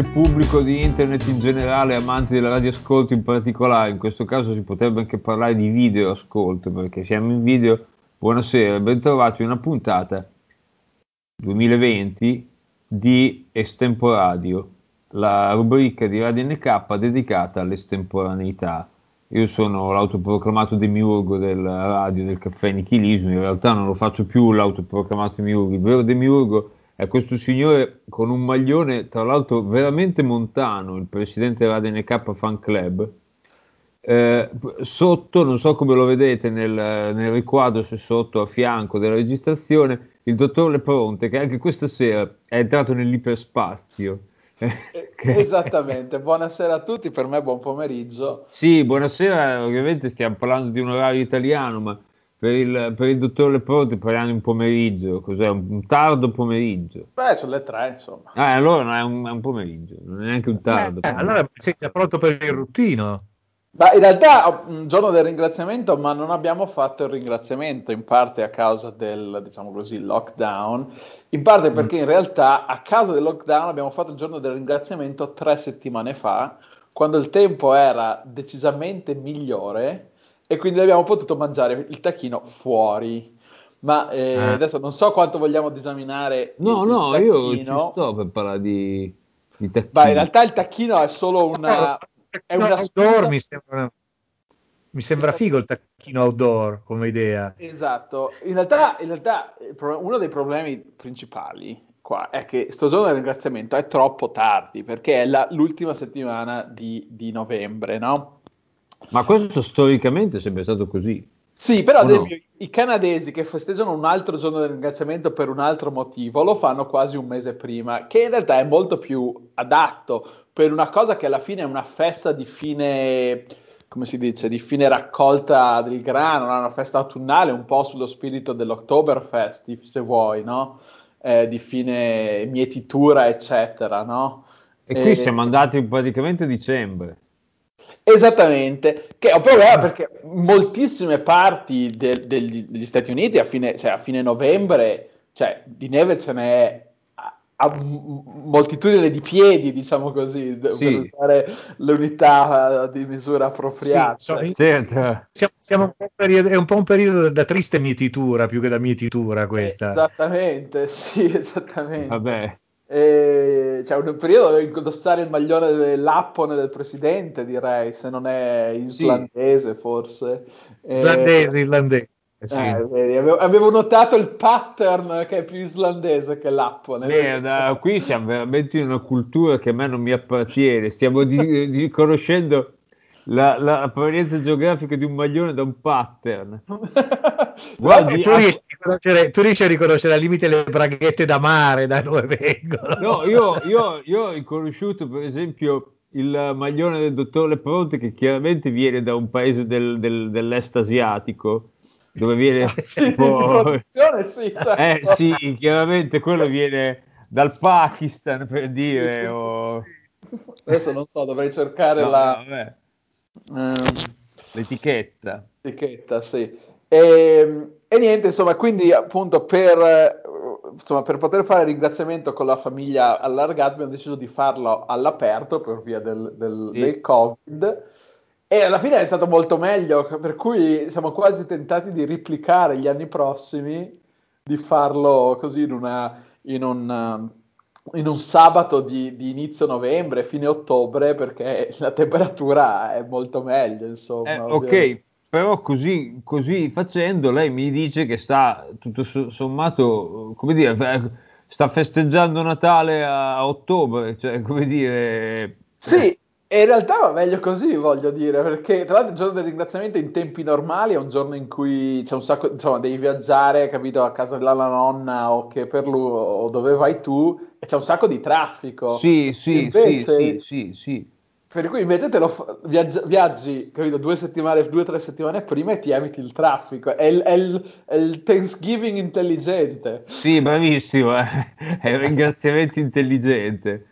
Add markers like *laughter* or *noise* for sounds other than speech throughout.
Gentile pubblico di internet in generale, amanti della radioascolto in particolare, in questo caso si potrebbe anche parlare di video ascolto perché siamo in video. Buonasera, bentrovati in una puntata 2020 di Estemporadio, la rubrica di Radio NK dedicata all'estemporaneità. Io sono l'autoproclamato demiurgo della radio del caffè nichilismo, in realtà non lo faccio più l'autoproclamato demiurgo, il vero demiurgo è questo signore con un maglione, tra l'altro veramente montano, il presidente della DNK Fan Club. Eh, sotto, non so come lo vedete nel, nel, riquadro, se sotto a fianco della registrazione, il dottor Lepronte, che anche questa sera è entrato nell'iperspazio. Eh, *laughs* esattamente, buonasera a tutti, per me buon pomeriggio. Sì, buonasera, ovviamente stiamo parlando di un orario italiano, ma per il, per il dottor Leprote parliamo in pomeriggio, cos'è? Un, un, tardo pomeriggio? Beh, sono le tre, insomma. Ah, allora non è un, è un pomeriggio, non è neanche un tardo. Eh, allora sei già pronto per il ruttino? Ma in realtà un giorno del ringraziamento, ma non abbiamo fatto il ringraziamento in parte a causa del, diciamo così, lockdown, in parte perché in realtà a causa del lockdown abbiamo fatto il giorno del ringraziamento tre settimane fa, quando il tempo era decisamente migliore e quindi abbiamo potuto mangiare il tacchino fuori. Ma eh, eh. adesso non so quanto vogliamo diseminare. No, il, no, il io ci sto per parlare di, di tacchino. Beh, in realtà il tacchino è solo una. è una outdoor mi sembra, mi sembra figo il tacchino outdoor come idea. Esatto. In realtà, in realtà uno dei problemi principali qua è che sto giorno del ringraziamento è troppo tardi perché è la, l'ultima settimana di, di novembre, no? Ma questo storicamente è sempre stato così. Sì, però ad esempio no? i canadesi che festeggiano un altro giorno del ringraziamento per un altro motivo lo fanno quasi un mese prima, che in realtà è molto più adatto per una cosa che alla fine è una festa di fine, come si dice, di fine raccolta del grano, una festa autunnale un po' sullo spirito dell'Oktoberfest, se vuoi, no? Eh, di fine mietitura, eccetera, no? E qui e... siamo andati praticamente a dicembre. Esattamente, che è un problema perché moltissime parti de- degli, degli, Stati Uniti a fine, cioè a fine, novembre, cioè di neve ce n'è a, a moltitudine di piedi, diciamo così, sì. per usare l'unità di misura appropriata. Sì, so, certo. siamo, siamo un periodo, è un po' un periodo da triste mietitura più che da mietitura questa. Esattamente, sì, esattamente. Vabbè. E c'è un periodo dove indossare il maglione dell'appone del presidente, direi, se non è islandese, sì. forse. Islandese, e... islandese. Sì. Eh, vedi, avevo, avevo, notato il pattern che è più islandese che l'appone. Qui siamo veramente in una cultura che a me non mi appartiene. Stiamo di, riconoscendo la, la, provenienza geografica di un maglione da un pattern. *laughs* Guardi, tu, riesci tu, riesci a riconoscere al limite le braghette da mare da dove vengono. No, io, io, io ho riconosciuto per esempio il maglione del dottor Lepronte che chiaramente viene da un paese del, del, dell'est asiatico dove viene *laughs* sì, tipo... sì, certo. eh, sì, chiaramente quello viene dal Pakistan per dire sì, o... adesso non so dovrei cercare no, la um, l'etichetta l'etichetta sì e, ehm, e, niente, insomma, quindi appunto per, insomma, per poter fare il ringraziamento con la famiglia allargata abbiamo deciso di farlo all'aperto per via del, del, sì. del Covid. E alla fine è stato molto meglio, per cui siamo quasi tentati di replicare gli anni prossimi, di farlo così in, una, in, un, in un, sabato di, di, inizio novembre, fine ottobre, perché la temperatura è molto meglio, insomma. Eh, ok, però così, così, facendo lei mi dice che sta tutto sommato, come dire, sta festeggiando Natale a, ottobre, cioè come dire... Sì, e in realtà va meglio così, voglio dire, perché tra l'altro il giorno del ringraziamento in tempi normali è un giorno in cui c'è un sacco, insomma, devi viaggiare, capito, a casa della nonna o che per lui o dove vai tu e c'è un sacco di traffico. Sì, sì, invece, sì, sì, sì, sì. Per cui invece te lo viaggi, viaggi capito, due settimane, due o tre settimane prima e ti eviti il traffico. È il, è il, è il Thanksgiving intelligente. Sì, bravissimo, eh. è il ringraziamento intelligente,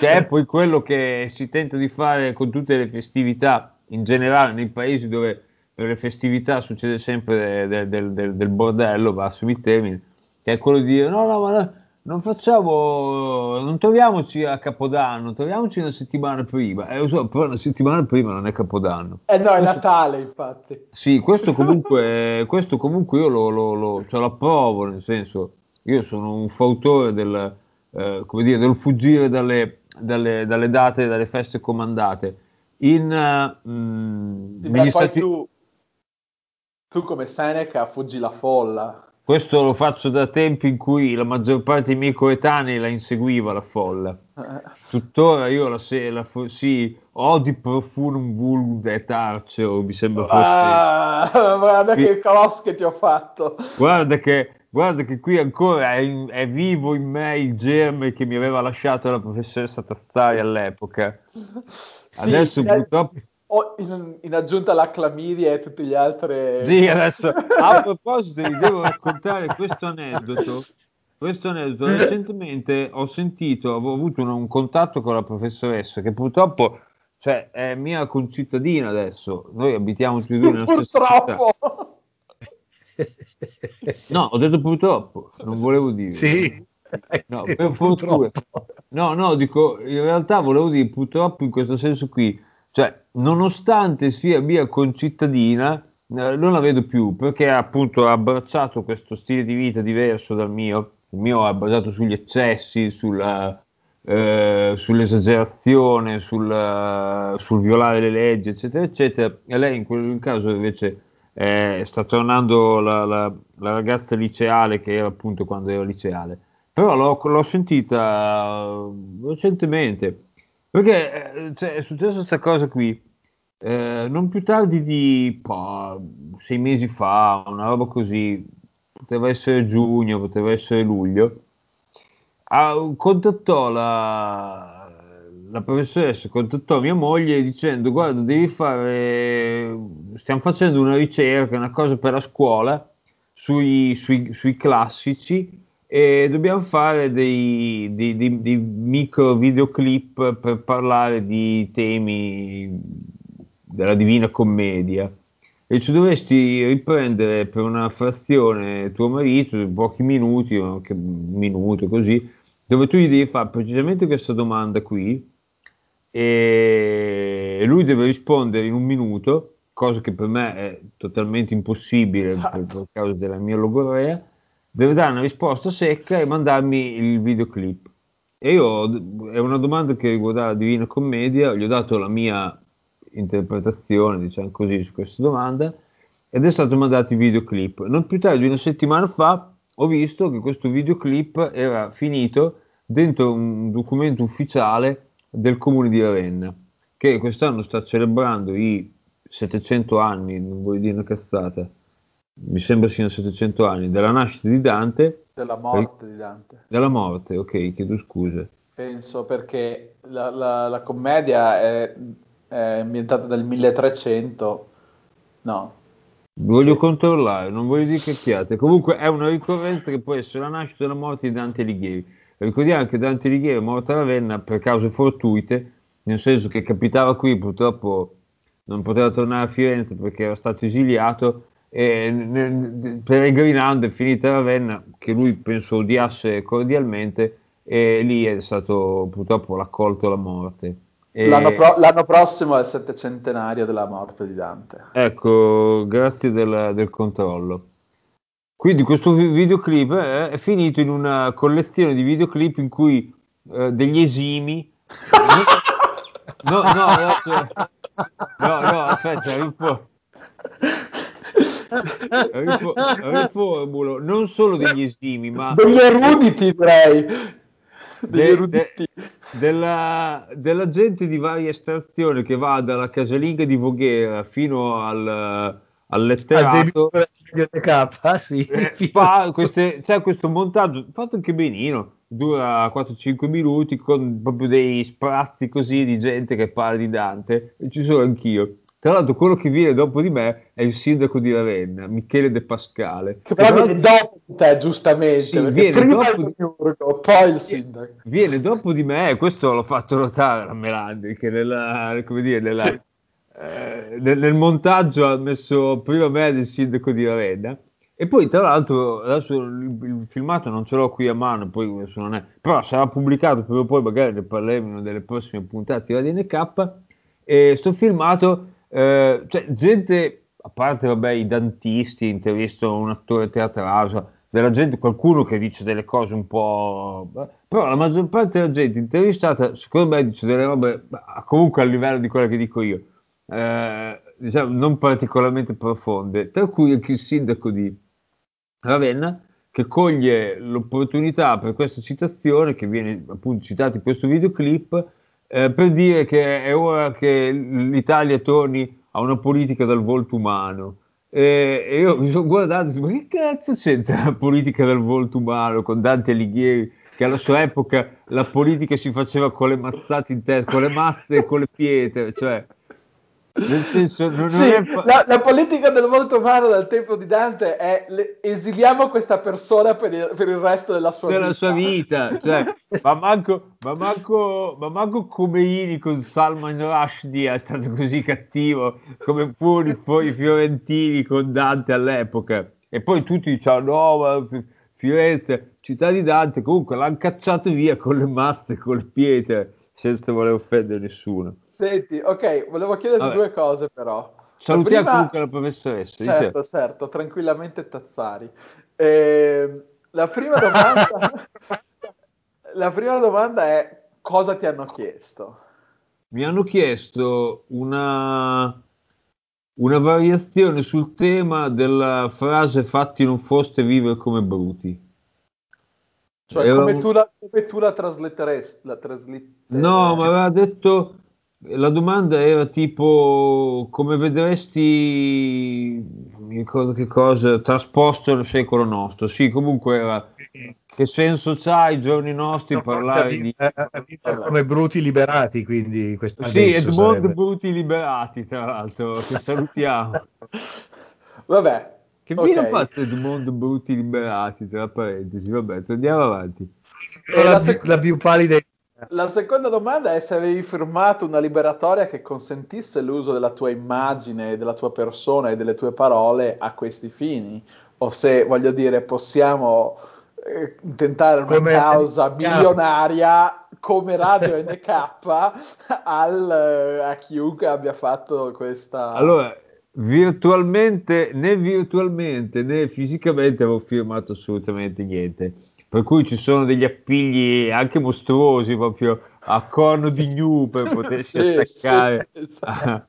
che è poi quello che si tenta di fare con tutte le festività, in generale nei paesi dove per le festività succede sempre del, del, del, del bordello, va i termini, che è quello di dire no, no, ma non facciamo, non troviamoci a Capodanno, troviamoci una settimana prima. Eh, so, però una settimana prima non è Capodanno. Eh no, è questo, Natale, infatti. Sì, questo comunque, questo comunque io lo, lo, lo, cioè lo approvo, nel senso, io sono un fautore del, eh, come dire, del fuggire dalle, dalle, dalle date, dalle feste comandate. In, uh, mh, sì, beh, Stati... tu, tu come Seneca fuggi la folla. Questo lo faccio da tempi in cui la maggior parte dei miei coetanei la inseguiva la folla. Tuttora io la, se, la sì, odi profundum vulgum et arceo, mi sembra fosse... Ah, guarda che cross che ti ho fatto. Guarda che, guarda che qui ancora è, in, è, vivo in me il germe che mi aveva lasciato la professoressa Tazzari all'epoca. Sì, Adesso purtroppo in, in, aggiunta alla clamidia e tutte le altre... Sì, adesso a proposito vi devo raccontare questo aneddoto. Questo aneddoto, recentemente ho sentito, avevo avuto un, un contatto con la professoressa che purtroppo cioè, è mia concittadina adesso, noi abitiamo tutti e due nella stessa città. No, ho detto purtroppo, non volevo dire. Sì. No, per fortuna. No, no, dico, in realtà volevo dire purtroppo in questo senso qui cioè, nonostante sia mia concittadina, eh, non la vedo più perché appunto ha abbracciato questo stile di vita diverso dal mio. Il mio è basato sugli eccessi, sulla, eh, sull'esagerazione, sul, sul, violare le leggi, eccetera, eccetera. E lei in quel caso invece eh, sta tornando la, la, la, ragazza liceale che era appunto quando era liceale. Però l'ho, l'ho sentita uh, recentemente perché eh, cioè, è successa questa cosa qui, eh, non più tardi di po', sei mesi fa, una roba così, poteva essere giugno, poteva essere luglio, ah, contattò la, la professoressa, contattò mia moglie dicendo guarda devi fare, stiamo facendo una ricerca, una cosa per la scuola sui, sui, sui classici e dobbiamo fare dei, dei, dei, dei, micro videoclip per parlare di temi della Divina Commedia e ci dovresti riprendere per una frazione tuo marito, pochi minuti o anche un minuto così, dove tu gli devi fare precisamente questa domanda qui e lui deve rispondere in un minuto, cosa che per me è totalmente impossibile esatto. per, per causa della mia logorea deve dare una risposta secca e mandarmi il videoclip. E io, è una domanda che riguarda la Divina Commedia, gli ho dato la mia interpretazione, diciamo così, su questa domanda, ed è stato mandato il videoclip. Non più tardi di una settimana fa ho visto che questo videoclip era finito dentro un documento ufficiale del comune di Ravenna, che quest'anno sta celebrando i 700 anni, non voglio dire una cazzata, mi sembra siano 700 anni, della nascita di Dante. Della morte di Dante. Della morte, ok, chiedo scusa. Penso perché la, la, la commedia è, è, ambientata nel 1300, no. Voglio sì. controllare, non voglio dire cacchiate. Comunque è una ricorrenza che può essere la nascita e la morte di Dante Alighieri. Ricordiamo che Dante Alighieri è morto a Ravenna per cause fortuite, nel senso che capitava qui, purtroppo non poteva tornare a Firenze perché era stato esiliato e, peregrinando è finita Ravenna che lui penso odiasse cordialmente e lì è stato purtroppo raccolto la morte. E... l'anno, pro- l'anno, prossimo è il settecentenario della morte di Dante. Ecco grazie del, del controllo. Quindi questo videoclip è, è, finito in una collezione di videoclip in cui eh, degli esimi. *laughs* No no adesso, no no aspetta riformulo riformulo non solo degli esimi, ma degli eruditi, direi. Eruditi. De, della, della, gente di varia estrazione che va dalla casalinga di Voghera fino al, al letterato. Al *laughs* sì. eh, fa queste, c'è questo montaggio fatto anche benino dura 4-5 minuti con proprio dei sprazzi così di gente che parla di Dante e ci sono anch'io tra l'altro, quello che viene dopo di me è il sindaco di Ravenna, Michele De Pascale. Che però viene dopo di te, giustamente. Sì, viene prima dopo il Urgo, poi il sindaco. Viene dopo di me, e questo l'ho fatto notare a Melandi, che nella, come dire, nella, eh, nel, nel, montaggio ha messo prima me del sindaco di Ravenna. E poi, tra l'altro, adesso il, il, filmato non ce l'ho qui a mano, poi non è, però sarà pubblicato proprio poi, magari ne parleremo delle prossime puntate di NK. E sto filmato, eh, cioè, gente, a parte vabbè, i dantisti, intervisto un attore teatrale, della gente, qualcuno che dice delle cose un po'. però la maggior parte della gente intervistata, secondo me, dice delle robe comunque a livello di quelle che dico io. Eh, diciamo, non particolarmente profonde, tra cui anche il sindaco di Ravenna che coglie l'opportunità per questa citazione che viene appunto citata in questo videoclip eh, per dire che è ora che l'Italia torni a una politica dal volto umano. E, e io mi sono guardato ma che cazzo c'entra la politica del volto umano con Dante Alighieri? Che alla sua epoca la politica si faceva con le mazzate in testa, con le mazze e con le pietre, cioè senso, non, sì, è... la, la, politica del volto umano dal tempo di Dante è le, esiliamo questa persona per il, per il resto della sua per vita. Sua vita cioè, *laughs* ma, manco, ma, manco, ma manco Comeini con Salman Rushdie è stato così cattivo come furono poi i fiorentini con Dante all'epoca. E poi tutti dicevano, no, ma Firenze, città di Dante, comunque l'hanno cacciato via con le masse, con le pietre, senza voler offendere nessuno. Senti, ok, volevo chiederti Vabbè. due cose però. Salutiamo prima... comunque la professoressa. Certo, certo, tranquillamente Tazzari. Eh, la, prima domanda... *laughs* la prima domanda è cosa ti hanno chiesto? Mi hanno chiesto una, una variazione sul tema della frase fatti non foste vivere come bruti. Cioè, come, un... tu la, come tu la trasletteresti? La trasletteresti? No, ma aveva detto la domanda era tipo come vedresti mi ricordo che cosa trasposto nel secolo nostro sì comunque era che senso c'ha i giorni nostri no, parlare di come bruti liberati quindi sì Edmond sarebbe. bruti liberati tra l'altro che salutiamo *laughs* vabbè che okay. viene fatto Edmond bruti liberati tra parentesi vabbè andiamo avanti la, la, la più pallida la seconda domanda è se avevi firmato una liberatoria che consentisse l'uso della tua immagine, della tua persona e delle tue parole a questi fini, o se voglio dire possiamo eh, tentare una come causa milionaria come Radio NK *laughs* al, eh, a chiunque abbia fatto questa. Allora, virtualmente né virtualmente né fisicamente avevo firmato assolutamente niente per cui ci sono degli appigli anche mostruosi proprio a corno di gnu per potersi *laughs* sì, attaccare. Sì, esatto.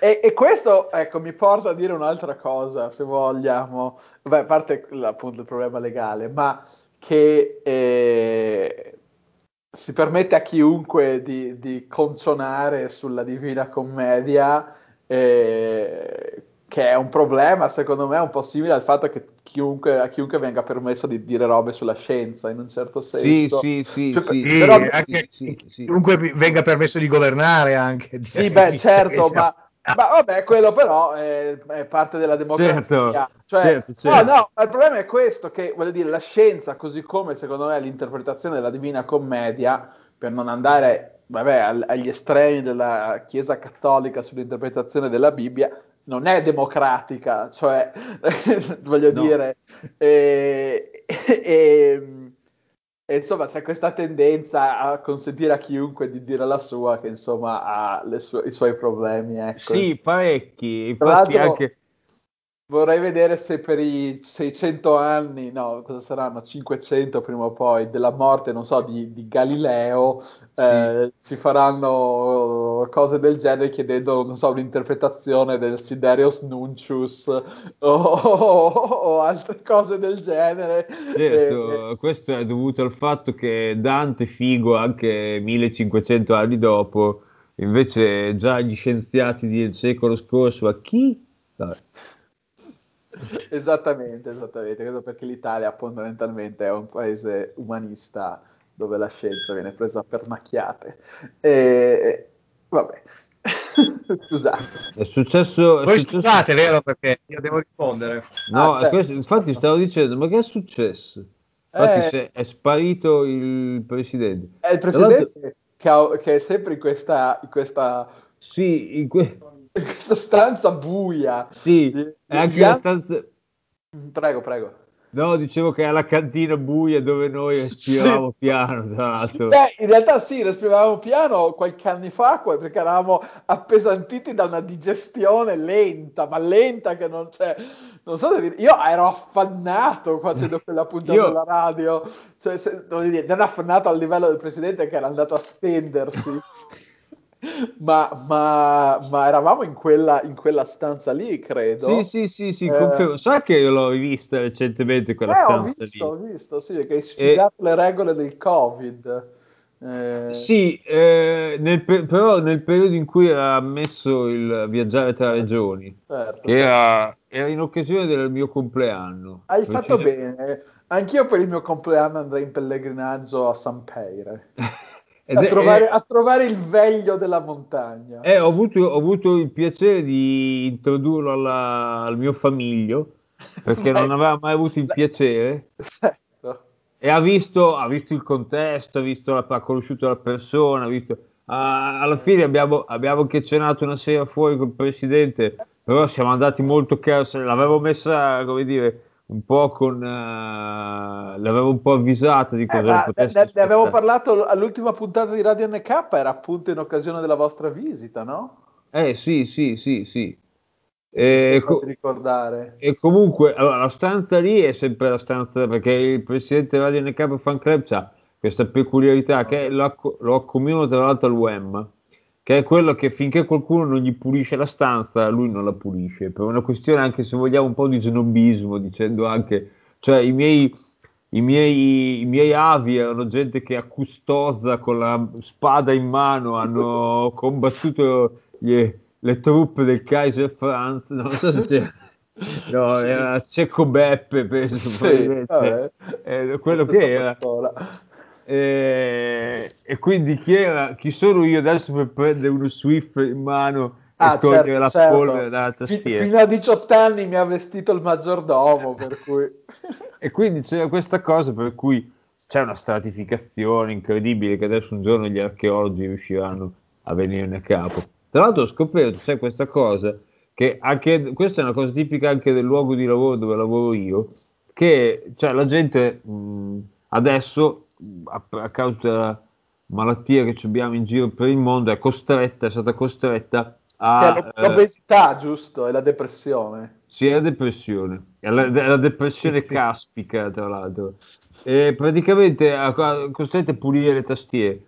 e, e, questo ecco, mi porta a dire un'altra cosa, se vogliamo, Beh, a parte appunto il problema legale, ma che eh, si permette a chiunque di, di concionare sulla Divina Commedia eh, che è un problema, secondo me, un po' simile al fatto che chiunque, a chiunque venga permesso di dire robe sulla scienza, in un certo senso. Sì, sì, sì. Cioè, sì, però, anche, sì, sì, chiunque venga permesso di governare anche. Sì, beh, *laughs* certo, ma, ma, vabbè, quello però è, è parte della democrazia. Certo, cioè, certo, certo. No, no, il problema è questo, che, voglio dire, la scienza, così come, secondo me, l'interpretazione della Divina Commedia, per non andare, vabbè, agli estremi della Chiesa Cattolica sull'interpretazione della Bibbia, non è democratica, cioè *laughs* voglio no. dire, e, e, e, insomma c'è questa tendenza a consentire a chiunque di dire la sua che insomma ha su- i suoi problemi. Ecco. Sì, parecchi, infatti anche Vorrei vedere se per i 600 anni, no, cosa saranno? 500 prima o poi, della morte, non so, di, di Galileo, eh, sì. si faranno cose del genere chiedendo, non so, un'interpretazione del Siderius Nuncius o, *laughs* o, o altre cose del genere. Certo, eh, questo è dovuto al fatto che Dante figo anche 1500 anni dopo, invece già gli scienziati del secolo scorso, a chi? Vabbè. esattamente, esattamente, credo perché l'Italia fondamentalmente è un paese umanista dove la scienza viene presa per macchiate. E, vabbè, *laughs* scusate. È successo... Voi scusate, vero? Perché io devo rispondere. No, ah, questo, infatti stavo dicendo, ma che è successo? Infatti eh, è sparito il presidente. È il presidente che, ha, che, è sempre in questa... In questa... Sì, in que in questa stanza buia. Sì, è anche la stanza... Prego, prego. No, dicevo che è la cantina buia dove noi respiravamo *laughs* sì. piano, tra l'altro. Beh, in realtà sì, respiravamo piano qualche anno fa, perché eravamo appesantiti da una digestione lenta, ma lenta che non c'è... Non so se dire, io ero affannato facendo *laughs* quella puntata io... della radio, cioè, se, dire, non affannato al livello del presidente che era andato a stendersi. *laughs* ma, ma, ma, eravamo in quella, in quella, stanza lì, credo. Sì, sì, sì, sì eh, sa che io l'ho rivista recentemente quella eh, stanza ho visto, lì. ho visto, sì, che hai sfidato e... le regole del Covid. Eh... Sì, eh, nel, però nel periodo in cui era ammesso il viaggiare tra regioni, certo, che certo. Era, era, in occasione del mio compleanno. Hai fatto bene, anch'io per il mio compleanno andrei in pellegrinaggio a San Peire. *laughs* A trovare, a, trovare, il veglio della montagna. Eh, ho, avuto, ho, avuto, il piacere di introdurlo alla, al mio famiglio perché non aveva mai avuto il piacere. Certo. E ha visto, ha visto, il contesto, ha, visto la, ha conosciuto la persona, ha visto, alla fine abbiamo, abbiamo, anche cenato una sera fuori col presidente, però siamo andati molto caro, l'avevo messa, come dire, un po' con uh, l'avevo un po' avvisato di cosa eh, potesse ne, ne avevo parlato all'ultima puntata di Radio NK era appunto in occasione della vostra visita no? eh sì sì sì sì e, co- ricordare. e comunque allora, la stanza lì è sempre la stanza perché il presidente Radio NK Fan Club ha questa peculiarità che lo, lo accomuna tra l'altro al WEM che è quello che finché qualcuno non gli pulisce la stanza, lui non la pulisce, per una questione anche se vogliamo un po' di snobismo, dicendo anche, cioè i miei, i miei, i miei avi erano gente che a Custoza con la spada in mano hanno *laughs* combattuto gli, le truppe del Kaiser Franz, non so se c'è... *laughs* No, sì. era Cecco Beppe, penso, sì, eh, quello che era. E, e, quindi chi, era, chi sono io adesso per prendere uno Swift in mano ah, e togliere certo, la certo. polvere dalla tastiera? Fino a 18 anni mi ha vestito il maggiordomo, per cui... *laughs* e quindi c'era questa cosa per cui c'è una stratificazione incredibile che adesso un giorno gli archeologi riusciranno a venirne a capo. Tra l'altro ho scoperto, c'è questa cosa, che anche, questa è una cosa tipica anche del luogo di lavoro dove lavoro io, che cioè, la gente mh, adesso a, a causa della malattia che abbiamo in giro per il mondo, è costretta, è stata costretta a... È l'obesità, eh, giusto? E la depressione. Sì, è la depressione, è la, è la depressione *laughs* sì. caspica, tra l'altro. E praticamente è costretta a pulire le tastiere.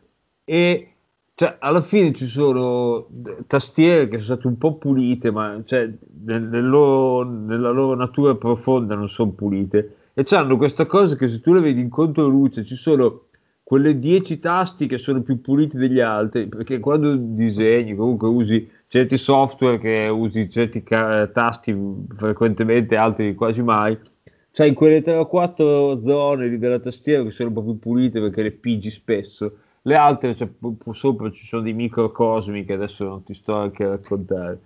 E cioè, alla fine ci sono tastiere che sono state un po' pulite, ma cioè, nel, nel loro, nella loro natura profonda non sono pulite e hanno questa cosa che se tu le vedi in controluce ci sono quelle 10 tasti che sono più puliti degli altri, perché quando disegni comunque usi certi software che usi certi ca- tasti frequentemente, altri quasi mai, c'hai quelle 3 o 4 zone della tastiera che sono un po' più pulite perché le pigi spesso, le altre cioè, sopra ci sono dei microcosmi che adesso non ti sto anche a raccontare.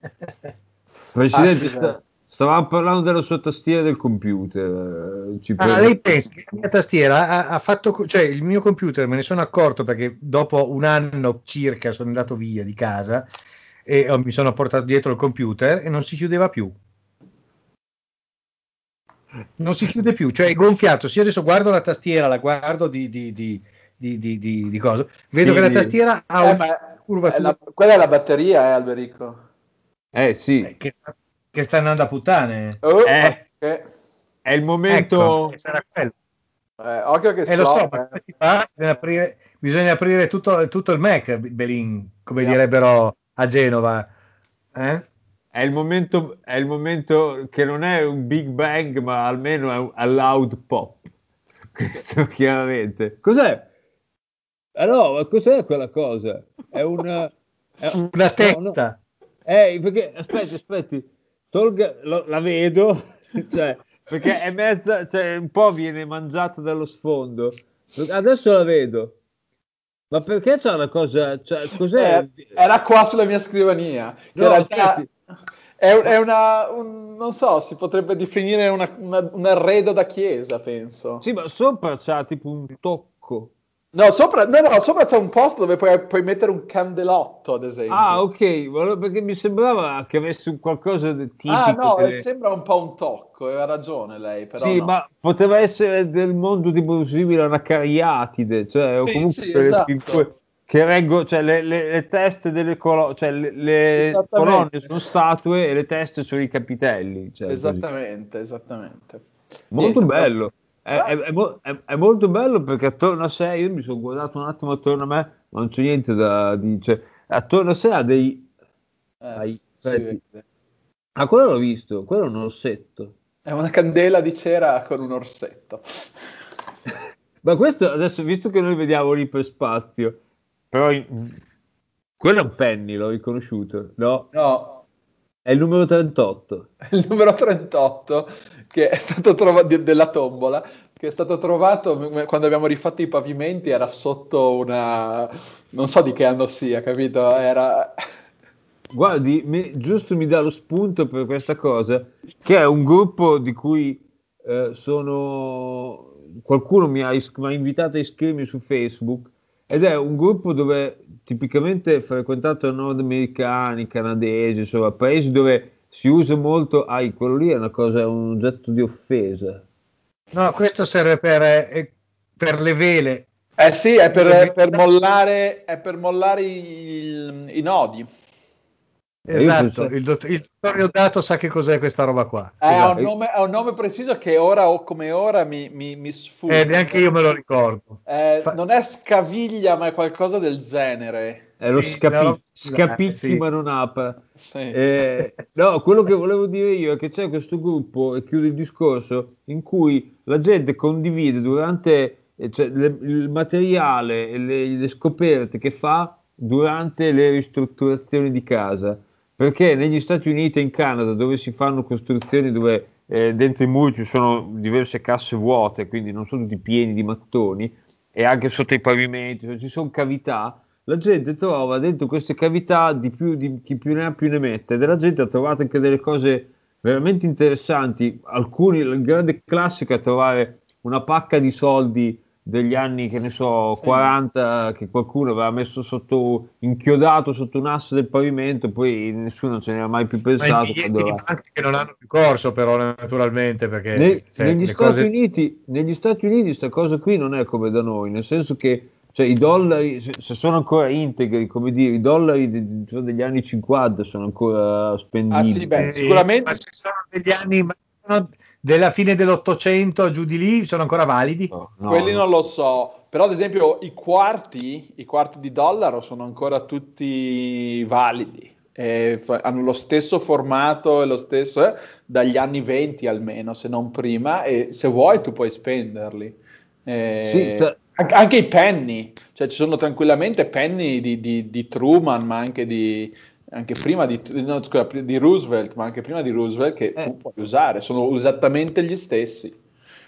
*laughs* Presidente, sta, Stavamo parlando della sua tastiera del computer. Eh, ci ah, lei pensa che la mia tastiera ha, ha, fatto, cioè il mio computer me ne sono accorto perché dopo un anno circa sono andato via di casa e oh, mi sono portato dietro il computer e non si chiudeva più. Non si chiude più, cioè è gonfiato. Se io adesso guardo la tastiera, la guardo di, di, di, di, di, di, di cosa, vedo sì, che la tastiera ha eh, una curvatura. È la, quella è la batteria, eh, Alberico. Eh sì. Eh, che, che sta andando a puttane. Oh, eh, okay. È il momento. Ecco, sarà quello. Eh, occhio che eh, lo so, eh. fa? Bisogna aprire, bisogna aprire tutto, tutto, il Mac, Belin, come yeah. direbbero a Genova. Eh? È, il momento, è il momento che non è un Big Bang, ma almeno è un a loud pop. *laughs* Questo chiaramente. Cos'è? Ah no, cos'è quella cosa? È una, è, una testa. No, no. Eh, perché, aspetti, aspetti Tolga, lo, la vedo, *laughs* cioè, perché è *laughs* mezza, cioè, un po' viene mangiata dallo sfondo. Adesso la vedo. Ma perché c'è una cosa, cioè, cos'è? Eh, era qua sulla mia scrivania. Che no, in realtà è, è, una, un, non so, si potrebbe definire una, una, un arredo da chiesa, penso. Sì, ma sopra c'ha tipo un tocco. No, sopra, no, no, sopra c'è un posto dove puoi, puoi, mettere un candelotto, ad esempio. Ah, ok, perché mi sembrava che avesse un qualcosa di tipico. Ah, no, delle... sembra un po' un tocco, aveva ragione lei, però Sì, no. ma poteva essere del mondo tipo simile a una cariatide, cioè, Sì, o comunque sì, esatto. che reggo, cioè le, le- le teste delle colonne, cioè le, le Esattamente. colonne sono statue e le teste sono i capitelli. cioè, così. Esattamente, esattamente. Molto Niente, bello. È, è- è mo- è- molto bello perché attorno a sé, io mi sono guardato un attimo attorno a me, ma non c'è niente da dire. Attorno a sé ha dei... Eh, vede. Ah, quello l'ho visto, quello è un orsetto. È una candela di cera con un orsetto. *laughs* Ma questo adesso, visto che noi vediamo l'iperspazio, però in- quello è un penny, l'ho riconosciuto, no? No, È il numero 38. il numero 38 che è stato trovato della tombola che è stato trovato quando abbiamo rifatto i pavimenti era sotto una non so di che anno sia capito era *laughs* Guardi, mi- giusto mi dà lo spunto per questa cosa, che è un gruppo di cui eh, sono... Qualcuno mi ha, is- mi ha invitato a iscrivermi su Facebook ed è un gruppo dove tipicamente frequentato da nordamericani, canadesi, insomma, paesi dove si usa molto... Ah, quello lì è una cosa, è un oggetto di offesa. No, questo serve per, eh, per le vele. eh sì è per, per mollare è per mollare i, i nodi Eh, Esatto, il, dott- il dottor Riodato sa che cos'è questa roba qua. Eh, ha, Esatto. un nome, ha un nome preciso che ora o come ora mi, mi, mi sfugge Eh, neanche io me lo ricordo. Eh, Fa- non è scaviglia ma è qualcosa del genere È lo Sì, scapi- no, scapicchi eh, sì. ma non apre. sì. Eh, no, quello che volevo dire io è che c'è questo gruppo, e chiudo il discorso, in cui la gente condivide durante eh, cioè, le- il materiale e le, le scoperte che fa durante le ristrutturazioni di casa. Perché negli Stati Uniti e in Canada, dove si fanno costruzioni dove eh, dentro i muri ci sono diverse casse vuote, quindi non sono tutti pieni di mattoni, e anche sotto i pavimenti, cioè ci sono cavità, la gente trova dentro queste cavità di più di chi più ne ha più ne mette, e della gente ha trovato anche delle cose veramente interessanti, alcuni, il grande classico è trovare una pacca di soldi degli anni, che ne so, Sì. 40, che qualcuno aveva messo sotto, inchiodato sotto un asse del pavimento, poi nessuno ce ne ha mai più Ma pensato. biglietti quando di va- banca che non hanno più corso, però, naturalmente, perché Ne- cioè, negli, Stati cose... Uniti, negli Stati Uniti sta cosa qui non è come da noi, nel senso che cioè, i dollari, se, sono ancora integri, come dire, i dollari de- cioè, degli anni 50 sono ancora spendibili. Ah, sì, beh, Eh, sicuramente- ma se sono degli anni ma sono della fine dell'Ottocento giù di lì, sono ancora validi? No, no, Quelli no. non lo so, però ad esempio i quarti, i quarti di dollaro sono ancora tutti validi, e fa- hanno lo stesso formato e lo stesso eh, dagli anni 20 almeno, se non prima, e se vuoi tu puoi spenderli. Eh, Sì, cioè- anche, anche i penny, cioè ci sono tranquillamente penny di, di- di Truman, ma anche di... Anche prima di, no, scusa, di Roosevelt, ma anche prima di Roosevelt che Eh. tu puoi usare, sono esattamente gli stessi.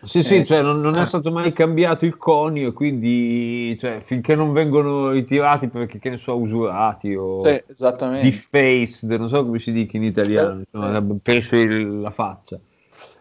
Sì, sì, Eh, cioè non, non è ah. stato mai cambiato il conio, quindi cioè, finché non vengono ritirati perché, che ne so, usurati o Sì, defaced, non so come si dica in italiano, Sì, insomma, sì. penso il- la faccia,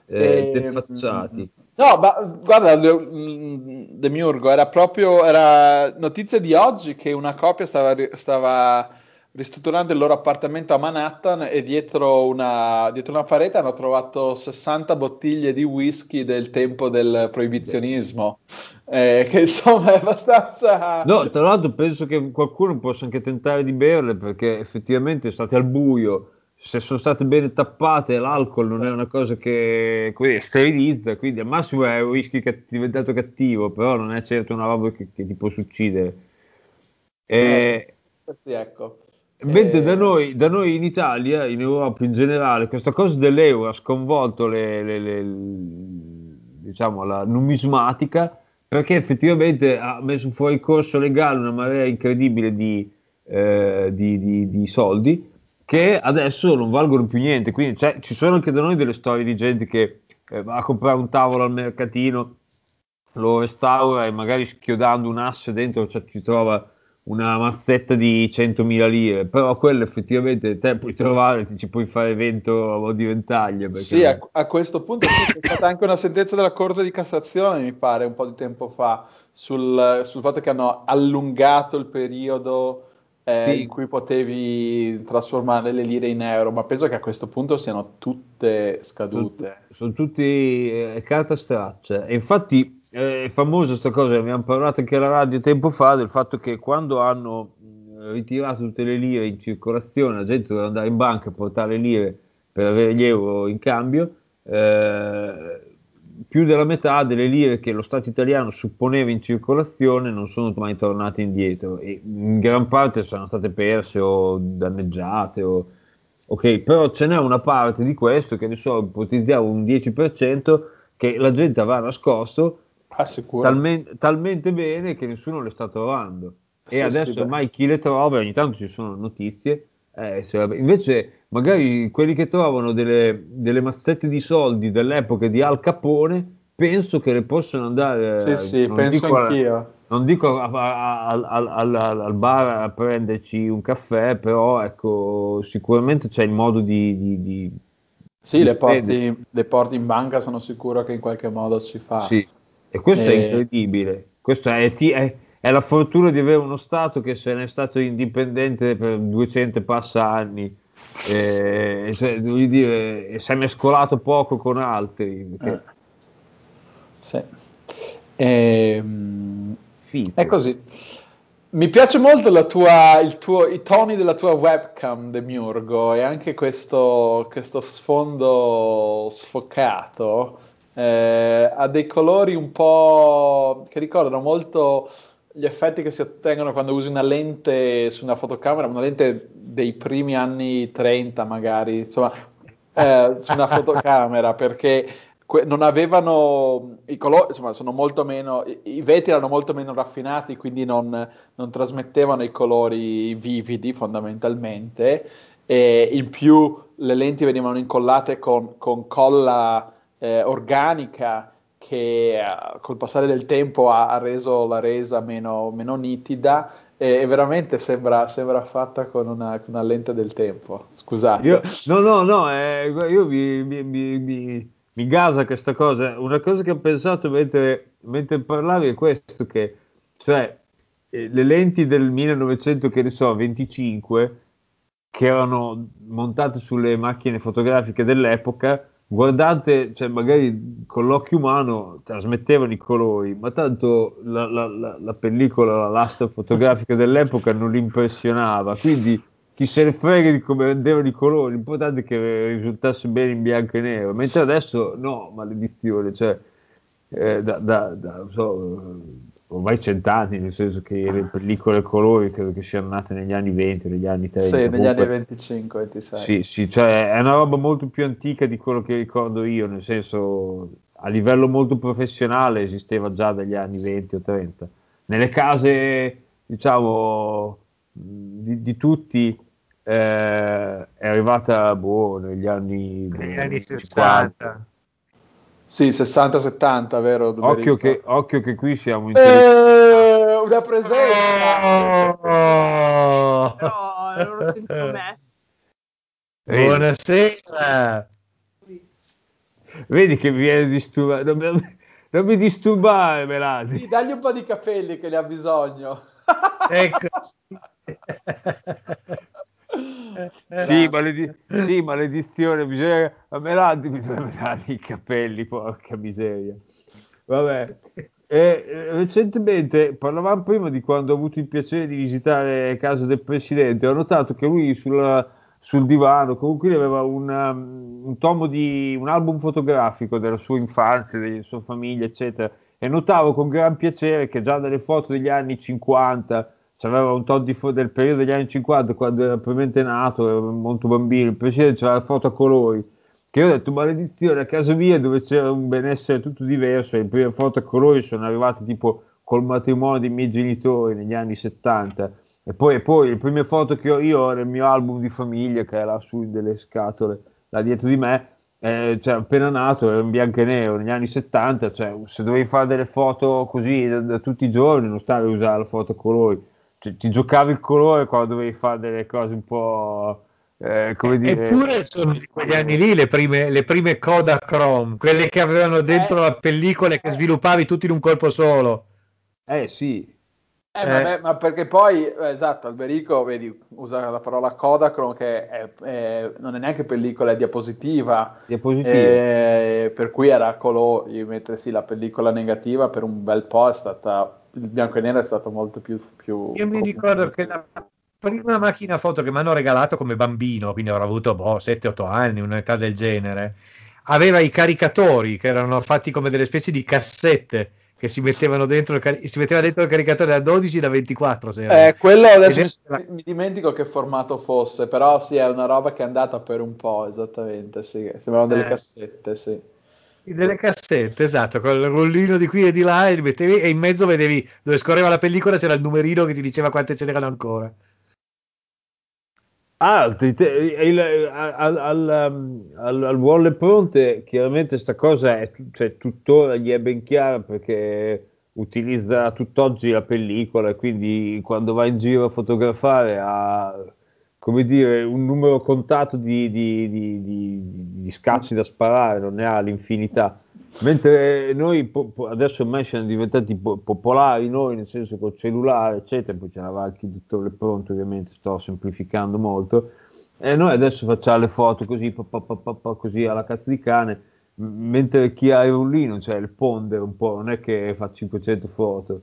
eh, E- defacciati. No, ma guarda, De- mm, Demiurgo, era proprio era notizia di oggi che una coppia stava, stava ristrutturando il loro appartamento a Manhattan e dietro una, dietro una parete hanno trovato 60 bottiglie di whisky del tempo del proibizionismo, eh, che insomma è abbastanza... No, tra l'altro penso che qualcuno possa anche tentare di berle perché effettivamente state al buio, se sono state bene tappate, l'alcol non è una cosa che dire, sterilizza, quindi al massimo è un whisky cat- diventato cattivo, però non è certo una roba che, che ti può succedere. E, Sì, ecco. Mentre Eh, da noi, da noi in Italia, in Europa in generale, questa cosa dell'euro ha sconvolto le- le- le- diciamo, la numismatica perché effettivamente ha messo fuori corso legale una marea incredibile di, eh, di- di- di soldi che adesso non valgono più niente. Quindi c'è- ci sono anche da noi delle storie di gente che eh, va a comprare un tavolo al mercatino, lo restaura e magari schiodando un asse dentro cioè, ci trova una mazzetta di 100.000 lire, però quello effettivamente te puoi trovare, ti ci puoi fare evento a di ventaglia. Sì, a, a, questo punto c'è stata anche una sentenza della Corte di Cassazione, mi pare, un po' di tempo fa, sul, sul fatto che hanno allungato il periodo eh, sì. in cui potevi trasformare le lire in euro, ma penso che a questo punto siano tutte scadute. Sono, sono tutti eh, carta straccia. E infatti è famosa questa cosa, abbiamo parlato anche alla radio tempo fa, del fatto che quando hanno ritirato tutte le lire in circolazione, la gente doveva andare in banca a portare le lire per avere gli euro in cambio, eh, più della metà delle lire che lo Stato italiano supponeva in circolazione non sono mai tornate indietro e in gran parte sono state perse o danneggiate. O... Ok, però ce n'è una parte di questo che ne so, ipotizziamo un 10% che la gente avrà nascosto ah, talmente, talmente, bene che nessuno le sta trovando. E sì, adesso sì, ormai chi le trova, ogni tanto ci sono notizie, eh, invece magari quelli che trovano delle, delle mazzette di soldi dell'epoca di Al Capone, penso che le possono andare. Sì, sì, penso anch'io. A, non dico a, a, al, al, bar a prenderci un caffè, però ecco, sicuramente c'è il modo di. di, di sì, le, porti, le, porti, in banca, sono sicuro che in qualche modo si fa. Sì, e questo e... è incredibile. Questo è, è, è, la fortuna di avere uno Stato che se n'è stato indipendente per 200 passa anni eh, cioè, dire, si è mescolato poco con altri. Perché... Eh. Sì. Ehm, è così. Mi piace molto tua, tuo, i toni della tua webcam, Demiurgo, e anche questo, questo sfondo sfocato. Eh, ha dei colori un po' che ricordano molto gli effetti che si ottengono quando usi una lente su una fotocamera, una lente dei primi anni 30 magari, insomma, eh, su una fotocamera, *laughs* perché que- non avevano i colori, insomma, sono molto meno, i, i vetri erano molto meno raffinati, quindi non, non trasmettevano i colori vividi fondamentalmente, e in più le lenti venivano incollate con, con colla eh, organica, che uh, col passare del tempo ha, ha reso la resa meno, meno nitida e, e veramente sembra, sembra, fatta con una, con una, lente del tempo. Scusate. Io, no, no, no, eh, io mi, mi, mi, mi, gasa questa cosa. Una cosa che ho pensato mentre, mentre parlavi è questo, che cioè eh, le lenti del 1900, che ne so, 25, che erano montate sulle macchine fotografiche dell'epoca, guardate, cioè magari con l'occhio umano trasmettevano i colori, ma tanto la, la, la, la pellicola, l'asta fotografica dell'epoca non impressionava, quindi chi se ne frega di come rendevano i colori, l'importante è che risultasse bene in bianco e nero, mentre adesso no, maledizione, cioè eh, da, da, da so, ormai cent'anni, nel senso che le pellicole a colori credo che siano nate negli anni 20, negli anni 30. Sì, negli Comunque, anni 25, 26. Sì, sì, cioè è una roba molto più antica di quello che ricordo io, nel senso a livello molto professionale esisteva già dagli anni 20 o 30. Nelle case, diciamo, di, di tutti eh, è arrivata boh, negli anni, negli anni 60. Sì, 60-70, vero? Occhio che, occhio che, qui siamo in eh, una presenza. Oh. No, non lo sento me. *laughs* Buonasera. Vedi che mi viene disturbato. Non, non, mi disturbare, Melati. Sì, dagli un po' di capelli che ne ha bisogno. ecco. *laughs* sì, maledi- sì, maledizione, bisogna, a Melandi bisogna dare i capelli, porca miseria. Vabbè, e, recentemente parlavamo prima di quando ho avuto il piacere di visitare casa del presidente, ho notato che lui sulla, sul divano comunque aveva una, un tomo di un album fotografico della sua infanzia, della sua famiglia, eccetera, e notavo con gran piacere che già dalle foto degli anni 50 c'aveva un tot di fo- del periodo degli anni 50 quando era probabilmente nato, era molto bambino, il presidente c'aveva la foto a colori che io ho detto maledizione a casa mia dove c'era un benessere tutto diverso le prime foto a colori sono arrivate tipo col matrimonio dei miei genitori negli anni 70 e poi, e poi le prime foto che ho io nel mio album di famiglia che era su delle scatole là dietro di me eh, cioè, appena nato era in bianco e nero negli anni 70 cioè, se dovevi fare delle foto così da, da tutti i giorni non stavi a usare la foto a colori cioè, ti giocavi il colore quando dovevi fare delle cose un po'... Eh, come dire... Eppure sono di quegli anni lì le prime, le prime Kodachrome, quelle che avevano dentro Eh. la pellicola e che sviluppavi tutti in un colpo solo. Eh sì, Eh, vabbè, ma perché poi, eh, esatto, Alberico, vedi, usa la parola Kodachrome che è- è- non è neanche pellicola, è diapositiva, diapositive. eh, per cui era a colori, mentre sì, la pellicola negativa per un bel po' è stata, il bianco e nero è stato molto più... più Io mi ricordo che la prima macchina foto che mi hanno regalato come bambino, quindi avrò avuto boh, 7-8 anni, un'età del genere, aveva i caricatori che erano fatti come delle specie di cassette che si mettevano dentro cari- si metteva dentro il caricatore da 12 da 24 se. Eh, quello adesso mi, era- mi dimentico che formato fosse, però sì, è una roba che è andata per un po', esattamente, sì, sembravano delle Eh. cassette, sì. Delle cassette, esatto, con il rullino di qui e di là e mettevi e in mezzo vedevi dove scorreva la pellicola c'era il numerino che ti diceva quante ce n'erano ancora. Altri, te- il- al, al, um, al, al Volle Pronte chiaramente sta cosa è cioè, tuttora gli è ben chiara perché utilizza tutt'oggi la pellicola e quindi quando va in giro a fotografare ha come dire un numero contato di, di, di, di, scatti da sparare, non ne ha l'infinità. Mentre noi po- adesso ormai siamo diventati po- popolari, noi nel senso col cellulare, eccetera, poi c'era anche il dottore Pronto, ovviamente sto semplificando molto, e noi adesso facciamo le foto così, pa- pa- pa- così alla cazzo di cane, mentre chi ha il rullino, cioè il ponder un po', non è che fa 500 foto.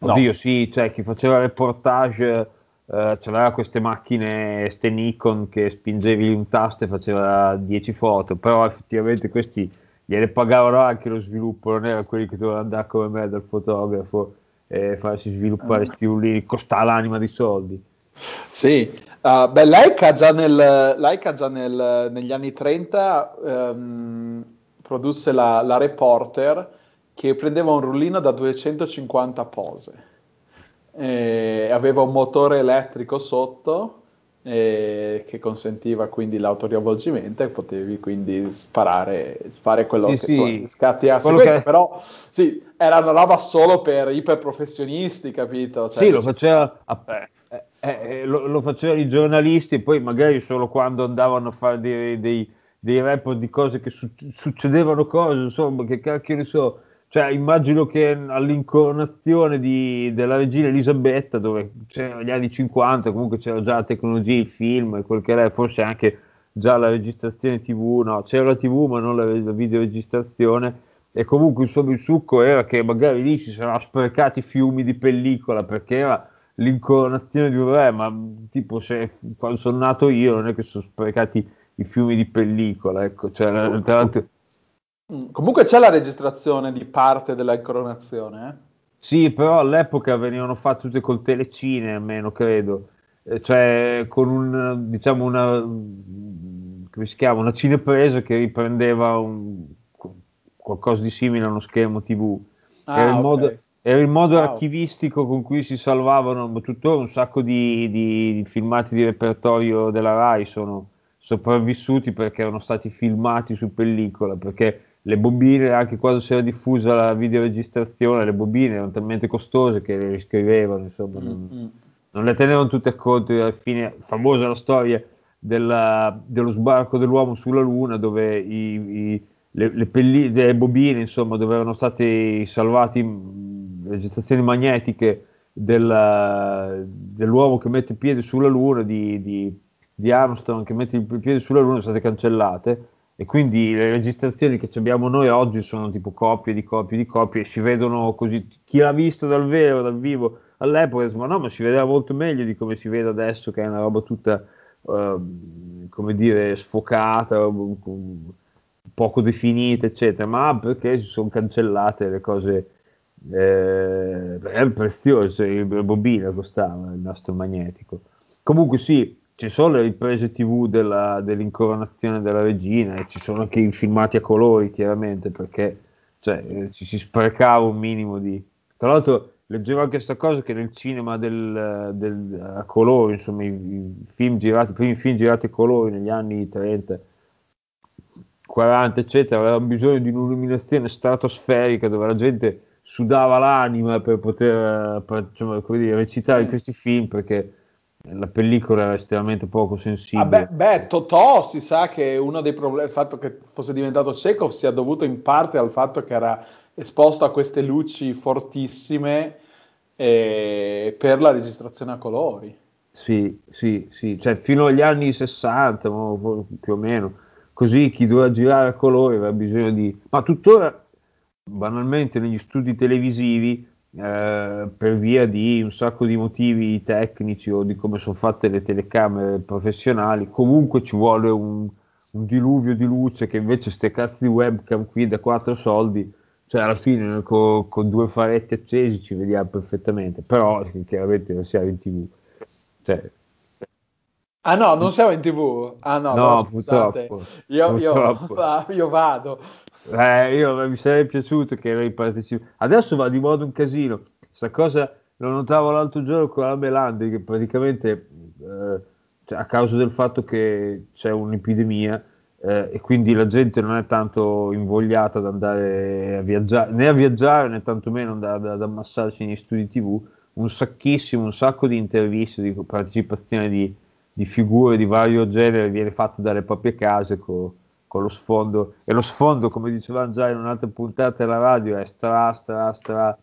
No. Oddio, sì, cioè chi faceva reportage eh, c'aveva queste macchine, ste Nikon che spingevi un tasto e faceva 10 foto, però effettivamente questi gliele pagavano anche lo sviluppo, non erano quelli che dovevano andare come me dal fotografo e farsi sviluppare Ah. sti rullini, costava l'anima di soldi. Sì, uh, beh, Leica già, nel, Leica già nel- negli anni 30 ehm, produsse la, la Reporter che prendeva un rullino da 250 pose. E aveva un motore elettrico sotto eh, che consentiva quindi l'autoriavvolgimento e potevi quindi sparare, fare quello Sì, che sì. scatti a Quello sequenza, che- però sì, era una roba solo per iperprofessionisti, capito? Cioè, sì, lo faceva, eh, eh, eh, lo, lo facevano i giornalisti e poi magari solo quando andavano a fare dei, dei, dei report di cose che su- succedevano cose, insomma, che cacchio ne so. Cioè, immagino che all'incoronazione di- della regina Elisabetta, dove c'erano gli anni 50, comunque c'era già la tecnologia, il film e quel che è, forse anche già la registrazione TV, no, c'era la TV ma non la, la videoregistrazione. E comunque insomma il succo era che magari lì si saranno sprecati fiumi di pellicola perché era l'incoronazione di un re, ma tipo se quando sono nato io non è che sono sprecati i fiumi di pellicola, ecco, cioè, tra l'altro- Comunque c'è la registrazione di parte della incoronazione, eh? Sì, però all'epoca venivano fatte tutte col telecine, almeno credo, Eh, cioè con un, diciamo una, come si chiama, una cinepresa che riprendeva un- qualcosa di simile a uno schermo TV. Ah, era, il ok. modo, era il modo Wow. archivistico con cui si salvavano tuttora un sacco di, di- di filmati di repertorio della RAI sono sopravvissuti perché erano stati filmati su pellicola, perché le bobine, anche quando si era diffusa la videoregistrazione, le bobine erano talmente costose che le riscrivevano, insomma, non, Mm, mm. non le tenevano tutte a conto. Alla fine, famosa la storia della- dello sbarco dell'uomo sulla Luna, dove i- i- le, le pelli- le bobine, insomma, dove erano stati salvati mh, registrazioni magnetiche della- dell'uomo che mette il piede sulla Luna, di, di- di Armstrong che mette il piede sulla Luna, sono state cancellate. E quindi le registrazioni che abbiamo noi oggi sono tipo copie di copie di copie e si vedono così. Chi l'ha visto dal vero, dal vivo, all'epoca, dice, ma no, ma si vedeva molto meglio di come si vede adesso, che è una roba tutta, ehm, come dire, sfocata, poco definita, eccetera. Ma perché si sono cancellate le cose. Eh, è prezioso, bobina costava il nastro magnetico. Comunque sì, ci sono le riprese TV della- dell'incoronazione della regina e ci sono anche i filmati a colori, chiaramente, perché cioè, eh, ci si sprecava un minimo di... Tra l'altro leggevo anche questa cosa che nel cinema del, del- a colori, insomma, i, i film girati, i primi film girati a colori negli anni 30, 40, eccetera, avevano bisogno di un'illuminazione stratosferica dove la gente sudava l'anima per poter per, insomma, come dire, recitare in questi film perché la pellicola era estremamente poco sensibile. Ah, beh, beh, Totò si sa che uno dei problemi, il fatto che fosse diventato cieco sia dovuto in parte al fatto che era esposto a queste luci fortissime eh, per la registrazione a colori. Sì, sì, sì, cioè fino agli anni 60 più o meno, così chi doveva girare a colori aveva bisogno di... ma tuttora banalmente negli studi televisivi eh, per via di un sacco di motivi tecnici o di come sono fatte le telecamere professionali, comunque ci vuole un, un diluvio di luce che invece ste cazzo di webcam qui da quattro soldi, cioè alla fine con, con due faretti accesi ci vediamo perfettamente, però chiaramente non siamo in tv. Cioè, Ah no, non siamo in tv? Ah no, no purtroppo. Io, purtroppo. Io, io, *laughs* vado. Eh, io mi sarebbe piaciuto che lei partecipasse. Adesso va di moda un casino. Questa cosa lo notavo l'altro giorno con la Melandi, che praticamente eh, cioè, a causa del fatto che c'è un'epidemia eh, e quindi la gente non è tanto invogliata ad andare a viaggiare, né a viaggiare né tantomeno ad, ad ammassarsi negli studi TV, un sacchissimo, un sacco di interviste, di partecipazione di di figure di vario genere viene fatto dalle proprie case con, con lo sfondo e lo sfondo come dicevamo già in un'altra puntata della radio è stra stra stra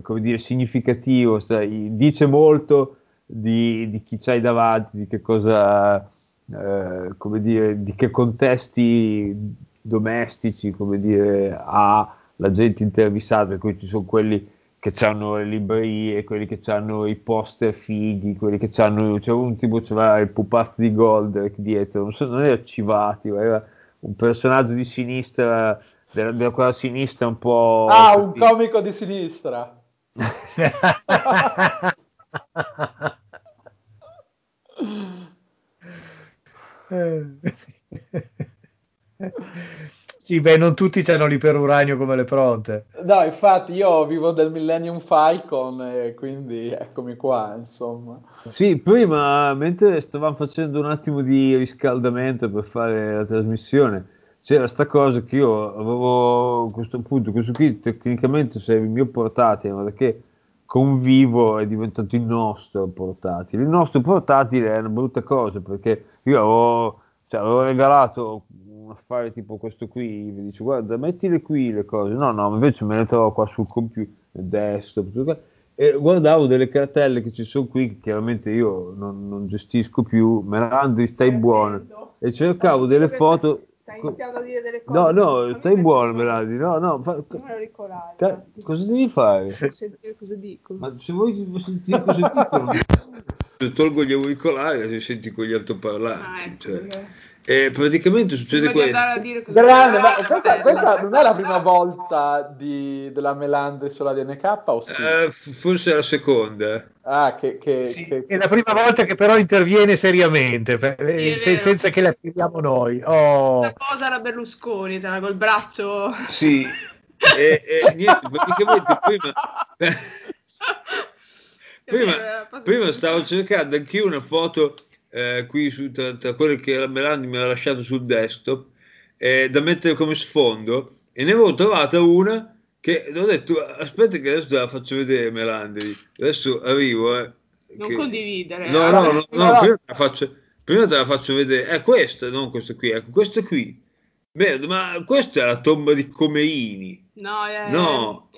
come dire significativo stra, dice molto di, di, chi c'hai davanti di che cosa eh, come dire di che contesti domestici come dire ha la gente intervistata per cui ci sono quelli che hanno le librerie, quelli che hanno i poster fighi, quelli che hanno, c'è un tipo c'era il pupazzo di Gold dietro, non, so, non era Civati, era un personaggio di sinistra, della, della quella sinistra un po'... Ah, un comico di sinistra! *laughs* *laughs* *laughs* Sì, beh, non tutti hanno l'iperuranio come le pronte. No, infatti io vivo del Millennium Falcon e quindi eccomi qua, insomma. Sì, prima, mentre stavamo facendo un attimo di riscaldamento per fare la trasmissione, c'era sta cosa che io avevo a questo punto, questo qui tecnicamente sarebbe il mio portatile, ma perché convivo è diventato il nostro portatile. Il nostro portatile è una brutta cosa perché io avevo, cioè, avevo regalato un affare tipo questo qui, mi dice guarda mettile qui le cose, no no invece me le trovo qua sul computer, desktop, e guardavo delle cartelle che ci sono qui, che chiaramente io non, non gestisco più, Melandri stai buono, e cercavo delle foto... Stai iniziando a dire delle cose. No, no, stai buono, Melandri. No, no. Fa... Ca... cosa devi fare? Sentire cosa dico. Ma se vuoi sentire cosa dicono, *laughs* se tolgo gli auricolari, se senti con gli altoparlanti. Ah, ecco, cioè. E praticamente succede questo. Grande, ma questa, questa, non è la prima volta di, della Melandri sulla DNK o sì? Uh, forse è la seconda. Ah, che, che, sì, che, È la prima volta che però interviene seriamente, per, sì, se, senza che la tiriamo noi. Oh. La posa la Berlusconi, col braccio... Sì, e, e niente, praticamente prima... *laughs* prima, prima stavo cercando anch'io una foto eh, qui su, tra, tra, quelle che Melandi mi ha lasciato sul desktop eh, da mettere come sfondo e ne avevo trovata una che ho detto aspetta che adesso te la faccio vedere Melandi adesso arrivo eh, non che... condividere no no, no, no prima, te la faccio, prima te la faccio vedere. È questa non questa qui ecco questa qui. Merda, ma questa è la tomba di Comeini no, è... no.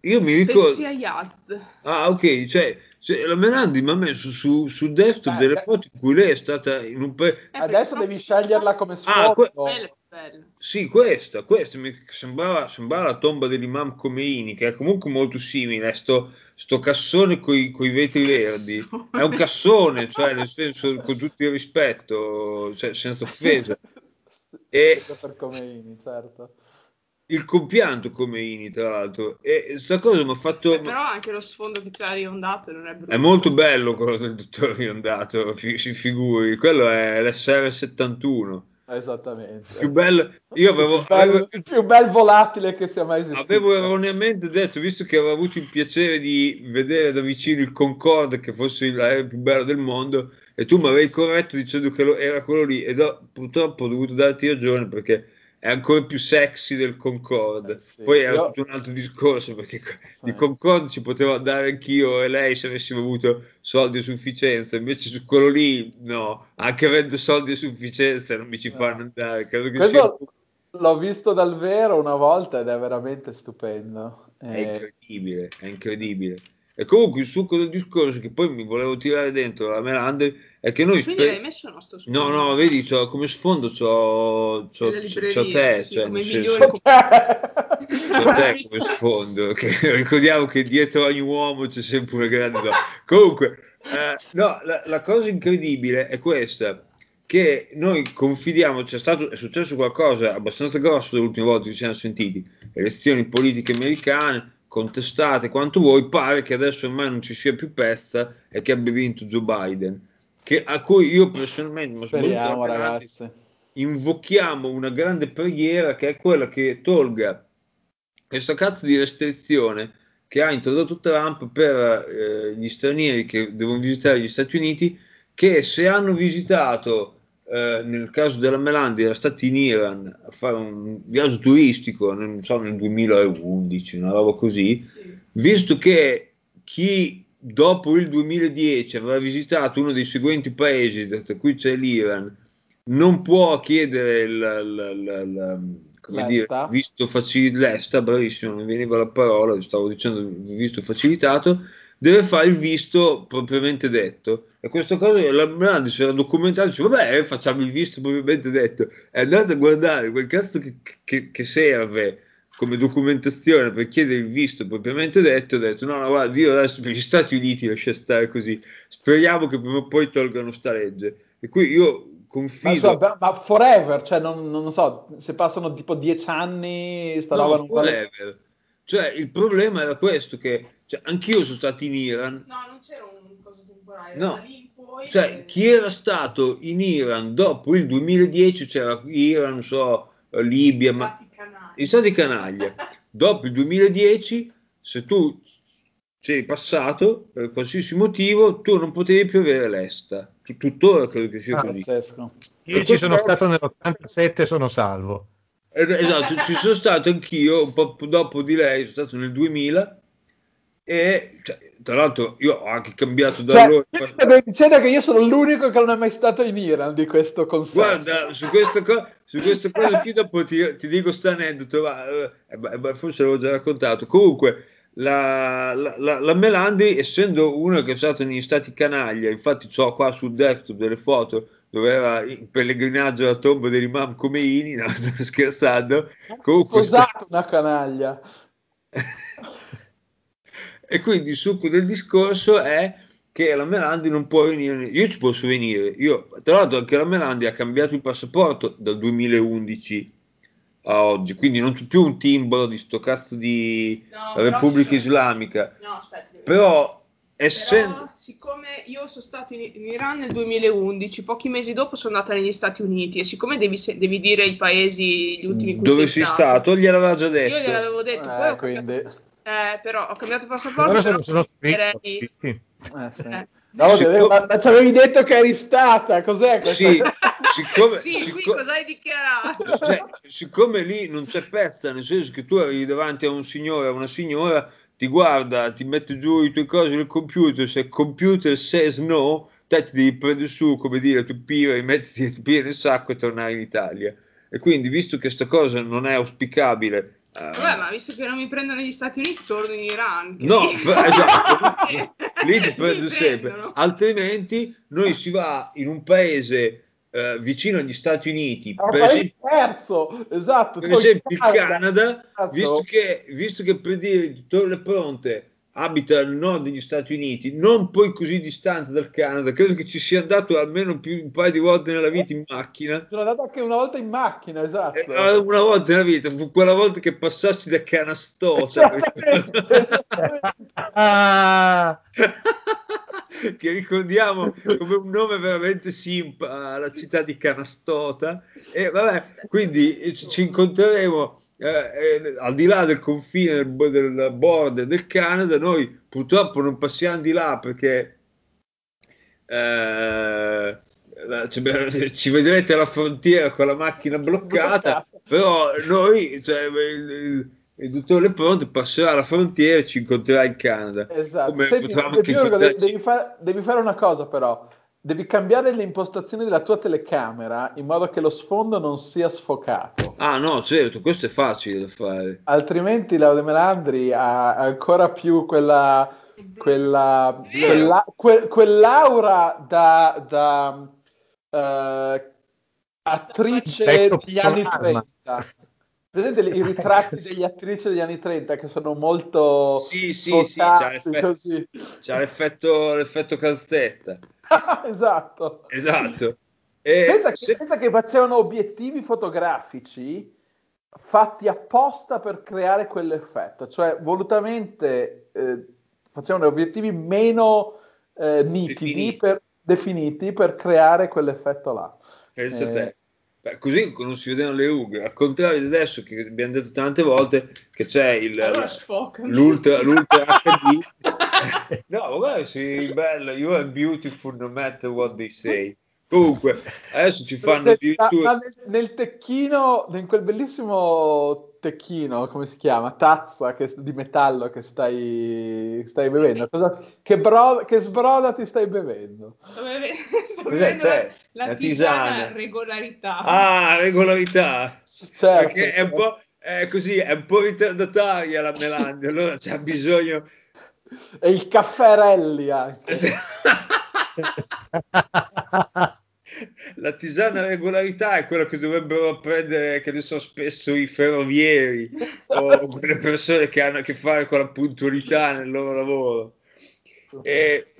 Io mi ricordo sia Yazd ah ok cioè cioè, la Melandi mi ha messo su, su desktop delle foto in cui lei è stata in un paese. Eh, Adesso devi sceglierla come sfondo. Ah, que-. Sì, questa, questa mi sembrava, sembrava, la tomba dell'imam Khomeini, che è comunque molto simile. Sto, sto cassone con i vetri verdi. È un cassone, cioè, nel senso, con tutto il rispetto, cioè, senza offesa. *laughs* e, per Khomeini, certo il compianto come Ini, tra l'altro. E questa cosa mi ha fatto. Eh, però anche lo sfondo che c'ha riondato non è brutto. È molto bello quello del dottore riondato, si figuri. Quello è l'SR71. Esattamente. Più bello, io avevo, il, più bello, avevo, il più bel volatile che sia mai esistito. Avevo erroneamente detto, visto che avevo avuto il piacere di vedere da vicino il Concorde, che fosse l'aereo più bello del mondo, e tu mi avevi corretto dicendo che lo, era quello lì, ed ho purtroppo dovuto darti ragione perché è ancora più sexy del Concorde. Eh, sì. Poi era Io- tutto un altro discorso perché Sì. di Concorde ci potevo andare anch'io e lei se avessimo avuto soldi a sufficienza, invece su quello lì no, anche avendo soldi a sufficienza non mi ci No. fanno andare. Credo che Questo sia- l'ho visto dal vero una volta ed è veramente stupendo. È Eh, incredibile, è incredibile. E comunque il succo del discorso che poi mi volevo tirare dentro la Melander è che noi Quindi spe- l'hai messo no, sto su- No, no, vedi, c'ho- come sfondo c'ho, c'ho, c'ho- te, sì, cioè, come i senso- migliori c'ho te come sfondo, che *laughs* ricordiamo che dietro ogni uomo c'è sempre una grande donna. Comunque, eh, no, la, la cosa incredibile è questa, che noi confidiamo, c'è stato, è successo qualcosa abbastanza grosso l'ultima volta che ci siamo sentiti, elezioni politiche americane, contestate quanto vuoi, pare che adesso ormai non ci sia più pezza e che abbia vinto Joe Biden, che, a cui io personalmente, Speriamo, ragazzi. invochiamo una grande preghiera che è quella che tolga questa cazzo di restrizione che ha introdotto Trump per eh, gli stranieri che devono visitare gli Stati Uniti, che se hanno visitato, eh, nel caso della Melandi, era stati in Iran a fare un viaggio turistico, non so, nel 2011, una roba così, Sì. visto che chi dopo il 2010 avrà visitato uno dei seguenti paesi, tra cui c'è l'Iran, non può chiedere il, il- il- il- come dire, L'ESTA? visto facilitato, l'ESTA, bravissimo, non veniva la parola, stavo dicendo visto facilitato, deve fare il visto propriamente detto. E questa cosa la Melandi si era documentato, dice vabbè eh, facciamo il visto propriamente detto. E andate a guardare quel cazzo che, che- che serve come documentazione per chiedere il visto propriamente detto, ho detto no, no, guarda, io adesso per gli Stati Uniti lascia stare così, speriamo che prima o poi tolgano sta legge. E qui io Ma, confido... insomma, ma forever, cioè non, non so, se passano tipo dieci anni, sta No, roba non vale- forever. Cioè, il problema era questo, che cioè, anch'io sono stato in Iran, No, non c'era un coso temporale, No. da lì in poi... cioè, chi era stato in Iran dopo il 2010, c'era Iran, non so, Libia, ma gli stati canaglia. Dopo il 2010, se tu sei passato per qualsiasi motivo, tu non potevi più avere l'esta. Tu- Tuttora credo che sia Ah, così. Pazzesco. Io ci sono stato nell'87 e sono salvo. Eh, Esatto, ci sono stato anch'io un po' dopo di lei, sono stato nel 2000 e cioè, tra l'altro io ho anche cambiato da Cioè, allora. dicendo che io sono l'unico che non è mai stato in Iran di questo consesso. Guarda, su questa, co- su questa cosa qui dopo ti, ti dico sta aneddoto, ma, eh, eh, beh, beh, forse l'avevo già raccontato. Comunque, la, la, la- la Melandi, essendo uno che è stato negli stati canaglia, infatti ho qua sul desktop delle foto dove era in pellegrinaggio alla tomba dell'imam Khomeini, no, *laughs* sto scherzando. Comunque, sposato una canaglia. *laughs* e quindi il succo del discorso è che la Melandi non può venire, io ci posso venire, io, tra l'altro anche la Melandi ha cambiato il passaporto dal 2011 a oggi, quindi non c'è più un timbro di sto cazzo di No, Repubblica Islamica, No, aspetta. però essendo... Però, siccome io sono stato in, in Iran nel 2011, pochi mesi dopo sono andata negli Stati Uniti e siccome devi, se- devi dire i paesi gli ultimi cui dove sei sei stato, gliel'aveva già detto. Io gliel'avevo detto, poi Eh, quindi... eh, però ho cambiato passaporto. Allora se però non sono direi- scritto. sì. Eh, sì. Eh. No, Siccome- ma, ma ci avevi detto che eri stata, cos'è questa? Sì, siccome, sì, qui sicco- cosa hai dichiarato? cioè, siccome lì non c'è pezza, nel senso che tu arrivi davanti a un signore o a una signora, ti guarda, ti mette giù i tuoi cose nel computer, se il computer says no, te ti devi prendere su, come dire, tu pira, rimettiti il piede nel sacco e tornare in Italia. E quindi, visto che sta cosa non è auspicabile, Vabbè, ma visto che non mi prendono negli Stati Uniti, torno in Iran. No, *laughs* per- esatto, Eh, *laughs* lì ti prendo sempre. prendono. Altrimenti noi si va in un paese eh, vicino agli Stati Uniti, Ah, per esempio, il terzo, esatto. per esempio il Canada, Cazzo. visto che, visto che per dire Torre Pronte abita al nord degli Stati Uniti, non poi così distante dal Canada, credo che ci sia andato almeno più, un paio di volte nella vita in macchina. Sono andato anche una volta in macchina, esatto. Eh, Una volta nella vita, fu quella volta che passassi da Canastota. *laughs* Esattamente, esattamente. Ah, che ricordiamo come un nome veramente simpa alla città di Canastota e vabbè quindi ci incontreremo eh, eh, al di là del confine del, del border del Canada noi purtroppo non passiamo di là perché eh, cioè, *laughs* ci vedrete alla frontiera con la macchina bloccata, però noi, cioè, il, il, il dottore Pronto passerà la frontiera e ci incontrerà in Canada. Esatto. Senti, devi, fa- devi fare una cosa però, devi cambiare le impostazioni della tua telecamera in modo che lo sfondo non sia sfocato. Ah no, certo, questo è facile da fare. Altrimenti Laude Melandri ha ancora più quella quella, quella, que, quell'aura da, da uh, attrice degli anni 30. Vedete i ritratti *laughs* degli attrici degli anni 30 che sono molto sì sì sì c'ha l'effetto, c'ha l'effetto, l'effetto calzetta *laughs* esatto esatto e pensa, se... che, pensa che facevano obiettivi fotografici fatti apposta per creare quell'effetto cioè volutamente eh, facevano obiettivi meno eh, nitidi, definiti. Per, definiti per creare quell'effetto là. Pensa eh, te. Beh, così non si vedono le rughe, al contrario di adesso che abbiamo detto tante volte che c'è il, allora l'ultra, l'ultra *laughs* HD. *laughs* no, vabbè, sì, bello, you are beautiful no matter what they say. Comunque, adesso ci fanno addirittura... Nel, nel tecchino, in quel bellissimo tecchino, come si chiama? Tazza che, di metallo che stai, stai bevendo. Cosa, che, bro, che, sbroda ti stai bevendo? Sto, beve- *laughs* sto bevendo la, la, la tisana, tisana regolarità. Ah, regolarità. Certo, Perché è un po' è così, è un po' ritardataria la Melania, allora c'ha bisogno... E il caffè Relli anche. *laughs* la tisana regolarità è quello che dovrebbero prendere, che ne so, spesso i ferrovieri o quelle persone che hanno a che fare con la puntualità nel loro lavoro. E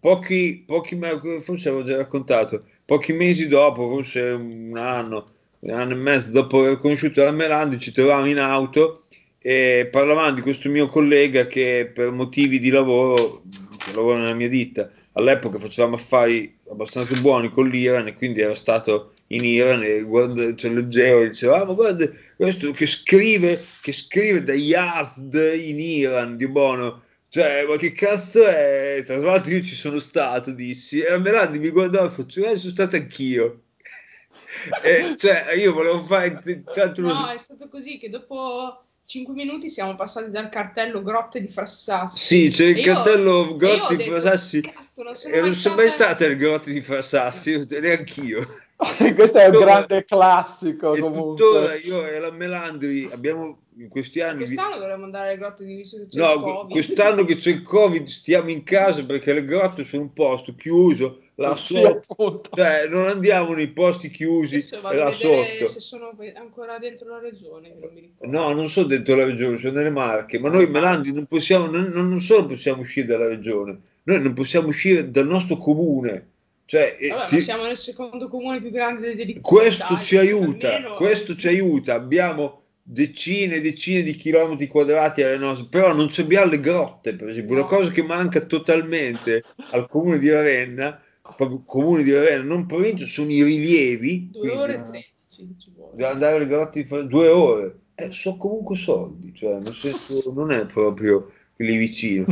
pochi, pochi forse avevo già raccontato, pochi mesi dopo, forse un anno, un anno e mezzo dopo aver conosciuto la Melandi, ci trovavamo in auto e parlavamo di questo mio collega che per motivi di lavoro, che lavora nella mia ditta, all'epoca facevamo affari abbastanza buoni con l'Iran e quindi era stato in Iran e guarda, cioè, leggevo e diceva ah, ma guarda questo che scrive che scrive da Yazd in Iran di buono. Cioè ma che cazzo è? Tra l'altro io ci sono stato dissi e Melandi mi guardava e faccio eh sono stato anch'io. *laughs* E, cioè io volevo fare tanto no è stato così che dopo 5 minuti siamo passati dal cartello Grotte di Frassassi. Sì, c'è il cartello Grotte di Frassassi. Cazzo, non sono, e non sono mai state le Grotte di Frassassi, neanch'io. *laughs* Questo è un grande classico. E comunque. tuttora io e la Melandri abbiamo in questi anni. Quest'anno dovremmo andare alle grotte di c'è no, il Covid. quest'anno che c'è il Covid stiamo in casa perché le grotte sono un posto chiuso là sì, sotto. Cioè, non andiamo nei posti chiusi e là sotto. se sono ancora dentro la regione, non mi ricordo. No, non sono dentro la regione, sono nelle Marche, ma noi Melandi non possiamo, non, non solo possiamo uscire dalla regione, noi non possiamo uscire dal nostro comune. Cioè, eh, Vabbè, ti... siamo nel secondo comune più grande dell'Italia. Questo ci aiuta, questo ci aiuta. Abbiamo decine e decine di chilometri quadrati alle nostre, però non abbiamo le grotte, per esempio. No. Una cosa che manca totalmente al comune di Ravenna, proprio comune di Ravenna, non provincia, sono i rilievi. Due quindi, ore e tredici ci vuole. andare alle grotte di fare due ore. Eh, sono comunque soldi, cioè nel senso *laughs* non è proprio lì vicino.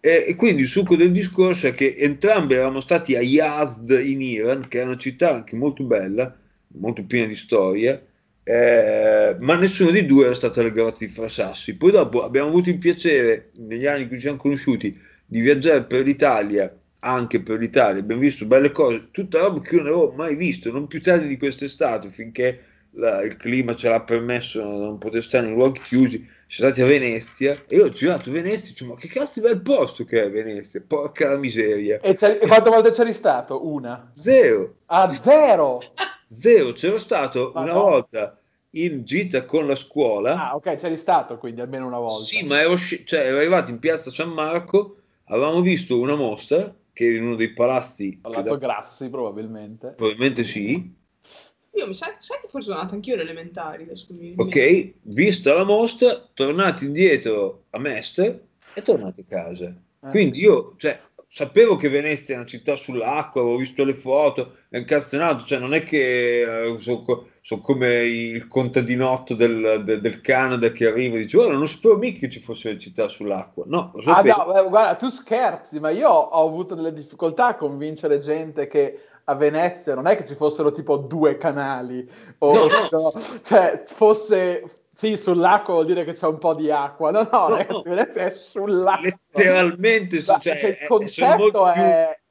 E, e, quindi il succo del discorso è che entrambi eravamo stati a Yazd in Iran, che è una città anche molto bella, molto piena di storie, eh, ma nessuno di due era stato alle grotte di Frasassi. Poi dopo abbiamo avuto il piacere, negli anni in cui ci siamo conosciuti, di viaggiare per l'Italia, anche per l'Italia, abbiamo visto belle cose, tutta roba che io non avevo mai visto, non più tardi di quest'estate, finché la, il clima ce l'ha permesso, non poter stare in luoghi chiusi, siamo stati a Venezia e io ho girato Venezia dicevo ma che cazzo di bel posto che è Venezia, porca la miseria. E, e quante volte c'eri stato? Una? Zero. Ah, zero? *laughs* Zero, c'ero stato ma una no. volta in gita con la scuola. Ah, ok, c'eri stato quindi almeno una volta. Sì, ma ero, cioè, ero arrivato in piazza San Marco, avevamo visto una mostra che in uno dei palazzi. Palazzo da... Grassi, probabilmente. Probabilmente sì. Io mi sa, sai che forse sono andato anch'io alle elementari. Ok, vista la mostra, tornati indietro a Mestre e tornati a casa. Eh, Quindi sì. io, cioè, sapevo che Venezia è una città sull'acqua, avevo visto le foto, è incastenato, cioè non è che eh, sono so come il contadinotto del, del, del, Canada che arriva e dice guarda non sapevo mica che ci fosse città sull'acqua. No, ah, no, guarda, tu scherzi, ma io ho avuto delle difficoltà a convincere gente che a Venezia non è che ci fossero tipo due canali, o no, no. cioè fosse sì, sull'acqua vuol dire che c'è un po' di acqua. No, no, no, no. Venezia è sull'acqua. Letteralmente, cioè, cioè, il concetto è... Eh,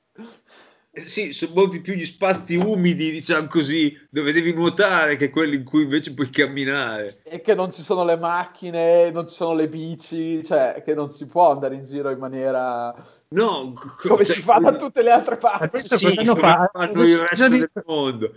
sì, sono molti più gli spazi umidi, diciamo così, dove devi nuotare che quelli in cui invece puoi camminare. E che non ci sono le macchine, non ci sono le bici, cioè che non si può andare in giro in maniera... No, *laughs* come cioè, si fa da tutte le altre parti. Adesso sì, come fa? fanno il resto di... del mondo.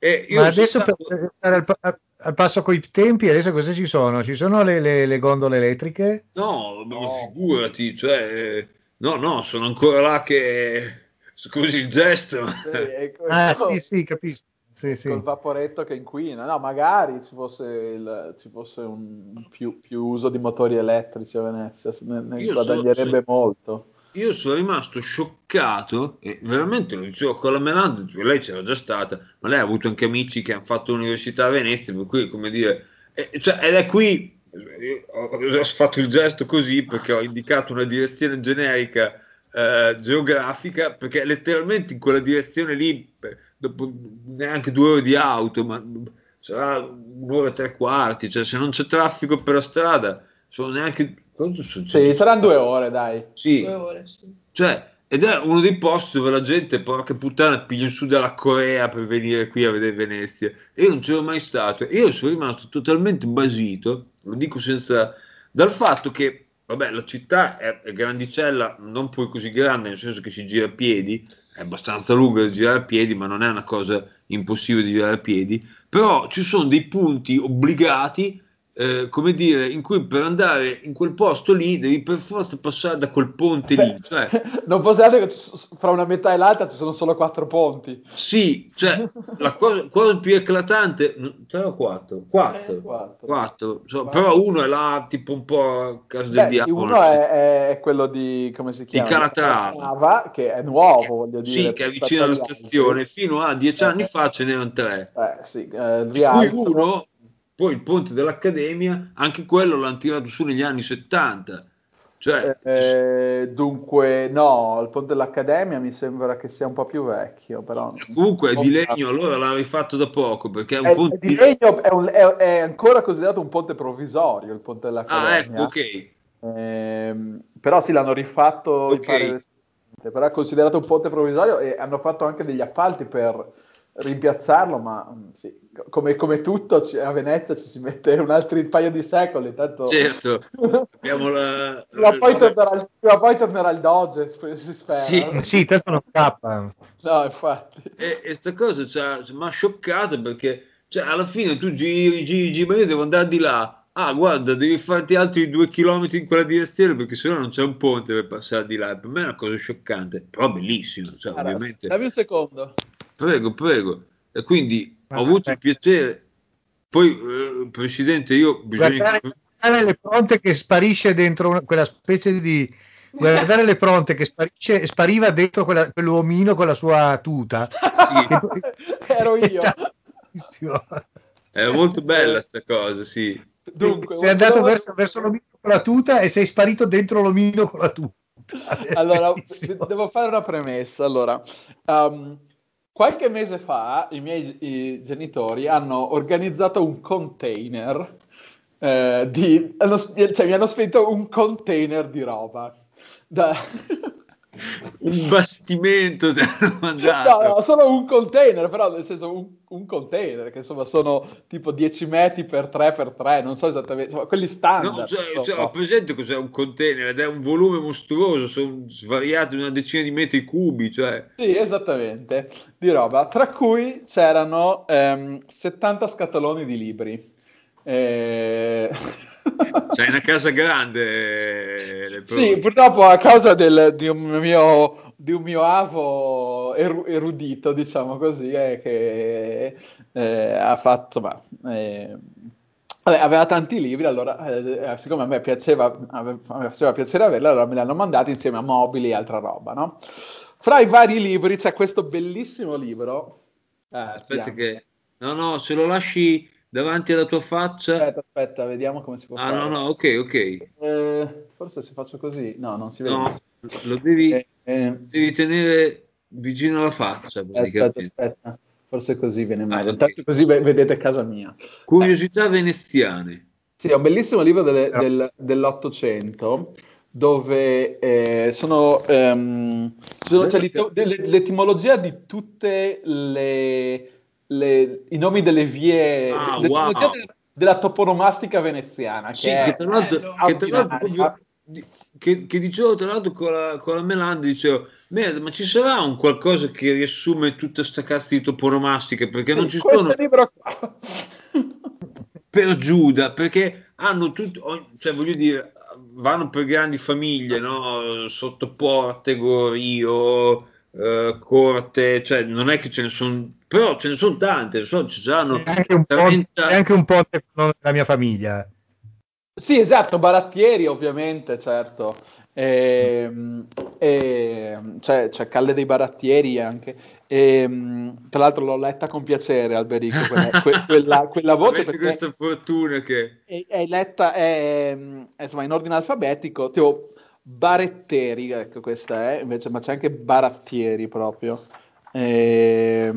E Ma adesso stato... per stare al, al passo coi tempi, adesso cosa ci sono? Ci sono le, le, le gondole elettriche? No, no, figurati, cioè... No, no, sono ancora là che Scusi il gesto. Sì, *laughs* ah, sì, sì, capisco. Sì, sì. Col vaporetto che inquina. No, magari ci fosse, il, ci fosse un più, più, uso di motori elettrici a Venezia, ne, ne guadagnerebbe so, molto. Io sono rimasto scioccato, e veramente lo dicevo con la Melanda, lei c'era già stata, ma lei ha avuto anche amici che hanno fatto l'università a Venezia, per cui, come dire, eh, cioè, ed è qui, ho, ho fatto il gesto così perché ho indicato una direzione generica eh, geografica, perché letteralmente in quella direzione lì, dopo neanche due ore di auto, ma sarà un'ora e tre quarti, cioè se non c'è traffico per la strada, sono neanche... Quanto sono? Sì, saranno due ore, dai. Sì. Due ore, sì. Cioè, ed è uno dei posti dove la gente, porca puttana, piglia su dalla Corea per venire qui a vedere Venezia. Io non c'ero mai stato. Io sono rimasto totalmente basito, lo dico senza... dal fatto che vabbè, la città è, grandicella, non poi così grande, nel senso che si gira a piedi, è abbastanza lunga da girare a piedi, ma non è una cosa impossibile di girare a piedi, però ci sono dei punti obbligati eh, come dire, in cui per andare in quel posto lì devi per forza passare da quel ponte lì. Cioè... *laughs* non possiate che fra una metà e l'altra ci sono solo quattro ponti. Sì, cioè la *laughs* cosa, cosa più eclatante, tre o quattro? Quattro. Eh, quattro. quattro. So. Però uno è là tipo un po' a caso del diavolo. Uno è, è, quello di, come si chiama? Di Calatrava. Che è nuovo, voglio dire. Sì, che è vicino alla stazione. Fino a dieci anni eh. fa ce n'erano tre. Eh, sì, eh, uno poi il ponte dell'Accademia, anche quello l'hanno tirato su negli anni 70. Cioè, eh, dunque, no, il ponte dell'Accademia mi sembra che sia un po' più vecchio, però... Comunque è di legno, allora l'ha rifatto da poco, perché è un è, ponte... È di legno, è, un, è, è, ancora considerato un ponte provvisorio, il ponte dell'Accademia. Ah, ecco, ok. Eh, però sì, l'hanno rifatto, okay. pare, però è considerato un ponte provvisorio e hanno fatto anche degli appalti per rimpiazzarlo, ma mm, sì, come, come tutto a Venezia ci si mette un altro paio di secoli. Tanto... Certo, *laughs* abbiamo la... prima, poi tornerà il, prima poi tornerà il Doge, si spera. Sì, sì tanto non scappa. No, infatti. E, e sta cosa mi ha scioccato perché cioè, alla fine tu giri, giri, giri, ma io devo andare di là. Ah, guarda, devi farti altri due chilometri in quella direzione perché sennò non c'è un ponte per passare di là. Per me è una cosa scioccante, però bellissima. Cioè, allora, ovviamente. Dammi un secondo. Prego, prego. E quindi Ma ho avuto il piacere. Poi, eh, Presidente, io bisogna... Guardare le pronte che sparisce dentro una, quella specie di... Guardare le pronte che sparisce, spariva dentro quella, quell'uomino con la sua tuta. *laughs* Sì. Poi... *laughs* Ero io. Era molto bella questa cosa, sì. Dunque, sei andato giorno... verso, verso l'omino con la tuta e sei sparito dentro l'omino con la tuta. Allora, devo fare una premessa. Allora, um, Qualche mese fa i miei i genitori hanno organizzato un container eh, di... Hanno, cioè mi hanno spento un container di roba. Da... un bastimento no, no, solo un container però nel senso un, un, container che insomma sono tipo 10 metri per 3 per 3 non so esattamente insomma, quelli standard no, cioè, cioè, ho presente cos'è un container ed è un volume mostruoso sono svariati una decina di metri cubi cioè. sì esattamente di roba. Tra cui c'erano ehm, 70 scatoloni di libri. Eh... C'hai una casa grande. Sì, purtroppo a causa del, di, un mio, di, un mio, avo er, erudito, diciamo così, eh, che eh, ha fatto... Ma, eh, vabbè, aveva tanti libri, allora eh, siccome a me piaceva, a me faceva piacere averli, allora me li hanno mandati insieme a mobili e altra roba, no? Fra i vari libri c'è questo bellissimo libro. Eh, Aspetta che... No, no, se lo lasci davanti alla tua faccia. Aspetta, aspetta, vediamo come si può ah, fare. Ah, no, no, ok, ok. Eh, forse se faccio così, no, non si vede. No, lo devi, eh, eh. devi tenere vicino alla faccia. Aspetta, aspetta, forse così viene meglio. Ah, Intanto così vedete casa mia. Curiosità eh. veneziane. Sì, è un bellissimo libro delle, del, dell'Ottocento dove eh, sono, um, sono cioè, l'etimologia di tutte le, le, i nomi delle vie, ah, wow. della, della, toponomastica veneziana. Sì, che, che tra l'altro, che, tra l'altro che, che, dicevo tra l'altro con la, con la Melanda, dicevo, ma ci sarà un qualcosa che riassume tutta questa cazzo di toponomastica? Perché non ci sono... per Giuda, perché hanno tutto, cioè voglio dire, vanno per grandi famiglie, no? Sottoporte, Gorio, eh, Corte, cioè non è che ce ne sono, però ce ne sono tante, so, ci saranno c'è anche un 30... po', c'è anche un po' della mia famiglia. Sì, esatto, Barattieri ovviamente, certo. E, ehm, e, c'è, c'è, Calle dei Barattieri anche. E, ehm, tra l'altro l'ho letta con piacere, Alberico, quella, que, *laughs* quella, quella voce. Avete questa fortuna che... È, è letta è, è, insomma, in ordine alfabetico, tipo Baretteri, ecco questa è, invece, ma c'è anche Barattieri proprio. E,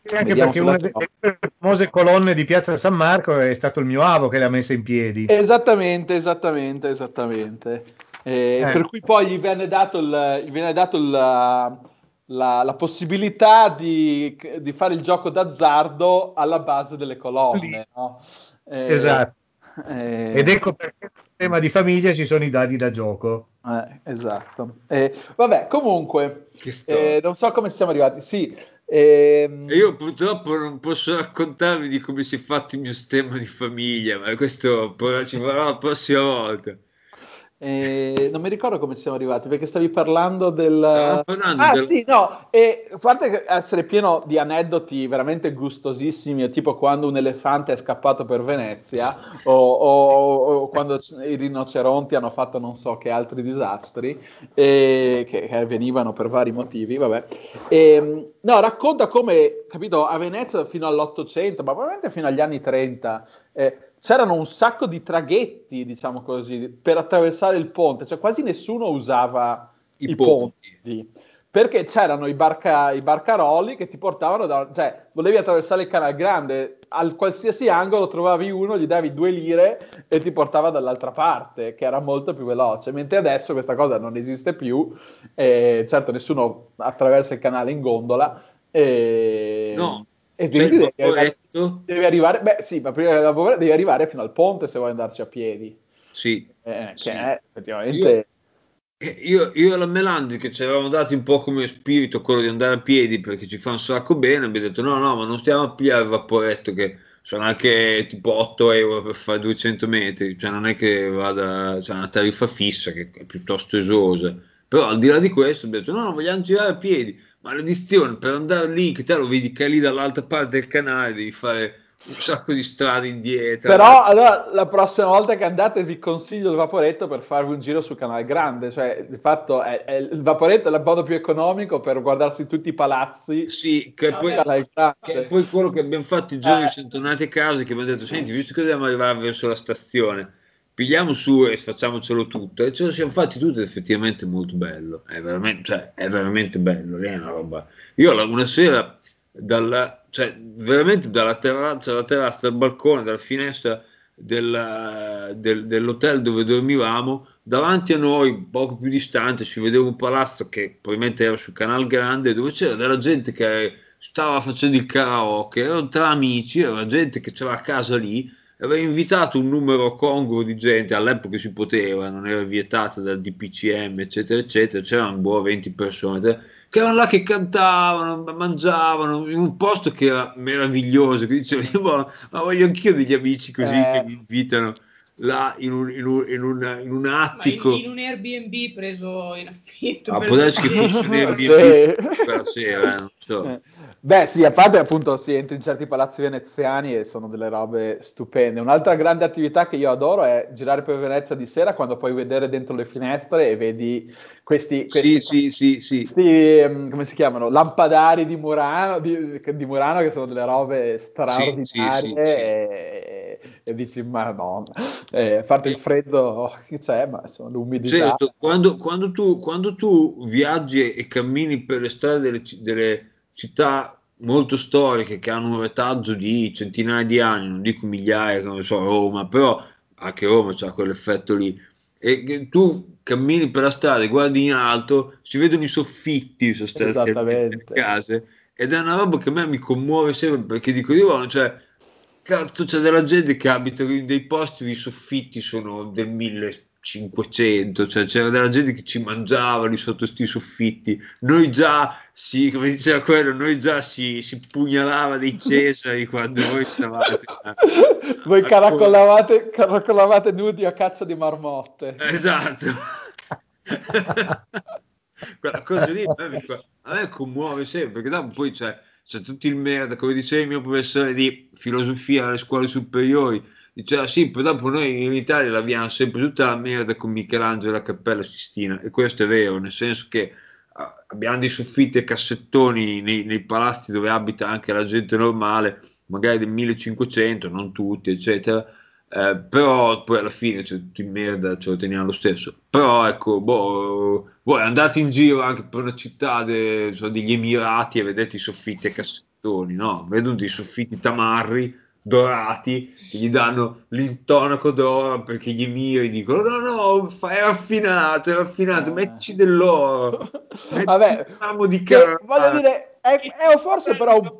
sì, anche perché una delle famose colonne di Piazza San Marco è stato il mio avo che l'ha messa in piedi. Esattamente, esattamente, esattamente. Eh, eh. Per cui poi gli viene dato, il, gli viene dato il, la, la, la, possibilità di, di, fare il gioco d'azzardo alla base delle colonne. No? Eh, esatto. Eh, Ed ecco perché sistema di famiglia ci sono i dadi da gioco. Eh, esatto. Eh, vabbè, comunque, non so come siamo arrivati. Sì, Ehm... Io purtroppo non posso raccontarvi di come si è fatto il mio stemma di famiglia, ma questo ci farò la prossima volta. Eh, non mi ricordo come ci siamo arrivati perché stavi parlando del. Parlando ah, del... sì, no. E a parte essere pieno di aneddoti veramente gustosissimi, tipo quando un elefante è scappato per Venezia o, o, o quando i rinoceronti hanno fatto non so che altri disastri e, che, che avvenivano per vari motivi. Vabbè. E, no, racconta come, capito, a Venezia fino all'Ottocento, ma probabilmente fino agli anni 30. Eh, c'erano un sacco di traghetti, diciamo così, per attraversare il ponte, cioè quasi nessuno usava i, i ponti. ponti. Perché c'erano i, barca, i, barcaroli che ti portavano da. cioè, volevi attraversare il canale grande, al qualsiasi angolo trovavi uno, gli davi due lire e ti portava dall'altra parte, che era molto più veloce. Mentre adesso questa cosa non esiste più, e certo nessuno attraversa il canale in gondola. E... No, e quindi devi arrivare, devi arrivare, beh sì, ma prima della povera devi arrivare fino al ponte se vuoi andarci a piedi. Sì. Eh, sì. Che è effettivamente... Io, io, io e la Melandi che ci avevamo dati un po' come spirito quello di andare a piedi perché ci fa un sacco bene, abbiamo detto no, no, ma non stiamo a pigliare il vaporetto che sono anche tipo 8 euro per fare 200 metri, cioè non è che vada, c'è una tariffa fissa che è piuttosto esosa. Però al di là di questo abbiamo detto no, no, vogliamo girare a piedi maledizione, per andare lì, che te lo vedi che è lì dall'altra parte del canale, devi fare un sacco di strade indietro. Però allora la prossima volta che andate vi consiglio il vaporetto per farvi un giro sul canale grande, cioè di fatto è, è, il vaporetto è il modo più economico per guardarsi tutti i palazzi. Sì, che, poi, che è poi quello che abbiamo fatto i giorni eh. siamo tornati a casa che abbiamo detto, senti, visto che dobbiamo arrivare verso la stazione, pigliamo su e facciamocelo tutto. E ce lo siamo fatti tutto ed effettivamente molto bello. È veramente, cioè, è veramente bello è una roba. Io una sera dalla, cioè, veramente dalla terrazza, dalla terrazza dal balcone dalla finestra del, del, dell'hotel dove dormivamo davanti a noi poco più distante si vedeva un palazzo che probabilmente era sul canale grande dove c'era della gente che stava facendo il karaoke erano tra amici era gente che c'era a casa lì aveva invitato un numero congruo di gente, all'epoca si poteva, non era vietata dal DPCM, eccetera, eccetera, c'erano boh, 20 persone che erano là che cantavano, mangiavano, in un posto che era meraviglioso, che dicevo, ma voglio anch'io degli amici così eh. che mi invitano là in un, in un, in un, in un attico. In, in, un Airbnb preso in affitto. Ah, può darsi *laughs* che fosse un Airbnb sì. quella sera, eh, non so. Beh, sì, a parte appunto si entra in certi palazzi veneziani e sono delle robe stupende. Un'altra grande attività che io adoro è girare per Venezia di sera quando puoi vedere dentro le finestre e vedi questi, questi, sì, sì, sì, questi um, come si chiamano? Lampadari di Murano, di, di Murano che sono delle robe straordinarie e, e, dici, madonna, eh, a parte il freddo che c'è, ma insomma l'umidità. Certo, quando, quando, tu, quando tu viaggi e cammini per le strade delle, delle città molto storiche che hanno un retaggio di centinaia di anni, non dico migliaia, non so, Roma, però anche Roma ha quell'effetto lì. E tu cammini per la strada guardi in alto, si vedono i soffitti sostanzialmente delle case ed è una roba che a me mi commuove sempre perché dico io, cioè, cazzo, c'è della gente che abita in dei posti, i soffitti sono del 1000 500, cioè c'era della gente che ci mangiava lì sotto sti soffitti, noi già si, come diceva quello, noi già si, si pugnalava dei Cesari *laughs* quando voi stavate. *laughs* voi caracollavate, caracollavate nudi a caccia di marmotte. Esatto. *laughs* Quella cosa lì a me, a me commuove sempre, perché dopo poi c'è, c'è tutto il merda, come diceva il mio professore di filosofia alle scuole superiori, diceva ah, sì, poi dopo noi in Italia laviamo sempre tutta la merda con Michelangelo e la Cappella Sistina e questo è vero, nel senso che uh, abbiamo dei soffitti e cassettoni nei, nei, palazzi dove abita anche la gente normale, magari del 1500, non tutti, eccetera, eh, però poi alla fine c'è tutto in merda, ce lo teniamo lo stesso. Però ecco, boh, voi andate in giro anche per una città de, so, degli Emirati e vedete i soffitti e cassettoni, no? Vedono dei soffitti tamarri dorati che gli danno l'intonaco d'oro perché gli emiri dicono no no è raffinato è raffinato eh. mettici dell'oro *laughs* mettici vabbè un ramo di carne voglio dire è, è forse però un,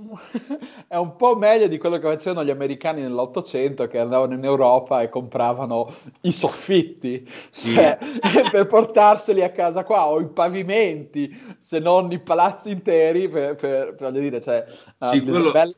*laughs* è un po' meglio di quello che facevano gli americani nell'Ottocento che andavano in Europa e compravano i soffitti sì. cioè, *laughs* per portarseli a casa qua o i pavimenti se non i palazzi interi per, per, per dire cioè, sì, uh, quello... belle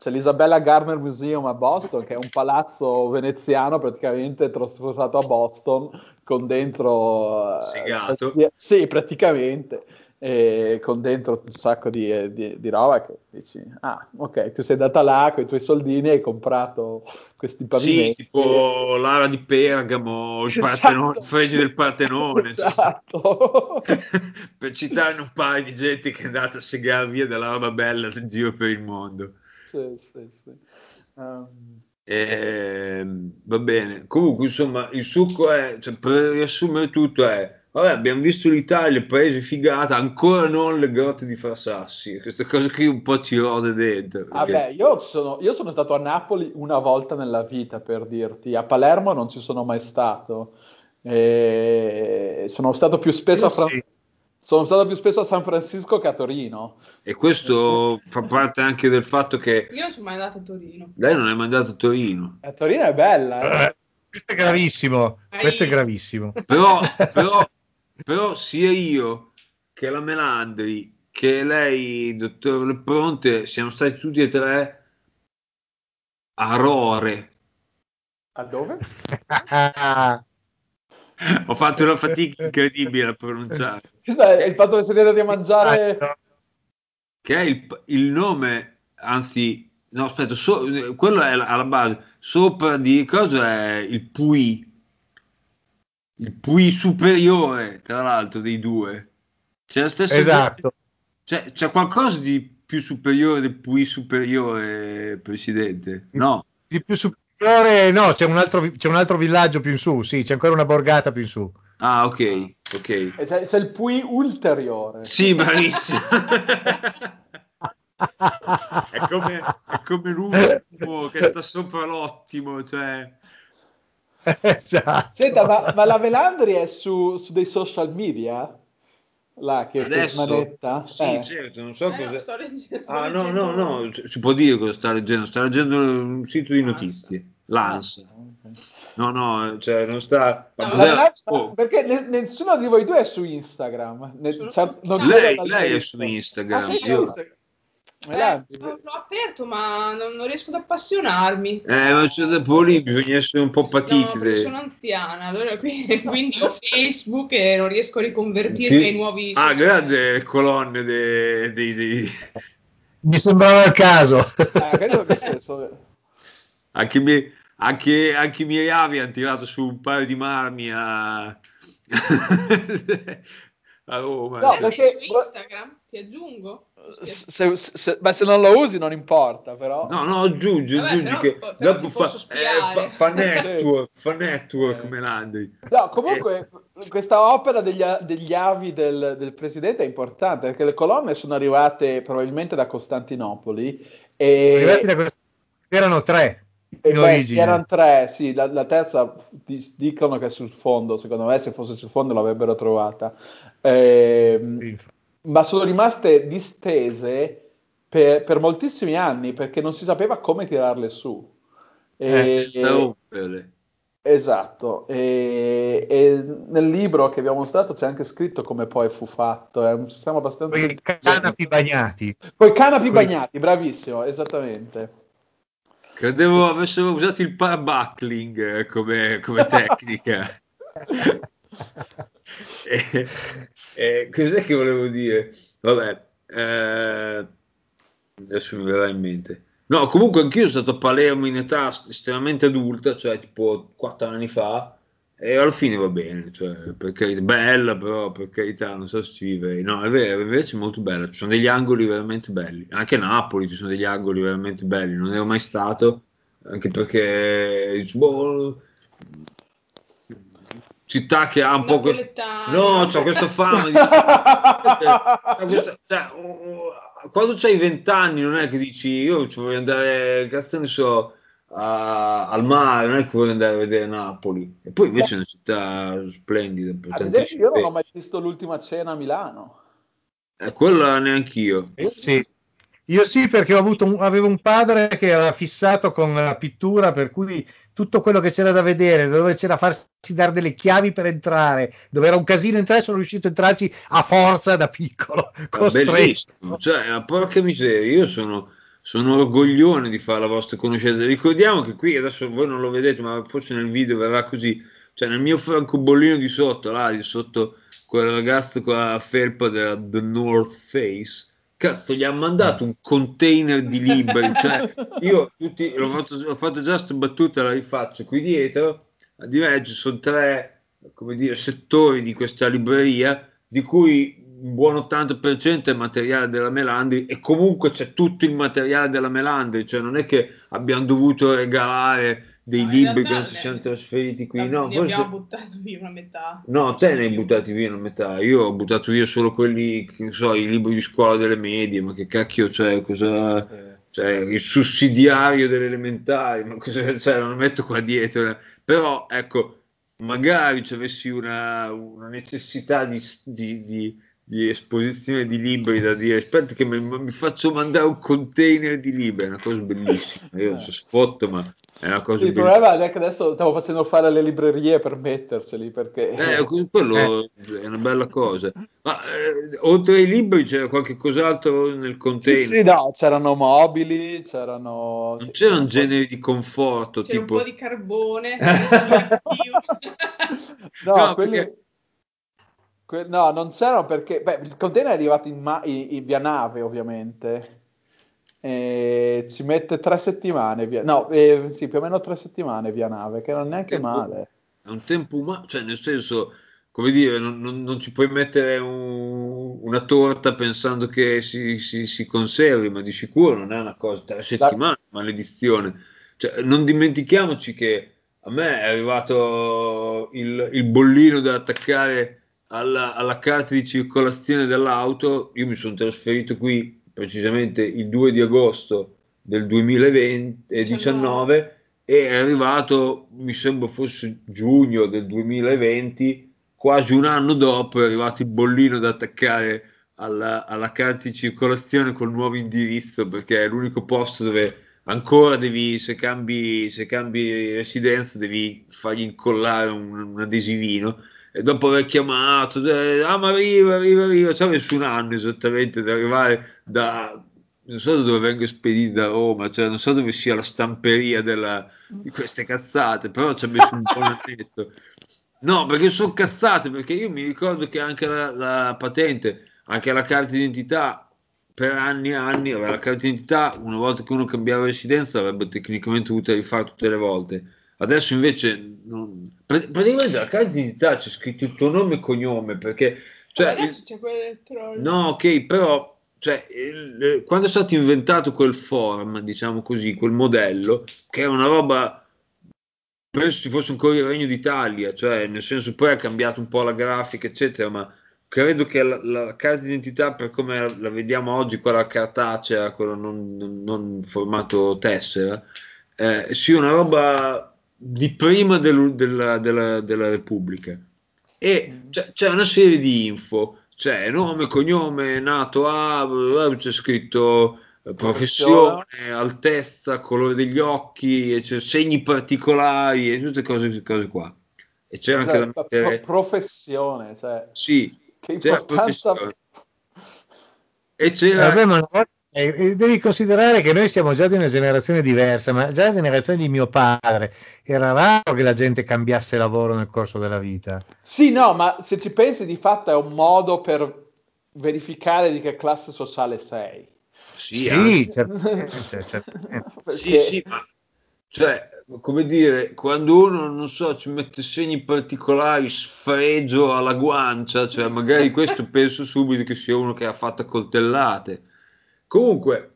c'è l'Isabella Garner Museum a Boston, che è un palazzo veneziano praticamente trasportato a Boston con dentro... Eh, Segato. Eh, sì, praticamente. E con dentro un sacco di, di, di, roba che dici, ah, ok, tu sei andata là con i tuoi soldini e hai comprato questi pavimenti. Sì, tipo l'ara di Pergamo, il, esatto. il fregi del Partenone. Esatto. *laughs* per citare un paio di gente che è andata a segare via della roba bella del giro per il mondo sì, sì, sì. Um... Eh, va bene, comunque insomma il succo è, cioè, per riassumere tutto è, vabbè abbiamo visto l'Italia, il paese figata, ancora non le grotte di Frassassi, questa cosa qui un po' ci rode dentro. Perché... Vabbè, io sono, io sono stato a Napoli una volta nella vita per dirti, a Palermo non ci sono mai stato, e sono stato più spesso io a Francia. Sono stato più spesso a San Francisco che a Torino. E questo fa parte anche del fatto che... Io non sono mai andato a Torino. Lei non è mai andato a Torino. A Torino è bella. Eh? Eh, questo è gravissimo. Questo è gravissimo. Però, *laughs* però, però sia io che la Melandri, che lei, dottor Lepronte, siamo stati tutti e tre a Rore. A dove? *laughs* *laughs* Ho fatto una fatica incredibile a pronunciare. Il fatto che siete andati a mangiare... Che è il, il nome, anzi, no aspetta, so, quello è alla base. Sopra di cosa è il Pui? Il Pui superiore, tra l'altro, dei due. C'è la stessa esatto. C'è, c'è qualcosa di più superiore del Pui superiore, Presidente? No. Di più superiore no, c'è un, altro, c'è un altro villaggio più in su, sì, c'è ancora una borgata più in su. Ah, ok, ok. C'è, c'è il Pui ulteriore. Sì, bravissimo. *laughs* è, come, è come l'ultimo che sta sopra l'ottimo, cioè... *laughs* Esatto. Senta, ma, ma, la Velandri è su, su dei social media? Là che, Adesso, smanetta. Sì, eh. certo, non so eh, cosa. Leggendo, ah, no, no, no, si può dire cosa sta leggendo. Sta leggendo un sito di notizie, l'ANS. Ah, no, no, cioè non sta. No, la, oh. Perché ne, nessuno di voi due è su Instagram. Ne, cioè, lei, lei è su Instagram. Ah, Instagram. Eh, l'ho aperto, ma non, non, riesco ad appassionarmi. Eh, ma c'è dopo lì bisogna essere un po' patiti. No, sono anziana, allora, quindi, *laughs* quindi, ho Facebook e non riesco a riconvertirmi ai nuovi. Ah, grande colonne dei. De, de... Mi sembrava il caso. Ah, anche, anche, anche i miei avi hanno tirato su un paio di marmi a. *laughs* *laughs* a Roma. No, perché su Instagram ti aggiungo. Se, se, beh, se non lo usi non importa, però. No, no, aggiungi, Vabbè, aggiungi però, che però dopo fa, eh, fa, fa, *laughs* network, fa network Melandri. No, comunque eh. questa opera degli, degli avi del, del, presidente è importante perché le colonne sono arrivate probabilmente da Costantinopoli. E... Arrivati da Costantinopoli erano tre. In sì, erano tre, sì, la, la, terza dicono che è sul fondo, secondo me se fosse sul fondo l'avrebbero trovata. Eh, ma sono rimaste distese per, per, moltissimi anni perché non si sapeva come tirarle su. E, eh, esatto, e, e, nel libro che abbiamo mostrato c'è anche scritto come poi fu fatto, è un sistema abbastanza... Con i canapi bagnati. Con i canapi Coi... bagnati, bravissimo, esattamente. Credevo avessero usato il parabuckling come, come tecnica. *laughs* e, e, cos'è che volevo dire? Vabbè, eh, adesso mi verrà in mente. No, comunque anch'io sono stato a Palermo in età estremamente adulta, cioè tipo 4 anni fa, e alla fine va bene, cioè, perché è bella, però per carità, non so se ci vive. No, è vero, invece è molto bella, ci sono degli angoli veramente belli. Anche a Napoli ci sono degli angoli veramente belli, non ero mai stato, anche perché boh, città che ha un po'... Que- no, c'ha questa fama di... *laughs* cioè, quando c'hai vent'anni non è che dici io ci voglio andare, cazzo ne so, a, al mare, non è che voglio andare a vedere Napoli. E poi invece è una città splendida. Ad esempio io non ho mai visto l'ultima cena a Milano. Eh, quella neanch'io. Io sì. Io sì, perché un, avevo un padre che era fissato con la pittura, per cui tutto quello che c'era da vedere, dove c'era farsi dare delle chiavi per entrare, dove era un casino entrare, sono riuscito a entrarci a forza da piccolo. Bellissimo, cioè, porca miseria, io sono, sono orgoglione di fare la vostra conoscenza. Ricordiamo che qui adesso voi non lo vedete, ma forse nel video verrà così. Cioè, nel mio francobollino di sotto, là, di sotto quel ragazzo con la felpa della The North Face cazzo gli ha mandato un container di libri cioè io tutti, l'ho, fatto, l'ho fatto già sta battuta la rifaccio qui dietro di me ci sono tre dire, settori di questa libreria di cui un buon 80% è materiale della Melandri e comunque c'è tutto il materiale della Melandri cioè non è che abbiamo dovuto regalare dei no, libri che non si siano trasferiti qui. No, ne forse... abbiamo buttato via una metà. No, te ne hai buttati via una metà. Io ho buttato via solo quelli, che so, i libri di scuola delle medie, ma che cacchio c'è? Cosa... Cioè, il sussidiario delle elementari, ma cosa cioè, non lo metto qua dietro. Però, ecco, magari ci avessi una, una necessità di, di, di, di, esposizione di libri da dire aspetta che mi, mi, faccio mandare un container di libri, è una cosa bellissima. Io eh. sfotto, ma è una cosa il problema è che adesso stiamo facendo fare le librerie per metterceli perché... Eh, quello eh. è una bella cosa. Ma eh, oltre ai libri c'era qualche cos'altro nel container? Sì, sì no, c'erano mobili, c'erano... Non c'erano generi di conforto, c'era tipo... un po' di carbone. *laughs* *laughs* no, no, quelli... perché... Que- no, non c'erano perché... Beh, il container è arrivato in, ma- in, in via nave, ovviamente. E ci mette tre settimane via, no, eh, sì, più o meno tre settimane via nave, che non è neanche tempo, male. È un tempo umano, cioè nel senso, come dire, non, non, non ci puoi mettere un, una torta pensando che si, si, si, conservi, ma di sicuro non è una cosa, tre settimane, La... maledizione. Cioè, non dimentichiamoci che a me è arrivato il, il bollino da attaccare alla, alla carta di circolazione dell'auto, io mi sono trasferito qui precisamente il 2 di agosto del 2019 e è arrivato, mi sembra fosse giugno del 2020, quasi un anno dopo è arrivato il bollino da attaccare alla, alla carta di circolazione col nuovo indirizzo perché è l'unico posto dove ancora devi, se cambi, se cambi residenza, devi fargli incollare un, un adesivino e dopo aver chiamato, eh, ah ma arriva, arriva, arriva, ci ha messo un anno esattamente ad arrivare da non so da dove vengo spedito da Roma, cioè non so dove sia la stamperia della, di queste cazzate, però ci ha messo un po' netto. No, perché sono cazzate, perché io mi ricordo che anche la, la patente, anche la carta d'identità, per anni e anni, la carta d'identità, una volta che uno cambiava residenza, avrebbe tecnicamente dovuto rifare tutte le volte. Adesso invece, non... praticamente la carta d'identità c'è scritto il tuo nome e cognome, perché... Cioè, adesso il... c'è quello elettronico. No, ok, però cioè, il, quando è stato inventato quel form, diciamo così, quel modello, che è una roba, penso ci fosse ancora il Regno d'Italia, cioè nel senso poi ha cambiato un po' la grafica, eccetera, ma credo che la, la carta d'identità, per come la vediamo oggi, quella cartacea, quella non, non, non formato tessera, eh, sia una roba di prima del, della, della, della Repubblica. E c'è, c'è una serie di info c'è nome, cognome, nato a, c'è scritto eh, professione, altezza, colore degli occhi, c'è segni particolari e tutte cose, cose qua. E c'è anche Cioè, da mettere... pro- professione, cioè, Sì, che c'era importanza... professione. E Eh, c'era... vabbè, ma una volta- eh, devi considerare che noi siamo già di una generazione diversa, ma già la generazione di mio padre era raro che la gente cambiasse lavoro nel corso della vita. Sì, no, ma se ci pensi di fatto è un modo per verificare di che classe sociale sei. Sì, anche- certamente, *laughs* certamente. Perché- Sì, sì, ma cioè, come dire, quando uno, non so, ci mette segni particolari, sfregio alla guancia, cioè magari questo *laughs* penso subito che sia uno che ha fatto coltellate. Comunque,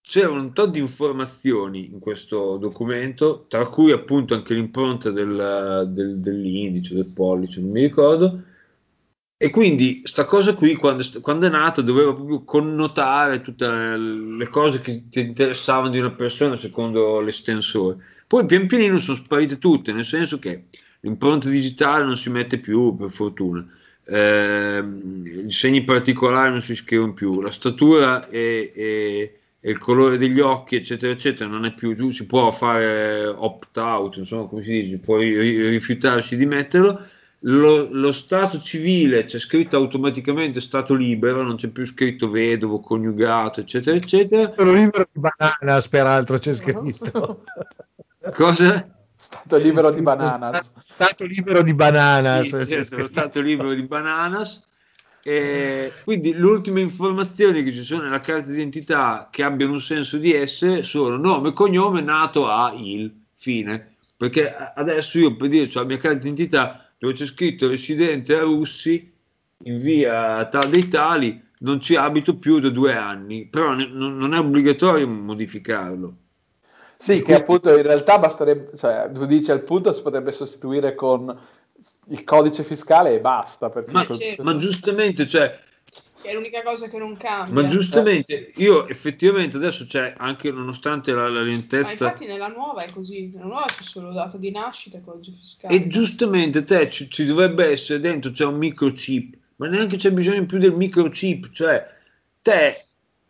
c'era un tot di informazioni in questo documento, tra cui appunto anche l'impronta del- del- dell'indice, del pollice, non mi ricordo. E quindi sta cosa qui, quando, quando è nata, doveva proprio connotare tutte le cose che ti interessavano di una persona secondo l'estensore. Poi pian pianino sono sparite tutte, nel senso che l'impronta digitale non si mette più, per fortuna. I segni particolari non si scrivono più, la statura e, e- e il colore degli occhi, eccetera, eccetera, non è più giù, si può fare opt-out, insomma, come si dice, puoi ri- rifiutarsi di metterlo. Lo, lo stato civile c'è scritto automaticamente stato libero, non c'è più scritto vedovo, coniugato, eccetera, eccetera. Sono libero di bananas, peraltro c'è scritto. Cosa? Stato libero di bananas. Stato libero di bananas. Sì, certo, stato libero di bananas. E quindi le ultime informazioni che ci sono nella carta d'identità che abbiano un senso di essere sono nome, cognome, nato a il, fine. Perché adesso io per dire, ho la mia carta d'identità dove c'è scritto residente a Russi in via tal dei tali, non ci abito più da due anni, però ne- non è obbligatorio modificarlo. Sì, che appunto in realtà basterebbe, cioè, tu dici al punto si potrebbe sostituire con il codice fiscale e basta. Perché Ma, col- Sì. ma giustamente, cioè, Che è l'unica cosa che non cambia. Ma giustamente, io effettivamente adesso c'è anche nonostante la, la Ma lentezza, infatti nella nuova è così, nella nuova c'è solo data di nascita e codice fiscale. e giustamente te ci, ci dovrebbe essere dentro c'è un microchip, ma neanche c'è bisogno più del microchip, cioè te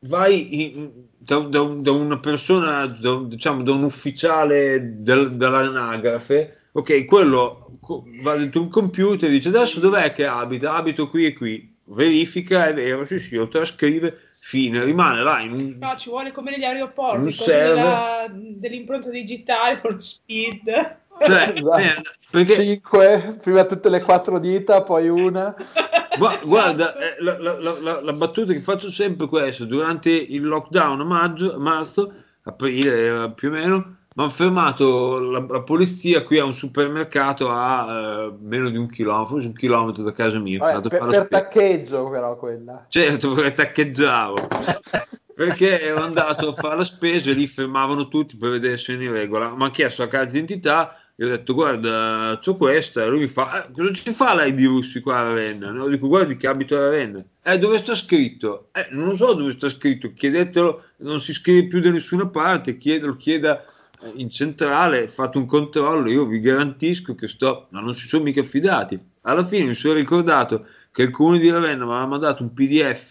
vai in- da, da da una persona, da, diciamo da un ufficiale del- dell'anagrafe, ok, quello co- va dentro un computer e dice adesso dov'è che abita? Abito qui e qui, verifica, è vero, sì sì, lo trascrive, fine, rimane là in un... No, ci vuole come negli aeroporti, serve. della- dell'impronta digitale con lo speed. Cioè, *laughs* Esatto. Perché 5, prima tutte le quattro dita, poi una. *laughs* Esatto. Guarda, eh, la, la- la- la- battuta che faccio sempre è questa: durante il lockdown a maggio, marzo, aprile era più o meno, mi hanno fermato la, polizia qui a un supermercato a eh, meno di un chilometro, forse un chilometro da casa mia. Vabbè, per, per taccheggio però quella. Certo, perché taccheggiavo. *laughs* perché ero andato a fare la spesa e lì fermavano tutti per vedere se ero in regola. Mi ha chiesto la carta d'identità e ho detto guarda, c'ho questa. E lui mi fa, "Eh, cosa ci fa lei Russi qua a Ravenna? No, dico guardi che abito a Ravenna. Eh, dove sta scritto? Eh, non lo so dove sta scritto. Chiedetelo, non si scrive più da nessuna parte. Chiedelo, chieda eh, in centrale, fate un controllo. Io vi garantisco che sto, ma non si sono mica fidati. Alla fine mi sono ricordato che il comune di Ravenna mi aveva mandato un PDF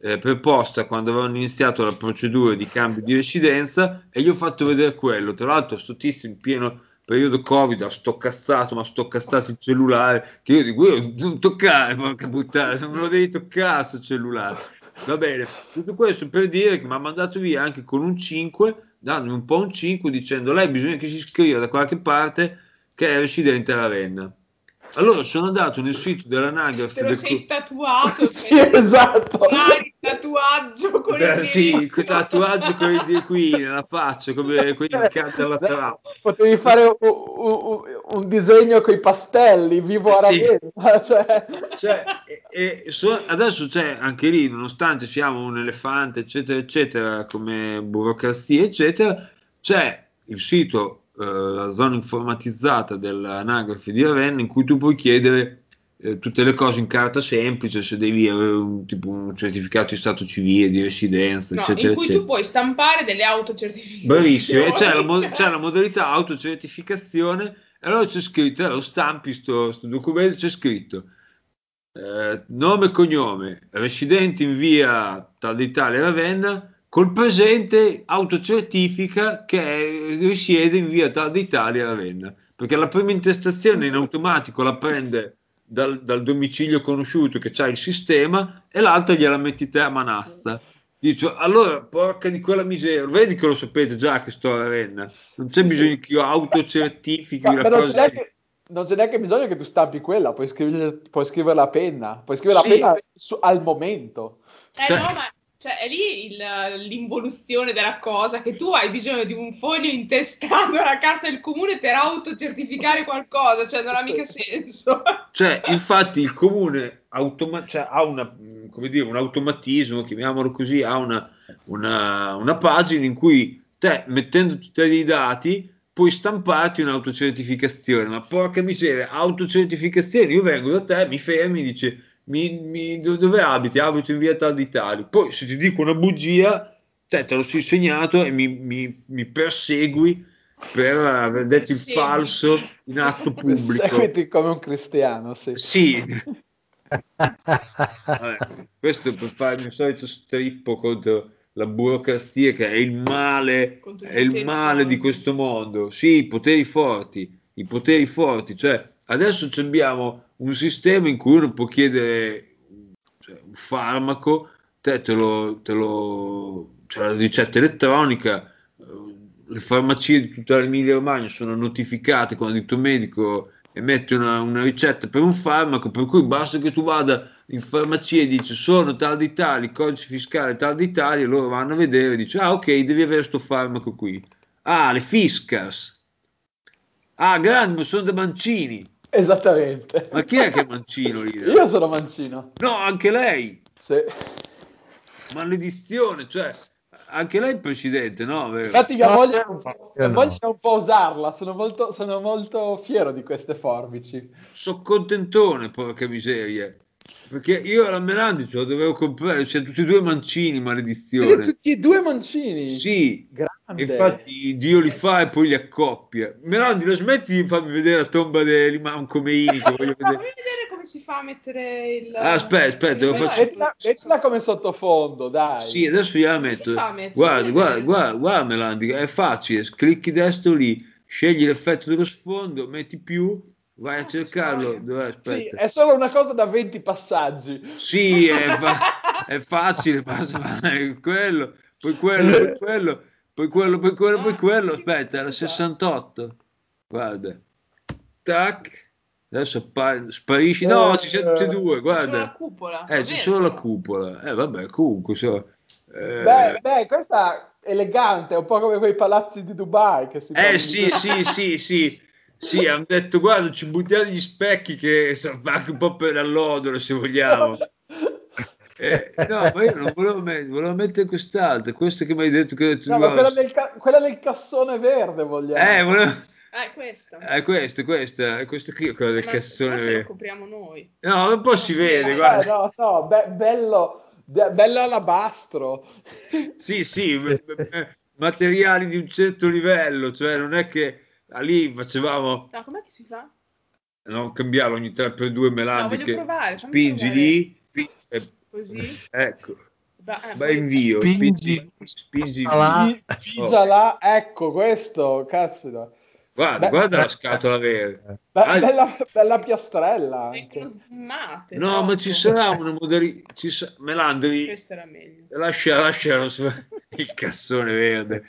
eh, per posta quando avevano iniziato la procedura di cambio di residenza e gli ho fatto vedere quello. Tra l'altro, sto tizio in pieno periodo Covid, ha stoccazzato, ma stoccazzato il cellulare, che io dico, io non toccare, porca puttana, non me lo devi toccare sto cellulare. Va bene, tutto questo per dire che mi ha mandato via anche con un 5, dandomi un po' un 5, dicendo lei bisogna che si iscriva da qualche parte che è residente a Ravenna. Allora sono andato nel sito dell'anagrafe Te lo del sei tatuato. *laughs* Sì, esatto. Tatuaggio con Beh, i sì, denti. quei tatuaggi con i di qui nella faccia, come *laughs* quelli che hanno alla trappola. Potevi fare un, un- un disegno con i pastelli, vivo a Sì. Ravenna. *laughs* Cioè, Cioè, e- e so- adesso c'è anche lì, nonostante siamo un elefante, eccetera, eccetera, come burocrazia, eccetera, c'è il sito, eh, la zona informatizzata dell'anagrafe di Ravenna in cui tu puoi chiedere eh, tutte le cose in carta semplice, se devi avere un, tipo un certificato di stato civile, di residenza, No, eccetera, in cui eccetera. tu puoi stampare delle autocertificazioni. Bravissimo, e c'è la, mo- Cioè, c'è la modalità autocertificazione, e allora c'è scritto, eh, lo stampi sto, sto documento, c'è scritto eh, nome e cognome, residente in via tal d'Italia Ravenna, col presente autocertifica che risiede in via tal d'Italia Ravenna, perché la prima intestazione in automatico la prende dal, dal domicilio conosciuto che c'ha il sistema e l'altra gliela metti te a manassa. Dico, allora, porca di quella miseria, vedi che lo sapete già che sto a Ravenna, non c'è Sì, bisogno che io autocertifichi ma, la ma non, c'è cosa. neanche, non c'è neanche bisogno che tu stampi quella, puoi scrivere, puoi scriverla a penna, puoi scriverla Sì. a penna su- al momento. Eh Cioè- no, ma cioè, è lì il- l'involuzione della cosa che tu hai bisogno di un foglio intestato alla carta del comune per autocertificare qualcosa, cioè non ha mica senso. Cioè, infatti, il comune automa- cioè, ha una, dire, un automatismo, chiamiamolo così, ha una, una- una pagina in cui te, mettendo tutti i dati, puoi stamparti un'autocertificazione. Ma porca miseria, autocertificazione, io vengo da te, mi fermi, dice, mi, mi- do- dove abiti? Abito in via tal d'Italia. Poi, se ti dico una bugia, te te lo sei segnato e mi, mi- mi persegui per aver detto il Sì. falso in atto *laughs* pubblico. Seguiti come un cristiano, sì. Sì, *laughs* Vabbè, questo per fare il mio solito strippo contro la burocrazia che è il male, è il male di questo mondo. Sì, i poteri forti, i poteri forti, cioè adesso abbiamo un sistema in cui uno può chiedere cioè, un farmaco, te te lo, te lo c'è la ricetta elettronica, eh, le farmacie di tutta l'Emilia Romagna sono notificate quando il tuo medico emette una, una ricetta per un farmaco, per cui basta che tu vada in farmacia e dici sono tal d'Italia, il codice fiscale tal d'Italia, loro vanno a vedere e dice ah ok, devi avere questo farmaco qui. Ah, le Fiscas. Ah, grande, sono da Mancini. Esattamente. Ma chi è che è Mancino lì? Io sono mancino. No, anche lei. Sì. Maledizione, cioè, anche lei è il presidente, no? Vero? Infatti mia moglie, mia no. moglie non può usarla, sono molto, sono molto fiero di queste forbici. So contentone, porca miseria. Perché io alla Melandi ce lo dovevo comprare, c'è tutti e due mancini, Siete maledizione. tutti e due mancini. Sì, Grande. Infatti Dio li fa e poi li accoppia. Melandi, la smetti di farmi vedere la tomba dell'imam Khomeini che voglio *laughs* Ma vedere. vuoi vedere come si fa a mettere il... Ah, aspetta, aspetta, lo faccio- Mettila, mettila come sottofondo, dai. Sì, adesso gliela Come metto. Guarda, guarda, vedere. guarda, guarda Melandi, è facile. Clicchi destro lì, scegli l'effetto dello sfondo, metti più, vai a Ah, cercarlo. Dov'è? Sì, è solo una cosa da 20 passaggi. Sì, è, fa- è facile, fare quello, poi quello, poi *laughs* quello, poi quello, poi quello, poi Ah, quello. Aspetta, era cazzo fa? 68. Guarda. Tac. Adesso sparisci. No, ci siamo tutti e due, C'è solo la guarda. cupola. Eh, va c'è bene, solo la però. cupola. Eh, vabbè, comunque, so, eh, Beh, beh, questa è elegante, è un po' come quei palazzi di Dubai che si Eh sì, sì, sì, sì, sì, *laughs* hanno detto guarda ci buttiamo gli specchi che sono anche un po' per allodere se vogliamo. *laughs* Eh, no, ma io non volevo, met- volevo mettere quest'altro, questo che mi hai detto che ho detto, No, ma guarda, quella del, ca- quella del cassone verde vogliamo. eh, volevo, Ah, è questa. eh, questo, questo, è questo qui, quello del Ma cassone. forse lo vero. compriamo noi. No, un po' si Sì, vede, eh, Eh, guarda. no, no, be- bello, de- bello alabastro. *laughs* Sì, sì, m- m- materiali di un certo livello, cioè non è che lì facevamo, No, com'è che si fa? non cambiarlo ogni 3x2 melandi voglio che provare, fammi spingi provare. lì, e- Così? ecco. Va- eh, Vai poi- invio, Spingi. spingi, via. Là, ecco questo, caspita. Guarda, Beh, guarda la eh, scatola verde. Be- Ah, bella, bella piastrella anche. sfumate. no, troppo. ma ci sarà una modalità. Sa- Melandri, Questo era meglio. lascia, lascia il cassone verde.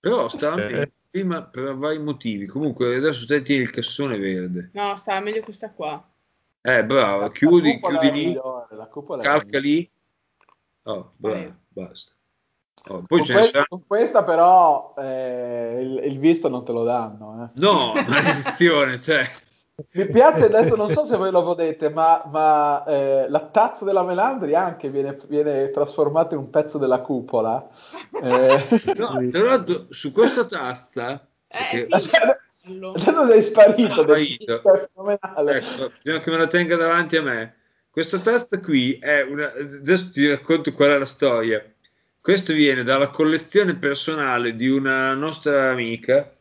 Però sta meglio prima per vari motivi. Comunque, adesso te tieni il cassone verde. No, stava meglio questa qua. Eh, bravo, La- chiudi, chiudi lì, migliore, la cupola è calca lì. Oh, bravo, basta. Oh, poi Con, ce ne que- sarà. con questa però eh, il, il visto non te lo danno. eh. No, *laughs* maledizione, cioè. Mi piace adesso, non so se voi lo vedete, ma, ma, eh, la tazza della Melandri anche viene, viene trasformata in un pezzo della cupola. Eh, No, l'altro, su questa tazza, Eh, perché- bello. *laughs* adesso sei sparito, Sparito. è fenomenale. ecco, bisogna che me la tenga davanti a me. Questa tazza qui è una. Adesso ti racconto qual è la storia. Questo viene dalla collezione personale di una nostra amica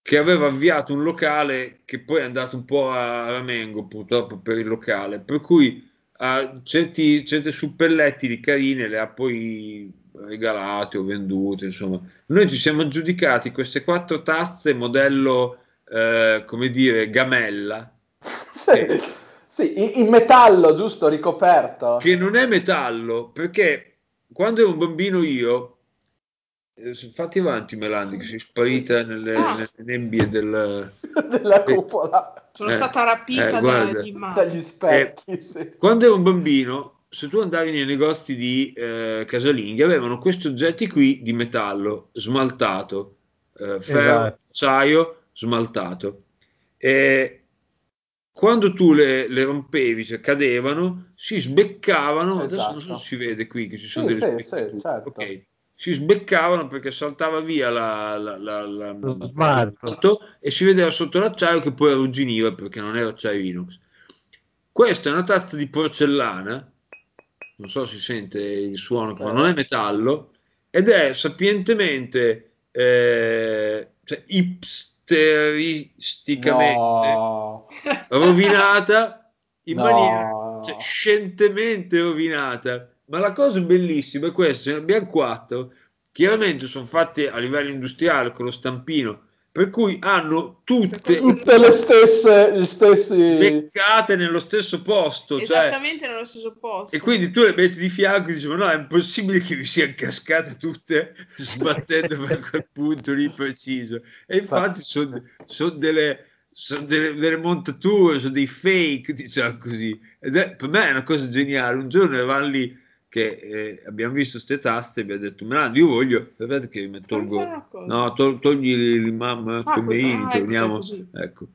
che aveva avviato un locale che poi è andato un po' a ramengo purtroppo per il locale, per cui ha certi, certe suppellettili carine le ha poi regalate o vendute, insomma. Noi ci siamo aggiudicati queste quattro tazze modello, eh, come dire, gamella, Sì, sì, in, in metallo, giusto, ricoperto. che non è metallo, perché quando ero un bambino io, eh, fatti avanti Melandi, che sei sparita nelle, Ah. nelle nebbie del... *laughs* della cupola, Sono Eh, stata rapita eh, da- guarda. dall'immagine. dagli specchi. sì. Quando ero un bambino, se tu andavi nei negozi di eh, casalinghi, avevano questi oggetti qui di metallo smaltato, eh, ferro, Esatto. acciaio smaltato. E quando tu le, le rompevi, cioè cadevano, si sbeccavano. Adesso non so Esatto. se si vede qui che ci sono Sì, delle sì, sì, certo. Ok. Si sbeccavano perché saltava via la, la- la- la- Lo smalto. smalto e si vedeva sotto l'acciaio che poi arrugginiva perché non era acciaio inox. Questa è una tazza di porcellana, non so se si sente il suono che fa, non è metallo, ed è sapientemente, eh, cioè hipsteristicamente No, rovinata in No. maniera cioè, scientemente rovinata. Ma la cosa bellissima è questa: ce ne abbiamo quattro. Chiaramente sono fatte a livello industriale con lo stampino, per cui hanno tutte tutte le stesse, gli stessi... beccate nello stesso posto. cioè- Esattamente nello stesso posto. e quindi tu le metti di fianco e dici: Ma no, è impossibile che vi siano cascate tutte sbattendo per quel punto lì preciso. E infatti sono delle, son delle, delle montature, sono dei fake, diciamo così. Ed è, per me è una cosa geniale. Un giorno eravamo lì che eh, abbiamo visto queste taste e abbiamo detto: Melando, io voglio, aspetta che mi tolgo. No, tol- togli l'imam Ah, Khomeini, quello- ah, torniamo, ecco,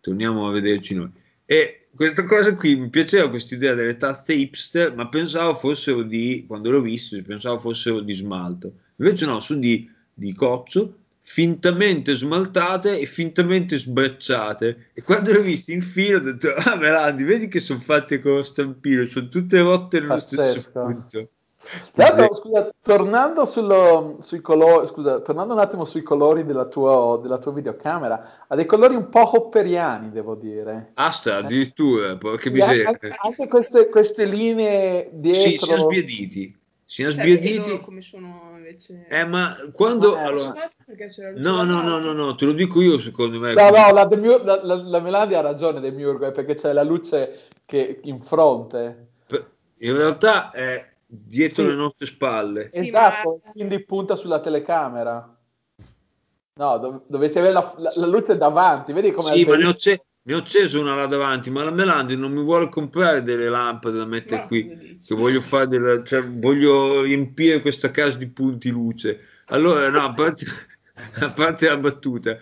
torniamo a vederci noi. E questa cosa qui mi piaceva questa idea delle tazze hipster, ma pensavo fossero di, quando l'ho visto, pensavo fossero di smalto. Invece no, sono di, di coccio, fintamente smaltate e fintamente sbrecciate. E quando l'ho visto in fila ho detto, ah Melandi, vedi che sono fatte con lo stampino, sono tutte rotte nello stesso Pazzesco. punto. Tra l'altro, scusa, tornando, sullo- sui colori, scusa, tornando un attimo sui colori della tua, della tua videocamera, ha dei colori un po' hopperiani, devo dire. Astra, addirittura, porca Sì, anche, miseria. anche- anche queste, queste linee Sì, dietro. siamo sbiaditi. Siamo Cioè, vedi sbiaditi. come sono invece... Eh, ma quando... Eh, allora, no, no, no, no, no, te lo dico io secondo me. No, no, la, Demur- la, la, la Melandi ha ragione, Demiurgo, è perché c'è la luce che in fronte. In realtà è dietro Sì. le nostre spalle. Sì, esatto, ma- quindi punta sulla telecamera. No, dov- dovresti avere la, la- la luce davanti, vedi come Sì, ma ne ho, acce- ne ho acceso una là davanti, ma la Melandi non mi vuole comprare delle lampade da mettere No, qui. Che voglio fare della- cioè, voglio riempire questa casa di punti luce. Allora, no, a parte, *laughs* a parte la battuta,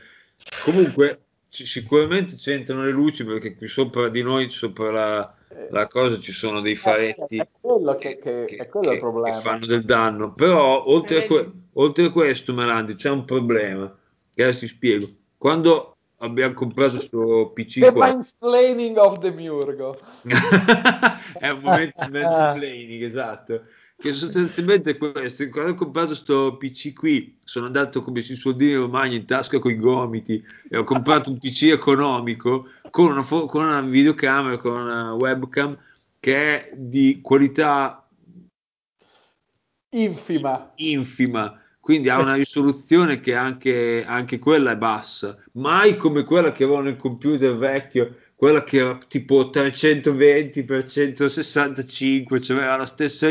comunque ci- sicuramente c'entrano le luci perché qui sopra di noi, sopra la, la cosa, ci sono dei faretti È quello che- che- è quello il problema. che fanno del danno. Però, oltre, a, Eh, que- oltre a questo, Melandi, c'è un problema che adesso ti spiego. Quando abbiamo comprato questo PC The qua, mansplaining of Demiurgo. *laughs* è un momento di mansplaining, esatto. Che sostanzialmente è questo, quando ho comprato questo PC qui, sono andato come si suol dire in Romagna in tasca con i gomiti e ho comprato un PC economico con una, fo- con una videocamera, con una webcam che è di qualità Infima. infima, quindi ha una risoluzione che anche, anche quella è bassa, mai come quella che avevo nel computer vecchio, quella che era tipo 320 x 165, cioè aveva la stessa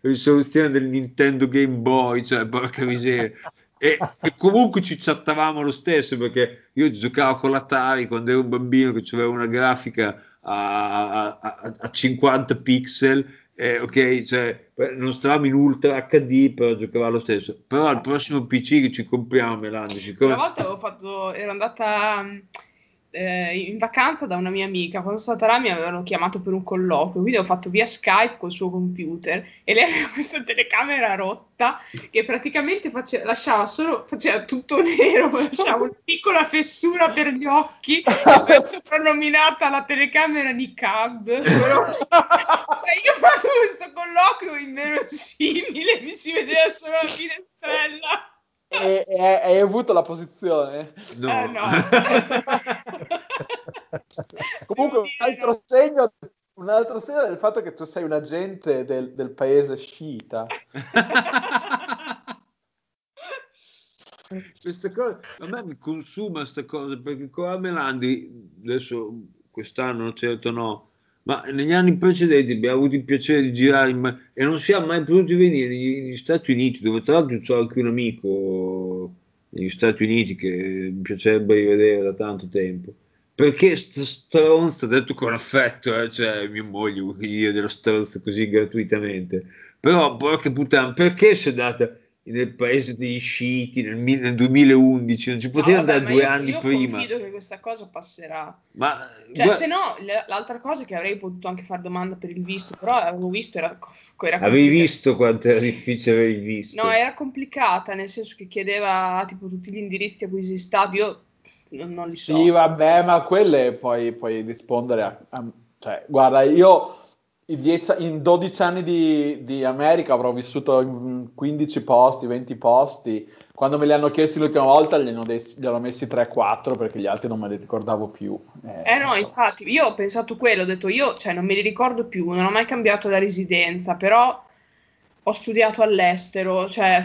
risoluzione del Nintendo Game Boy, cioè porca miseria. E, e, comunque ci chattavamo lo stesso perché io giocavo con l'Atari quando ero un bambino che aveva una grafica a, a, a 50 pixel eh, ok, cioè, non stavamo in ultra HD, però giocava lo stesso. Però al prossimo PC che ci compriamo, Melania, siccome... Una volta avevo fatto, ero andata eh, in vacanza da una mia amica, quando sono stata là mi avevano chiamato per un colloquio, quindi ho fatto via Skype col suo computer e lei *laughs* aveva questa telecamera rotta che praticamente faceva, lasciava solo, faceva tutto *laughs* nero, lasciava una piccola fessura per gli occhi, è *laughs* soprannominata la telecamera Niqab, però, cioè io ho fatto questo colloquio inverosimile, mi si vedeva solo la finestrella. E, e, hai avuto la posizione? No. Eh, no. *laughs* Comunque un altro, segno, un altro segno del fatto che tu sei un agente del, del paese sciita. *laughs* questa cosa a me mi consuma questa cosa perché con Amelandi adesso quest'anno certo no ma negli anni precedenti abbiamo avuto il piacere di girare in, e non siamo mai potuti venire negli Stati Uniti, dove tra l'altro ho anche un amico negli Stati Uniti che mi piacerebbe rivedere da tanto tempo. Perché sto stronzo, detto con affetto, eh, cioè mia moglie vuole dire dello stronzo così gratuitamente, però porca puttana, perché si è data nel paese degli sciiti nel, nel 2011 non ci poteva no, vabbè, andare due io, anni io prima. confido che questa cosa passerà. Ma cioè guarda, se no l'altra cosa che avrei potuto anche fare domanda per il visto però avevo visto era, era avevi visto quanto era difficile avevi visto? No era complicata nel senso che chiedeva tipo tutti gli indirizzi a cui sei stato io non, non li so. Sì, vabbè, ma quelle poi puoi rispondere a, a- Cioè, guarda, io in, dieci- in 12 anni di, di America avrò vissuto in 15 posti, 20 posti. Quando me li hanno chiesti l'ultima volta gli hanno, des- gli hanno messi 3-4 perché gli altri non me li ricordavo più. Eh no, non so. infatti, io ho pensato quello, ho detto io, cioè non me li ricordo più, non ho mai cambiato la residenza, però ho studiato all'estero, cioè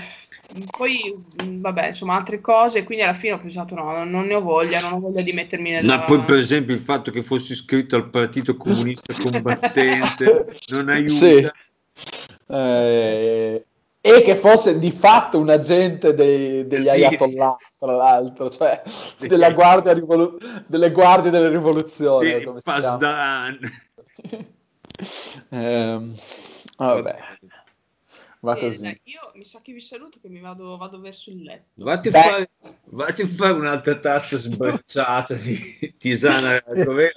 poi mh, vabbè, insomma, altre cose, quindi alla fine ho pensato no, non, non ne ho voglia, non ho voglia di mettermi nella... ma poi per esempio il fatto che fossi iscritto al partito comunista combattente *laughs* non aiuta Sì. Eh, e che fosse di fatto un agente dei- degli Sì. Ayatollah, tra l'altro, cioè della guardia rivolu- delle guardie della rivoluzione, Sì, come. Pasdaran. *laughs* Ehm, vabbè, va così. dai, io mi sa che vi saluto che mi vado, vado verso il letto. Vatti a, Beh. fare, vatti a fare un'altra tassa sbracciata di tisana? *laughs* Beh,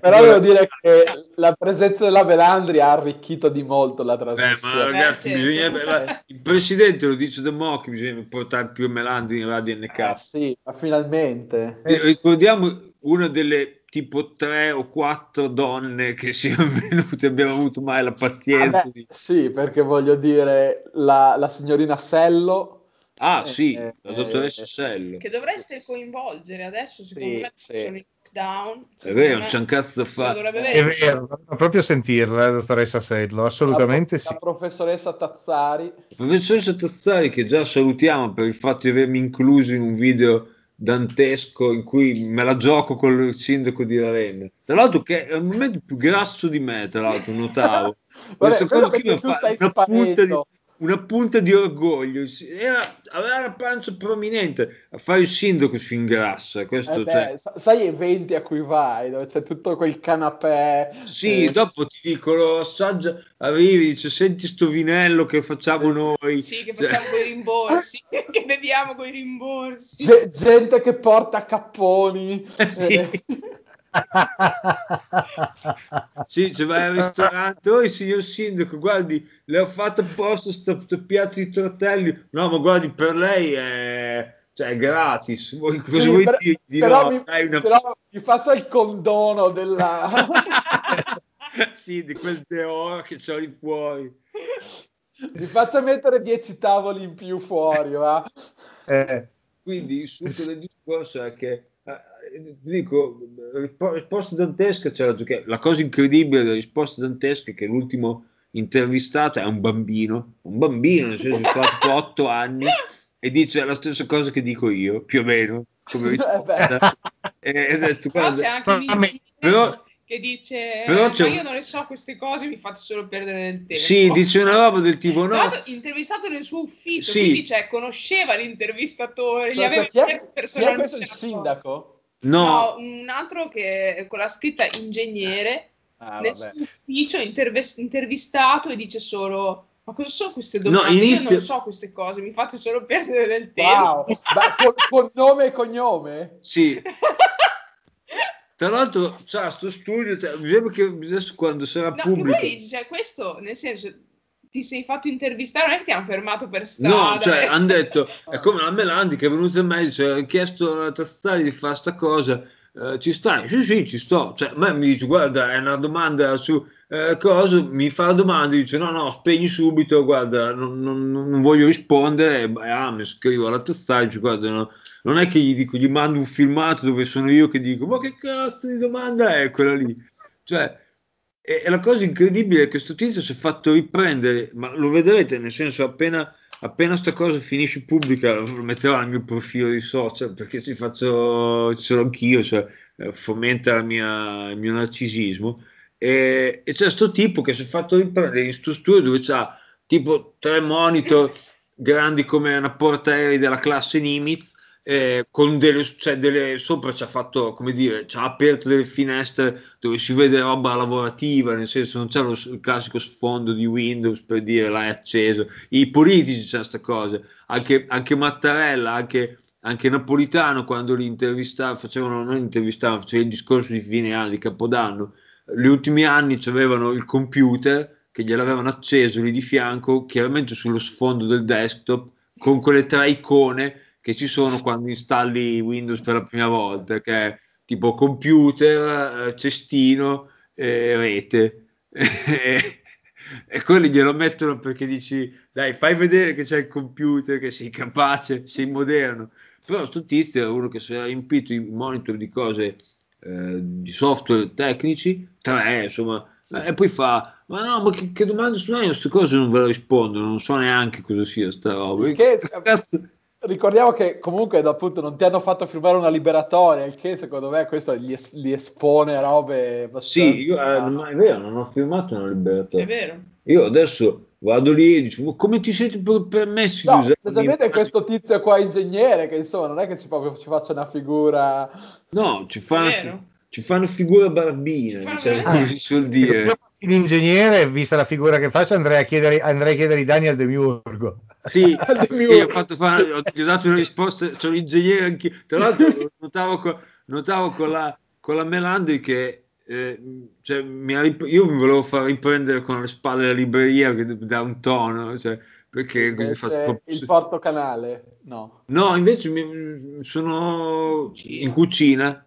però devo dire che la presenza della Velandri ha arricchito di molto la Beh, ma trasmissione. ragazzi, certo. bisognerebbe- la- il presidente lo dice da mo' che bisogna portare più Melandri in Radio NK. Eh, sì, ma finalmente. Eh, Ricordiamo una delle tipo tre o quattro donne che *laughs* siano venute, abbiamo avuto mai la pazienza Vabbè, di... sì, perché voglio dire, la, la signorina Sello. Ah eh, sì, eh, la dottoressa eh, Sello. Che dovreste coinvolgere adesso, secondo Sì, me, sì. sono in lockdown. È vero, c'è un cazzo da la fare. È vero, proprio sentirla, dottoressa Sedlo, assolutamente la, sì. La professoressa Tazzari. Professoressa Tazzari, che già salutiamo per il fatto di avermi incluso in un video dantesco in cui me la gioco con il sindaco di Ravenna. Tra l'altro che è il momento più grasso di me, tra l'altro, notavo. *laughs* Vabbè, quello tu fa una punta, di. Una punta di orgoglio. Era, aveva la pancia prominente, a fare il sindaco si ingrassa. Questo, Eh beh, cioè, sa- sai eventi a cui vai, dove c'è tutto quel canapè. Sì, eh, dopo ti dico, lo assaggia, arrivi, dice, senti sto vinello che facciamo noi. Sì, che Cioè, facciamo con i rimborsi, *laughs* *laughs* che beviamo con i rimborsi. ge- gente che porta capponi. Eh, sì. *laughs* Sì, cioè vai al *laughs* ristorante, oh signor sindaco, guardi, le ho fatto apposta sto, sto piatto di tortelli. No, ma guardi, per lei è, cioè, è gratis. Vuoi, cosa sì, vuoi per- dire? Di però, no, mi, una... però mi faccia il condono della... *laughs* sì, di quel deoro che c'ho lì fuori. mi faccia mettere 10 tavoli in più fuori, va? Eh, Quindi il succo del discorso è che, dico, rispo- risposta dantesca c'è la cosa incredibile della risposta dantesca è che l'ultimo intervistato è un bambino, un bambino, nel senso che *laughs* ha fatto 8 anni, e dice la stessa cosa che dico io, più o meno, come *laughs* risposta. e, e detto, Però guarda, c'è anche un ingegnere però- che dice però "Eh, ma io non ne so queste cose, mi fate solo perdere del tempo. sì, dice una roba del tipo no, intervistato nel suo ufficio, Sì. quindi cioè, conosceva l'intervistatore, gli Cioè, aveva chi, è, chiesto chi è personalmente il sindaco? no, No, un altro che con la scritta ingegnere Ah, nel vabbè. suo ufficio interves- intervistato e dice solo ma cosa sono queste No, domande? Io non so queste cose, mi fate solo perdere del tempo. Wow, ma con, con nome e cognome? sì. *laughs* Tra l'altro, c'ha sto studio, cioè, bisogna che adesso quando sarà No, pubblico... poi cioè, questo, nel senso, ti sei fatto intervistare, non è che ti hanno fermato per strada. No, cioè, *laughs* hanno detto, è come la Melandi che è venuta in me dice, ha chiesto alla Tazzari di fare sta cosa, eh, ci stai? Sì, sì, ci sto. Cioè, a me mi dice, guarda, è una domanda su eh, cosa, mi fa la domanda, dice, no, no, spegni subito, guarda, non, non- non voglio rispondere, e ah, mi scrivo alla Tazzari, dice, guarda, no, non è che gli dico, gli mando un filmato dove sono io che dico, ma che cazzo di domanda è quella lì? Cioè, e, la cosa incredibile è che questo tizio si è fatto riprendere, ma lo vedrete, nel senso appena, appena sta cosa finisce pubblica lo metterò al mio profilo di social perché ci faccio, ce l'ho anch'io, cioè, eh, fomenta mia- il mio narcisismo. E, e c'è sto tipo che si è fatto riprendere in sto studio dove c'ha tipo tre monitor grandi come una portaerei della classe Nimitz eh, con delle, cioè delle, sopra ci ha fatto, come dire, ci ha aperto delle finestre dove si vede roba lavorativa, nel senso non c'è lo, il classico sfondo di Windows per dire l'hai acceso. I politici c'è questa cosa, anche, anche Mattarella, anche, anche Napolitano quando li intervistavano, facevano, non intervistavano, facevano il discorso di fine anno, di Capodanno, gli ultimi anni avevano il computer che gliel'avevano acceso lì di fianco, chiaramente sullo sfondo del desktop, con quelle tre icone che ci sono quando installi Windows per la prima volta, che è tipo computer, eh, cestino, eh, rete. *laughs* e quelli glielo mettono perché dici, dai, fai vedere che c'è il computer, che sei capace, sei moderno. Però sto tizio è uno che si è riempito i monitor di cose, eh, di software tecnici, tre, insomma, e poi fa, ma no, ma che, che domande sono? Queste cose non ve le rispondo, non so neanche cosa sia sta roba. Il Che cazzo- Ricordiamo che comunque appunto non ti hanno fatto firmare una liberatoria, il che secondo me questo li, es- li espone a robe abbastanza... Sì, io, eh, ma è vero, non ho firmato una È liberatoria. vero. Io adesso vado lì e dico, "Ma come ti per- permessi di No, usare? specialmente questo tizio qua ingegnere che insomma non è che ci, proprio ci faccia una figura... No, ci fanno, È vero. ci fanno figura barbina, Ci fanno diciamo veramente- così suol Se dire. l'ingegnere, vista la figura che faccio, andrei a chiedere, andrei a chiedere i danni al demiurgo. Sì, *laughs* io ho, fatto fare, ho- gli ho dato una risposta, sono ingegnere anch'io. Tra l'altro *laughs* notavo, co- notavo con, la, con la Melandri che eh, cioè, mi ha io mi volevo far riprendere con le spalle la libreria che dà un tono, cioè, perché così fa Invece proprio- il portocanale, no. No, invece mi- sono in cucina,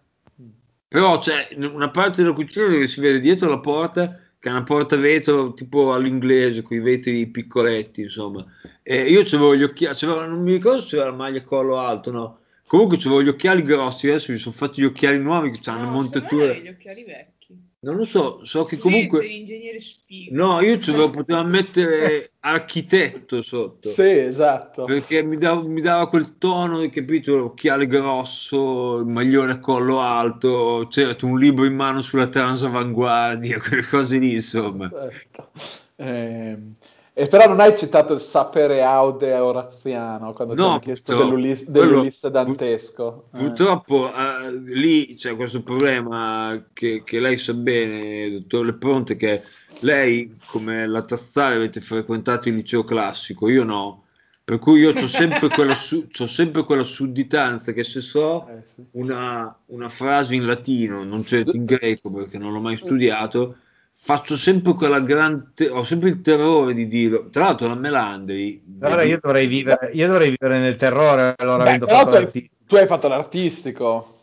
però c'è una parte della cucina dove si vede dietro la porta, che è una porta vetro tipo all'inglese, con i vetri piccoletti, insomma. E io avevo gli occhiali, c'avevo- non mi ricordo se c'era la maglia collo alto, no. Comunque avevo gli occhiali grossi, adesso mi sono fatti gli occhiali nuovi che hanno No, montature. gli occhiali vecchi. Non lo so, so che Sì, comunque... sei ingegnere spiga. No, io ci avevo potuto *laughs* mettere architetto sotto. Sì, esatto. Perché mi dava, mi dava quel tono, hai capito? Occhiale grosso, il maglione a collo alto, certo, un libro in mano sulla transavanguardia, *laughs* quelle cose lì, insomma. Certo. Ehm, e però non hai citato il sapere aude oraziano quando ti No, hanno chiesto dell'Ulis- dell'Ulisse dantesco. Eh. Purtroppo eh, lì c'è questo problema che, che lei sa bene, dottor Lepronte, che lei, come la Tazzari, avete frequentato il liceo classico, io no. Per cui io ho sempre *laughs* quella, su- sempre quella sudditanza che se so Eh, sì. una, una frase in latino, non certo in greco perché non l'ho mai studiato, faccio sempre quella grande, ho sempre il terrore di dirlo. Tra l'altro la Melandri, Allora io dovrei vivere, io dovrei vivere nel terrore, allora Beh, avendo fatto tu hai, l'artista. tu hai fatto l'artistico.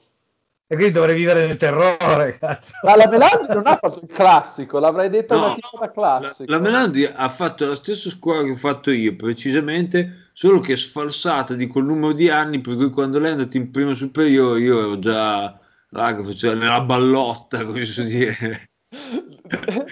E quindi dovrei vivere nel terrore, *laughs* cazzo. Ma la Melandri non ha fatto il classico, l'avrei detta No, una tipa da la, la Melandri ha fatto la stessa scuola che ho fatto io, precisamente, solo che sfalsata di quel numero di anni, per cui quando lei è andata in prima superiore io ero già là che facevo nella ballotta, come si dire.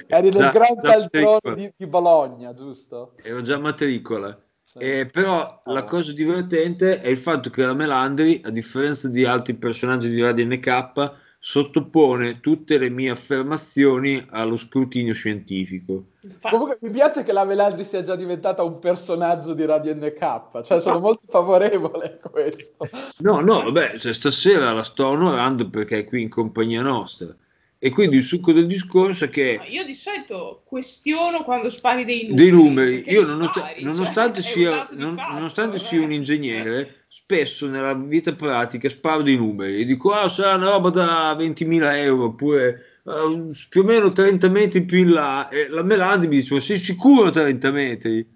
Eri nel Da- Gran piccolo. di, di Bologna, giusto? Ero già matricola. Sì. Eh, però la cosa divertente è il fatto che la Melandri, a differenza di altri personaggi di Radio NK, sottopone tutte le mie affermazioni allo scrutinio scientifico. Comunque mi piace che la Melandri sia già diventata un personaggio di Radio NK, cioè sono molto favorevole a questo. No, no, vabbè, cioè, stasera la sto onorando perché è qui in compagnia nostra. E quindi il succo del discorso è che No, io di solito questiono quando spari dei numeri. dei numeri, io nonost- spari, nonostante, cioè, sia, non- fatto, nonostante sia un ingegnere, spesso nella vita pratica sparo dei numeri e dico, ah, sarà una roba da 20.000 euro, oppure eh, più o meno 30 metri più in là. E la Melandi mi dice, ma sei sicuro 30 metri?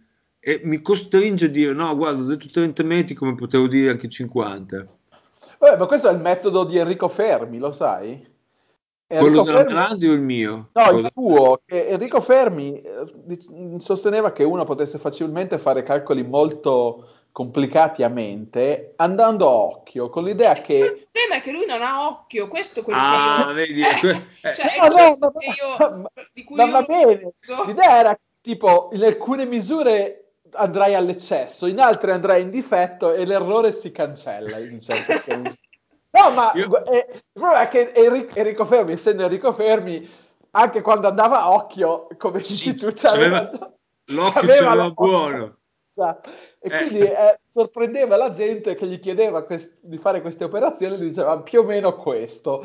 E mi costringe a dire, no, guarda, ho detto 30 metri come potevo dire anche 50. Vabbè, ma questo è il metodo di Enrico Fermi, lo sai? Quello Enrico della Fermi- Melandi o il mio? No, Quello il tuo, che Enrico Fermi eh, sosteneva che uno potesse facilmente fare calcoli molto complicati a mente andando a occhio, con l'idea Il che... problema è che lui non ha occhio, questo è quello Ah, che io... vedi, *laughs* Eh, que- eh. cioè, è No, no, che io... di cui io va non bene, so. l'idea era tipo in alcune misure andrai all'eccesso, in altre andrai in difetto e l'errore si cancella in un certo senso. No, ma Io- eh, il problema è che Enric- Enrico Fermi, essendo Enrico Fermi, anche quando andava a occhio, come dici Sì, tu, c'aveva, l'occhio c'aveva l'occhio. *laughs* buono. E Eh. quindi eh, sorprendeva la gente che gli chiedeva quest- di fare queste operazioni e gli diceva più o meno questo.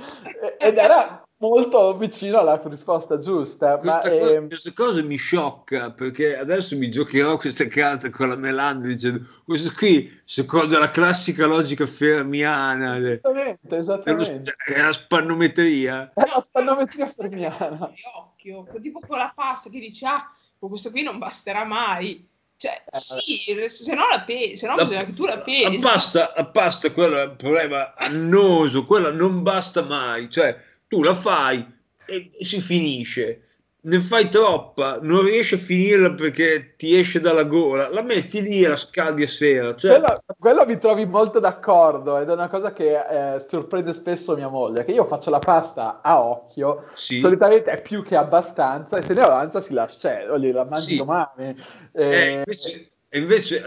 Ed era molto vicino alla risposta giusta. Ma, Questa, co- ehm, questa cosa mi sciocca perché adesso mi giocherò queste carte con la Melanda dicendo questo qui secondo la classica logica fermiana de- esattamente, esattamente. è la spannometria È la spannometria fermiana. occhio, tipo con la pasta che dici, ah, questo qui non basterà mai. Cioè, Eh, sì, se no la pesi, se no La- bisogna che tu la la pesi. pasta, la pasta quello è un problema annoso quella non basta mai cioè tu la fai e si finisce ne fai troppa non riesci a finirla perché ti esce dalla gola la metti lì e la scaldi a sera cioè, Quello, quello mi trovi molto d'accordo ed è una cosa che eh, sorprende spesso mia moglie, che io faccio la pasta a occhio, Sì. solitamente è più che abbastanza e se ne avanza si lascia, cioè, la mangi Sì. domani. Eh, Eh, invece, e invece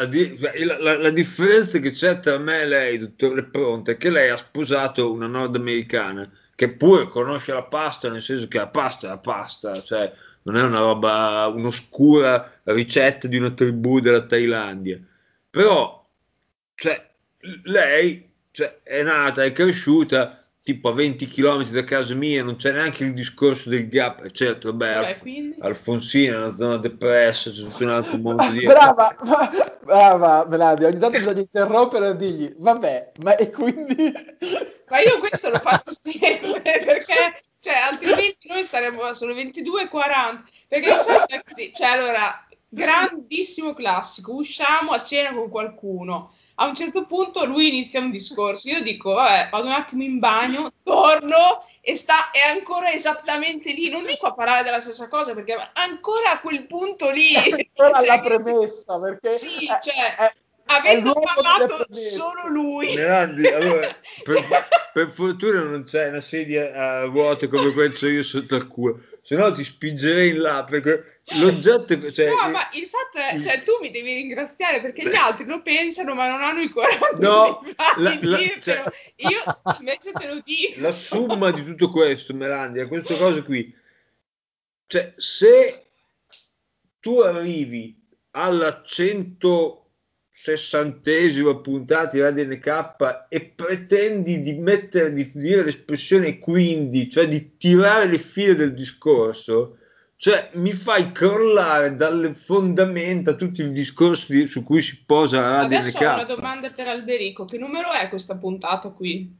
la, la- la differenza che c'è tra me e lei, dottore Pronte, è che lei ha sposato una nordamericana che pure conosce la pasta, nel senso che la pasta è la pasta, cioè non è una roba, un'oscura ricetta di una tribù della Thailandia. Però, cioè, lei cioè, è nata, è cresciuta tipo a 20 km da casa mia, non c'è neanche il discorso del gap, certo, Vabbè, Alf- quindi? Alfonsina è una zona depressa, c'è tutto un altro mondo di... brava, brava Meladia, ogni tanto bisogna interrompere e dirgli, vabbè, ma e quindi... Ma io questo lo faccio sempre *laughs* perché, cioè, altrimenti noi staremo, sono 22.40, perché di solito è così, cioè, allora, grandissimo classico, usciamo a cena con qualcuno, a un certo punto lui inizia un discorso, io dico, vabbè, vado un attimo in bagno, torno e sta, è ancora esattamente lì, non dico a parlare della stessa cosa, perché ancora a quel punto lì... Ancora *laughs* cioè, la premessa, perché... Sì, è- cioè, è avendo parlato solo lui... Melandi, allora, *laughs* per, per fortuna non c'è una sedia a ruote come quella che ho io sotto al culo, se no ti spingerei in là perché l'oggetto... *laughs* Cioè, No, ma il fatto è, il- cioè, tu mi devi ringraziare perché gli altri lo pensano, ma non hanno i coraggio No, la- la- dirtelo. cioè- Io invece te lo *laughs* dico. la somma di tutto questo, Melandi, è questa cosa qui. Cioè, se tu arrivi alla 160esima puntata di Radio NK e pretendi di mettere, di dire l'espressione quindi, cioè di tirare le file del discorso, cioè mi fai crollare dalle fondamenta tutto il discorso di- su cui si posa Radio Adesso NK. ho una domanda per Alberico. Che numero è questa puntata qui?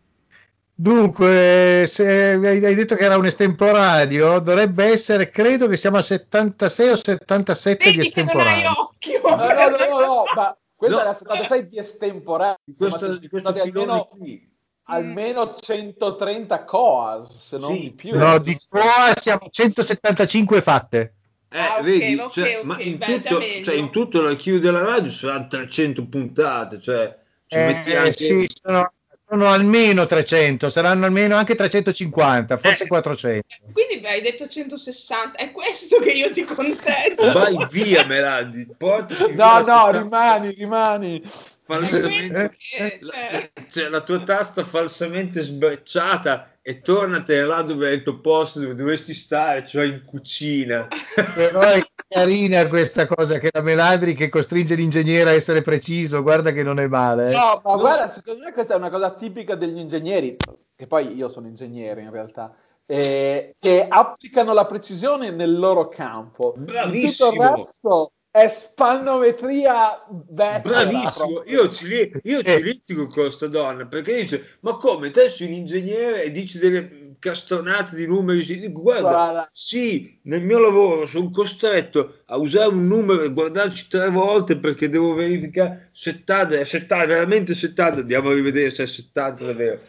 Dunque, se hai detto che era un estemporadio, dovrebbe essere, credo che siamo a 76 o 77 di Vedi che non hai estemporaneo. occhio. No, no, no, no, no, ma questa No. è la 76 di estemporanea, Di questo, di sono questo almeno, qui. almeno 130 coas, se non Sì. di più. No, di qua siamo a 175 fatte. Eh, Ah, vedi, ok, cioè, ok, ma in, beh, tutto, cioè, in tutto l'archivio della radio saranno 300 puntate, cioè ci Eh, metti anche... sì, sono sono almeno 300, saranno almeno anche 350, forse Eh. 400. Quindi beh, hai detto 160, è questo che io ti contesto. Vai via, Melandi. portati No, via no, rimani, rimani. Falsamente- che, la, cioè, cioè, la tua tasta falsamente sbrecciata e tornatene là dove è il tuo posto, dove dovresti stare, cioè in cucina. Però è carina questa cosa che la Melandri che costringe l'ingegnere a essere preciso, guarda che non è male. eh. No, ma guarda, secondo me questa è una cosa tipica degli ingegneri, che poi io sono ingegnere in realtà, eh, che applicano la precisione nel loro campo. In tutto Bravissimo. il resto è spannometria vecchia. Bravissimo, io ci, io ci Eh. litigo con questa donna perché dice: Ma come te sei un ingegnere e dici delle castonate di numeri? Dico, Guarda, Guarda. sì, nel mio lavoro sono costretto a usare un numero e guardarci tre volte perché devo verificare 70, è 70, è veramente 70, andiamo a rivedere se è 70 davvero.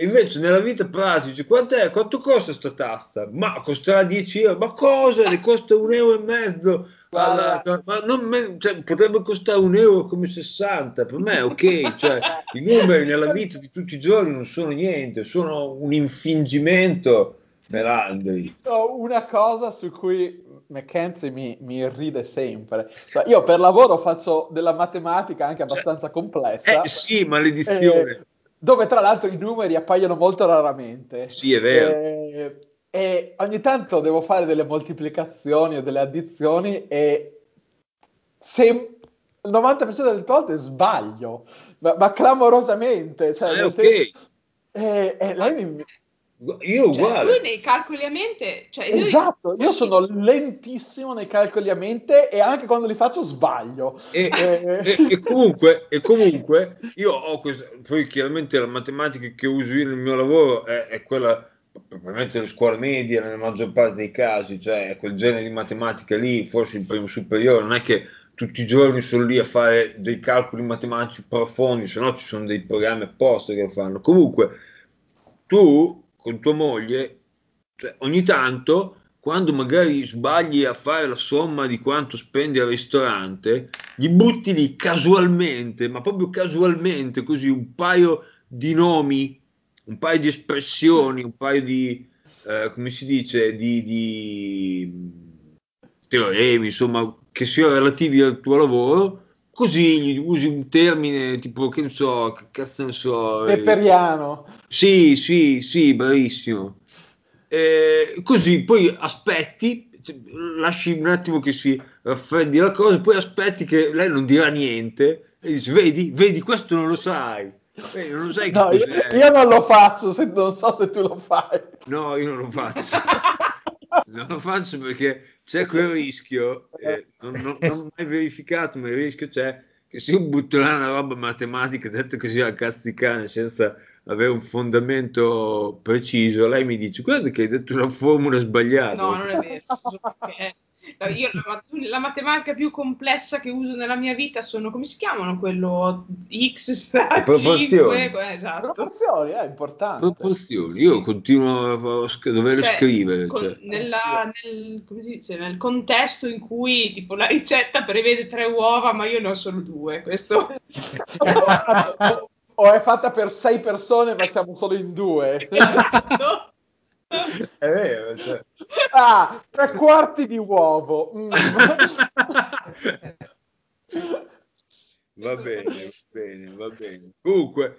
Invece nella vita pratica, quant'è, quanto costa sta tasta? Ma costerà 10 euro, ma cosa? Ne costa un euro e mezzo. Guarda. ma non me- cioè, potrebbe costare un euro come 60, per me è ok, cioè, i numeri nella vita di tutti i giorni non sono niente, sono un infingimento, Melandri. Una cosa su cui McKenzie mi, mi irride sempre. Cioè, io per lavoro faccio della matematica anche abbastanza complessa. Eh sì, maledizione. eh, dove tra l'altro i numeri appaiono molto raramente. Sì, è vero. Eh, e ogni tanto devo fare delle moltiplicazioni o delle addizioni e se il 90% delle volte sbaglio, ma, ma clamorosamente. Cioè, Ah, ok. senso- e, e lei mi, Io cioè, uguale. lui nei calcoli a mente, cioè, lui- Esatto, io sono lentissimo nei calcoli a mente e anche quando li faccio sbaglio. E, Eh. e- e comunque, e comunque io ho questa, poi chiaramente la matematica che uso io nel mio lavoro è, è quella probabilmente delle scuole medie nella maggior parte dei casi, cioè quel genere di matematica lì, forse in primo superiore, non è che tutti i giorni sono lì a fare dei calcoli matematici profondi, se no ci sono dei programmi apposta che lo fanno. Comunque, tu con tua moglie, cioè, ogni tanto, quando magari sbagli a fare la somma di quanto spendi al ristorante, gli butti lì casualmente, ma proprio casualmente, così un paio di nomi, un paio di espressioni, un paio di, eh, come si dice, di, di teoremi, insomma, che siano relativi al tuo lavoro. Così usi un termine tipo, che ne so, che cazzo ne so, eh, Peperiano. sì, sì, sì, bravissimo. Eh, così poi aspetti, cioè, lasci un attimo che si raffreddi la cosa, poi aspetti che lei non dirà niente e dici, vedi, vedi, questo non lo sai. Lo sai No, io, io non lo faccio, se, non so se tu lo fai. No, io non lo faccio. *laughs* Non lo faccio perché c'è quel rischio, eh, non, non, non ho mai verificato, ma il rischio c'è che se io butto là una roba matematica, detto così a cazzo di cane, senza avere un fondamento preciso, lei mi dice, guarda che hai detto una formula sbagliata. No, non è vero. Io la, la matematica più complessa che uso nella mia vita sono, come si chiamano? Quello X sta Proporzioni. 5, esatto. Proporzioni, è importante. Proporzioni, Sì. io continuo a sc- dover Cioè, scrivere. con- cioè. nella- nel, come si dice, nel contesto in cui tipo la ricetta prevede tre uova, ma io ne ho solo due. Questo o, *laughs* o è fatta per sei persone, ma siamo solo in due. esatto. È vero, cioè. Ah, tre quarti di uovo. Mm. *laughs* Va bene, va bene, va bene. Comunque,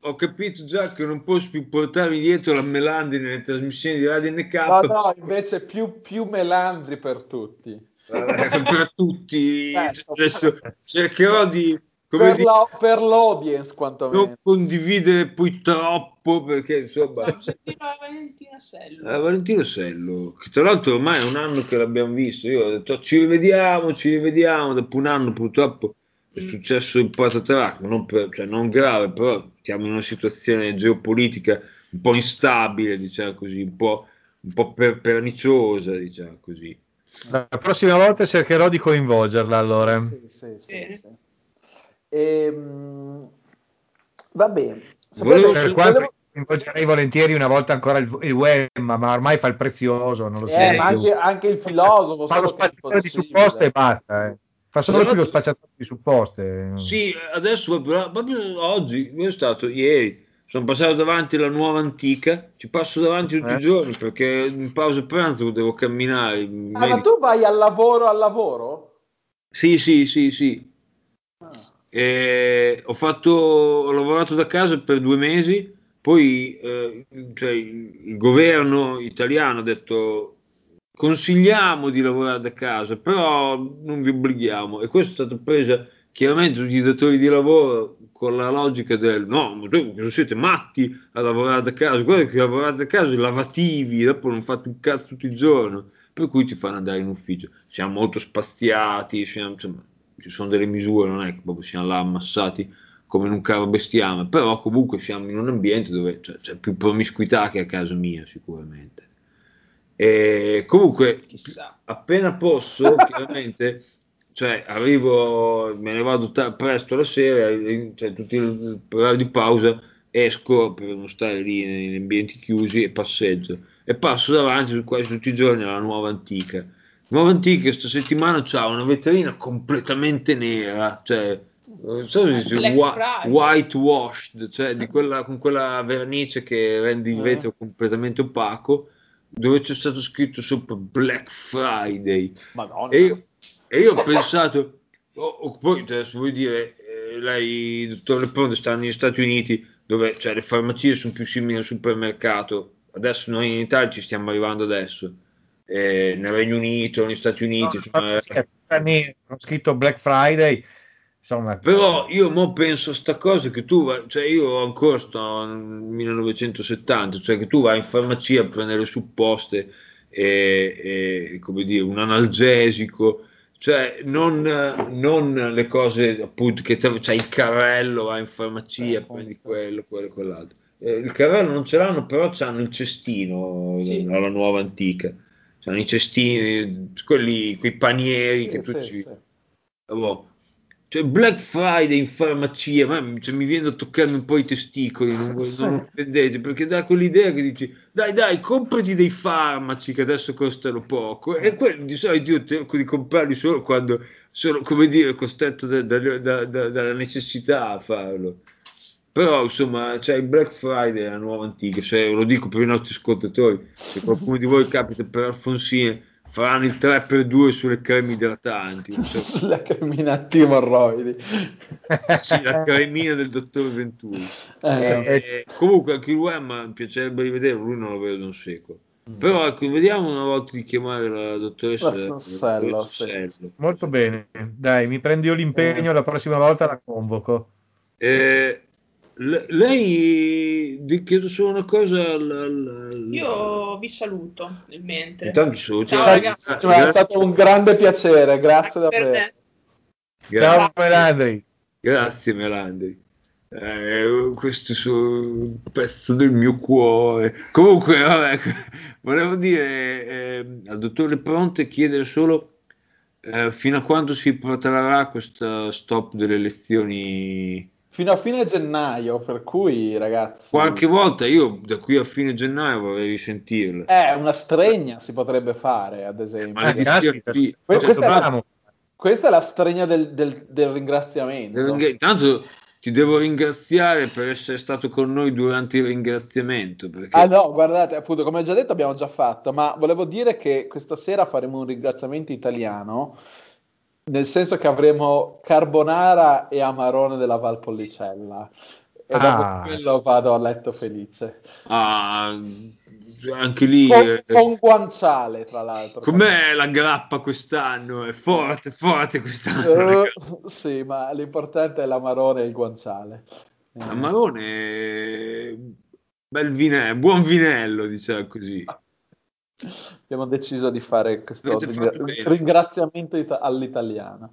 ho capito già che non posso più portarmi dietro la Melandi nelle trasmissioni di Radio NK No, no, invece più, più melandri per tutti. per tutti. Certo. Adesso cercherò di, come Per, dire, la- per l'audience, quantomeno. non condividere poi troppo perché insomma. A Valentina Sello. Eh, Valentino Sello, che tra l'altro ormai è un anno che l'abbiamo visto, io ho detto ci rivediamo, ci rivediamo, dopo un anno purtroppo è Mm. successo il patatrac, non, per- cioè, non grave, però siamo in una situazione geopolitica un po' instabile, diciamo così, un po', un po' per- perniciosa, diciamo così. La prossima volta cercherò di coinvolgerla allora. Sì, sì, sì, sì. Ehm, va bene. Volevo- Per quanto volevo- coinvolgerei volentieri una volta ancora il, il web, ma ormai fa il prezioso, non lo so. eh, ma anche, anche il filosofo. fa lo è spacciatore di supposte e basta. eh. Fa solo Però- più lo spacciatore di supposte. Sì, adesso proprio, proprio oggi, io sono stato ieri, sono passato davanti alla nuova antica, ci passo davanti tutti Eh. i giorni perché in pausa pranzo devo camminare. Ah, ma tu vai al lavoro al lavoro? Sì, sì, sì, sì. Ah. E ho fatto, ho lavorato da casa per due mesi, poi eh, cioè, il governo italiano ha detto consigliamo di lavorare da casa, però non vi obblighiamo. E questo è stato preso chiaramente tutti i datori di lavoro con la logica del no, ma voi siete matti a lavorare da casa? Guarda che lavorare da casa, lavativi, dopo non fate un cazzo tutto il giorno, per cui ti fanno andare in ufficio. Siamo molto spaziati, siamo- insomma, ci sono delle misure, non è che proprio siamo là ammassati come in un carro bestiame, però comunque siamo in un ambiente dove c'è, c'è più promiscuità che a casa mia sicuramente. E comunque, Chissà. appena posso, *laughs* chiaramente, cioè arrivo, me ne vado ta- presto la sera, cioè tutti il orario di pausa, esco per non stare lì negli ambienti chiusi e passeggio e passo davanti quasi tutti i giorni alla nuova antica. Nuova antica questa settimana c'ha una vetrina completamente nera, cioè non so se si Friday. whitewashed, cioè di quella, con quella vernice che rende il Eh. vetro completamente opaco, dove c'è stato scritto sopra Black Friday. Madonna. E io, e io ho pensato, oh, oh, poi adesso vuoi dire, eh, lei, dottor Lepronte, sta negli Stati Uniti, dove cioè, le farmacie sono più simili al supermercato. Adesso noi in Italia ci stiamo arrivando adesso. Eh, nel Regno Unito, negli Stati Uniti, insomma, ho scritto Black Friday, insomma, Però io mo penso a sta cosa che tu vai, cioè io ancora sto nel 1970, cioè che tu vai in farmacia a prendere supposte e, e, come dire, un analgesico, cioè non, non le cose appunto che te- c'hai il carrello, vai in farmacia, Eh, prendi appunto. quello, quello, quell'altro. Eh, il carrello non ce l'hanno, però c'hanno il cestino Sì. alla nuova antica. C'hanno i cestini, quelli, quei panieri Sì, che tu sì, ci... sì. Boh. Cioè, Black Friday in farmacia, ma cioè, mi viene da toccarmi un po' i testicoli, non, voi- non offendete, perché dà quell'idea che dici, dai dai, comprati dei farmaci che adesso costano poco, e quelli di solito io cerco di comprarli solo quando sono, come dire, costretto da- da- da- dalla necessità a farlo. Però, insomma, c'è il Black Friday, la nuova antica, cioè, lo dico per i nostri ascoltatori, se qualcuno di voi capita per Alfonsine, faranno il 3x2 sulle creme idratanti, so *laughs* Sulla cremina antimorroidi. sì, la cremina del dottor Venturi. Eh, Eh, comunque anche lui mi piacerebbe rivederlo, lui non lo vedo da un secolo. Però ecco, vediamo una volta di chiamare la dottoressa, La Sassello, dottoressa sì. Molto bene. Dai, mi prendo io l'impegno, la prossima volta la convoco. Eh, le- lei, vi chiedo solo una cosa. al- al- Io vi saluto nel mentre. Intanto ci saluti. Ciao, ragazzi. è stato un grande piacere, grazie Anche per davvero. Ciao Melandri. Grazie Melandri. Eh, questo è un pezzo del mio cuore. Comunque, vabbè, *laughs* volevo dire eh, al dottore Pronte chiedere solo eh, fino a quando si protrarrà questo stop delle elezioni. Fino a fine gennaio, per cui ragazzi... Qualche volta io da qui a fine gennaio vorrei risentirle. Eh, una stregna si potrebbe fare, ad esempio. Ma caspita, sì. Que- questa, è la, questa è la stregna del, del- del ringraziamento. ringra- Intanto ti devo ringraziare per essere stato con noi durante il ringraziamento. Perché... Ah no, guardate, appunto, come ho già detto abbiamo già fatto, ma volevo dire che questa sera faremo un ringraziamento italiano, nel senso che avremo carbonara e amarone della Valpolicella. E dopo Ah. quello vado a letto felice. Ah, anche lì. Con, eh, con guanciale, tra l'altro. Com'è la grappa quest'anno? È forte, forte quest'anno. Eh, sì, ma l'importante è l'amarone e il guanciale. Eh, Amarone, bel vinello, buon vinello, diciamo così. *laughs* abbiamo deciso di fare questo ringra- ringraziamento ita- all'italiana.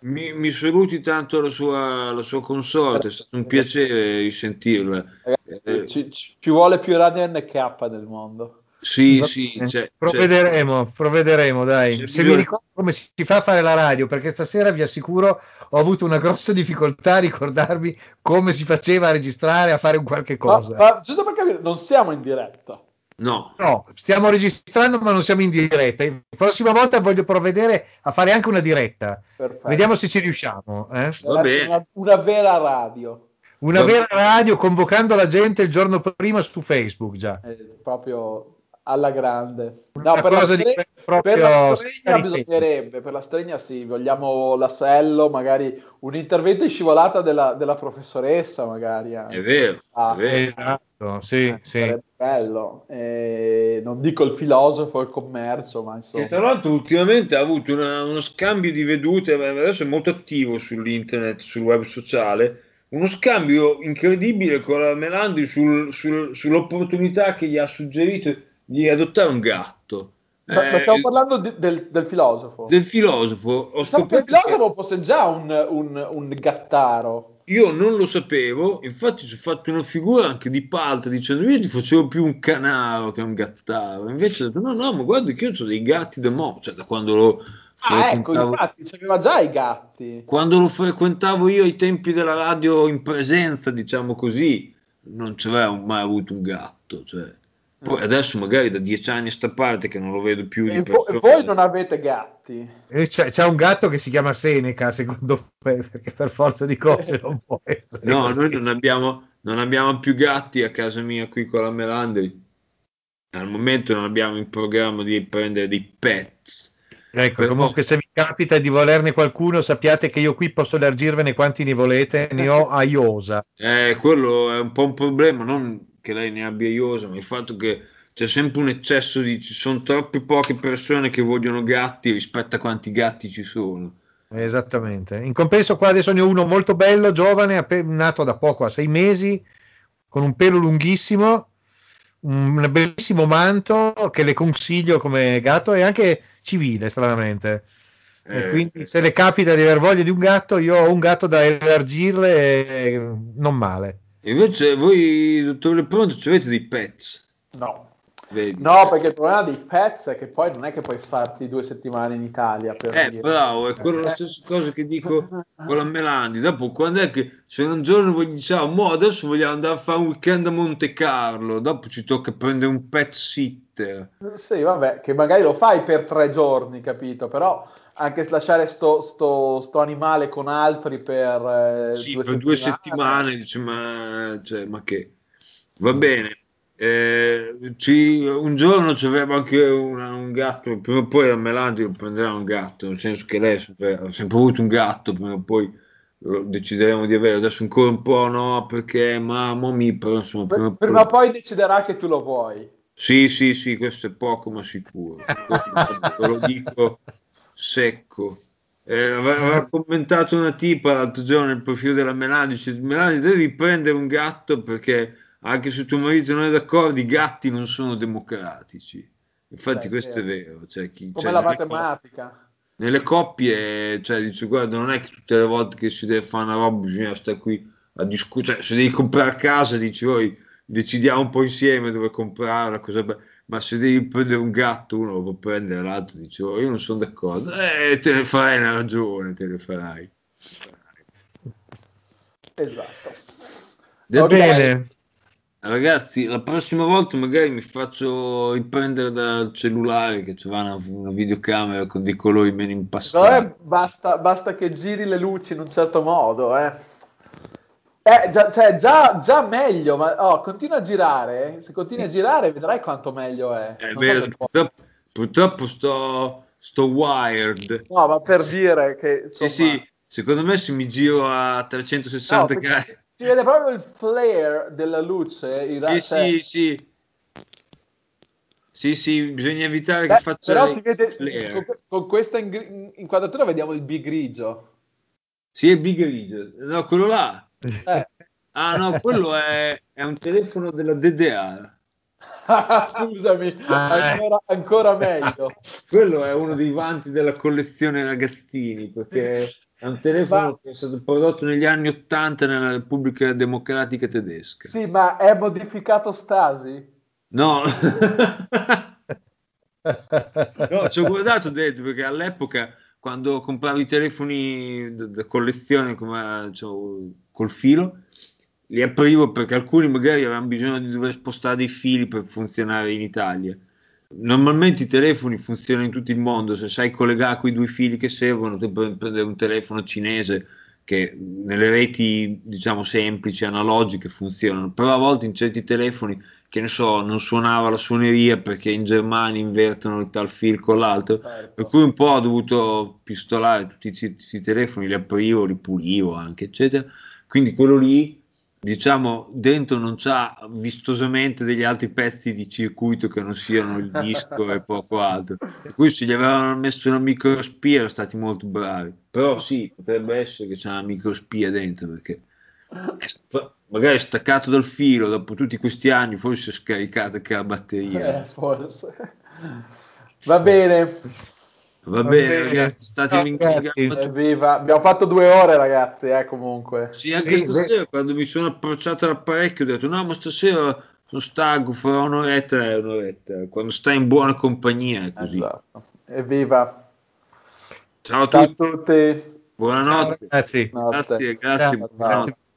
Mi, mi saluti tanto la sua, la sua consorte, è stato un piacere risentirla. Ragazzi, Eh, ci, ci- vuole più radio NK nel mondo. sì, Va sì, c'è- c'è- provvederemo, provvederemo, dai. C'è Se mi bisogno- ricordo come si fa a fare la radio, perché stasera vi assicuro ho avuto una grossa difficoltà a ricordarmi come si faceva a registrare, a fare un qualche Ma, cosa. ma giusto per capire, non siamo in diretta. No, No, stiamo registrando ma non siamo in diretta. La prossima volta voglio provvedere a fare anche una diretta. Perfetto. Vediamo se ci riusciamo. eh. Bene. Una, una vera radio. Una Va- vera radio convocando la gente il giorno prima su Facebook già. Eh, proprio alla grande. No, per la, cosa di stre- proprio per la stregna bisognerebbe, per la stregna sì, vogliamo l'assello, magari un intervento in scivolata della, della professoressa, magari. anche. È vero, Ah, è vero. Esatto, sì, Eh, sì. Bello. Eh, non dico il filosofo, il commercio, ma Che tra insomma. l'altro ultimamente ha avuto una- uno scambio di vedute, adesso è molto attivo sull'internet, sul web sociale, uno scambio incredibile con la Melandi sul- sul- sull'opportunità che gli ha suggerito di adottare un gatto. Ma, ma Eh, stiamo parlando di- del, del filosofo. del filosofo. Ho Pensavo che il scoperto che- filosofo fosse già un, un- un gattaro. Io non lo sapevo, infatti ci ho fatto una figura anche di palta dicendo io ti facevo più un canaro che un gattaro. Invece ho detto no, no, ma guarda che io ho dei gatti da mo', cioè da quando lo Ah, ecco, infatti, c'aveva già i gatti. quando lo frequentavo io ai tempi della radio in presenza, diciamo così, non avevo mai avuto un gatto. Cioè. Poi adesso magari da dieci anni a sta parte che non lo vedo più di E, persona. voi non avete gatti. E C'è, c'è un gatto che si chiama Seneca, secondo me, *laughs* perché per forza di cose non può essere. No, così. noi non abbiamo, non abbiamo più gatti a casa mia qui con la Melandri. Al momento non abbiamo in programma di prendere dei pets. Ecco, Però- comunque se vi capita di volerne qualcuno, sappiate che io qui posso elargirvene quanti ne volete, ne ho a iosa. Eh, quello è un po' un problema, non che lei ne abbia iosa, ma il fatto che c'è sempre un eccesso di... ci sono troppe poche persone che vogliono gatti rispetto a quanti gatti ci sono. Esattamente. In compenso qua adesso ne ho uno molto bello, giovane, nato da poco, a sei mesi, con un pelo lunghissimo, un bellissimo manto che le consiglio come gatto e anche civile, stranamente. Eh, quindi se le capita di aver voglia di un gatto, io ho un gatto da elargirle non male. Invece voi, dottor Lepronto, ci avete dei pets? No. Vedi? No, perché il problema dei pets è che poi non è che puoi farti due settimane in Italia per Eh, dire. bravo, è quello la stessa cosa che dico con la Melandi. Dopo, quando è che se un giorno voi diciamo, mo adesso vogliamo andare a fare un weekend a Monte Carlo, dopo ci tocca prendere un pet sitter. Sì, vabbè, che magari lo fai per tre giorni, capito? Però anche lasciare sto, sto, sto animale con altri per, eh, Sì, per due settimane, dice, ma, cioè, ma che? Va bene. Eh, ci- un giorno ci aveva anche una- un gatto, prima o poi a Melandi lo prenderà un gatto, nel senso che lei ha sempre, ha sempre avuto un gatto, prima o poi lo decideremo di avere, adesso ancora un po' no, perché mamma mia, però insomma, prima o poi... poi deciderà che tu lo vuoi. Sì, sì, sì, questo è poco ma sicuro, *laughs* Questo lo dico secco. Eh, aveva commentato una tipa l'altro giorno nel profilo della Melania, dice Melania devi prendere un gatto perché anche se tuo marito non è d'accordo i gatti non sono democratici. Infatti Beh, questo è vero. vero. Cioè, chi, Come cioè, la matematica. nelle coppie, cioè, dice, guarda, non è che tutte le volte che si deve fare una roba bisogna stare qui a discutere, cioè, se devi comprare casa, dici, voi decidiamo un po' insieme dove comprarla, cosa be- ma se devi prendere un gatto, uno lo può prendere, l'altro dice, oh, io non sono d'accordo, eh, te ne farai una ragione, te ne farai. Esatto. Va. Bene, Ragazzi, la prossima volta magari mi faccio riprendere dal cellulare che c'è una, una videocamera con dei colori meno impastati. me basta, basta che giri le luci in un certo modo, eh. Eh, già, cioè, già, già meglio, ma oh, continua a girare. Se continui a girare, vedrai quanto meglio è. È vero, purtroppo, purtroppo sto, sto wired. No, ma per dire che Sì, insomma, sì, secondo me se mi giro a no, 360 perché gradi. si vede proprio il flare della luce. in Sì, realtà- sì, sì. Sì, sì, bisogna evitare Beh, che faccia però si vede con, con questa inquadratura vediamo il bigrigio. Sì, è big grigio. No, quello là. Eh. Ah, no, quello è, è un telefono della DDR. *laughs* Scusami, Ah. ancora, ancora meglio. Quello è uno dei vanti della collezione Ragazzini, perché è un telefono Ma- che è stato prodotto negli anni 80 nella Repubblica Democratica Tedesca. Sì, ma è modificato Stasi? No, *laughs* no, ci ho guardato dentro perché all'epoca quando compravo i telefoni da, collezione come, cioè, col filo, li aprivo perché alcuni magari avevano bisogno di dover spostare dei fili per funzionare in Italia. Normalmente i telefoni funzionano in tutto il mondo, se sai collegare quei due fili che servono, tu puoi prendere un telefono cinese che nelle reti diciamo semplici, analogiche funzionano, però a volte in certi telefoni, che ne so, non suonava la suoneria perché in Germania invertono il tal fil con l'altro, Certo. per cui un po' ho dovuto pistolare tutti questi telefoni, li aprivo, li pulivo anche, eccetera. Quindi quello lì, diciamo, dentro non c'ha vistosamente degli altri pezzi di circuito che non siano il disco e *laughs* poco altro. Per cui se gli avevano messo una microspia erano stati molto bravi. Però sì, potrebbe essere che c'è una microspia dentro perché magari è staccato dal filo dopo tutti questi anni, forse è scaricata anche la batteria. Eh, forse. Va bene. Va, Va bene, bene. ragazzi, state Ciao, in. Evviva. Abbiamo fatto due ore, ragazzi, eh, comunque. Sì, anche Sì, stasera quando mi sono approcciato all'apparecchio ho detto no, ma stasera sono stanco, farò un'oretta e un'oretta. Quando stai in buona compagnia è così. Esatto. Evviva. Ciao a Ciao a tutti, tutti. buonanotte. Ciao, ragazzi. Notte. Grazie, grazie. Ciao, buonanotte.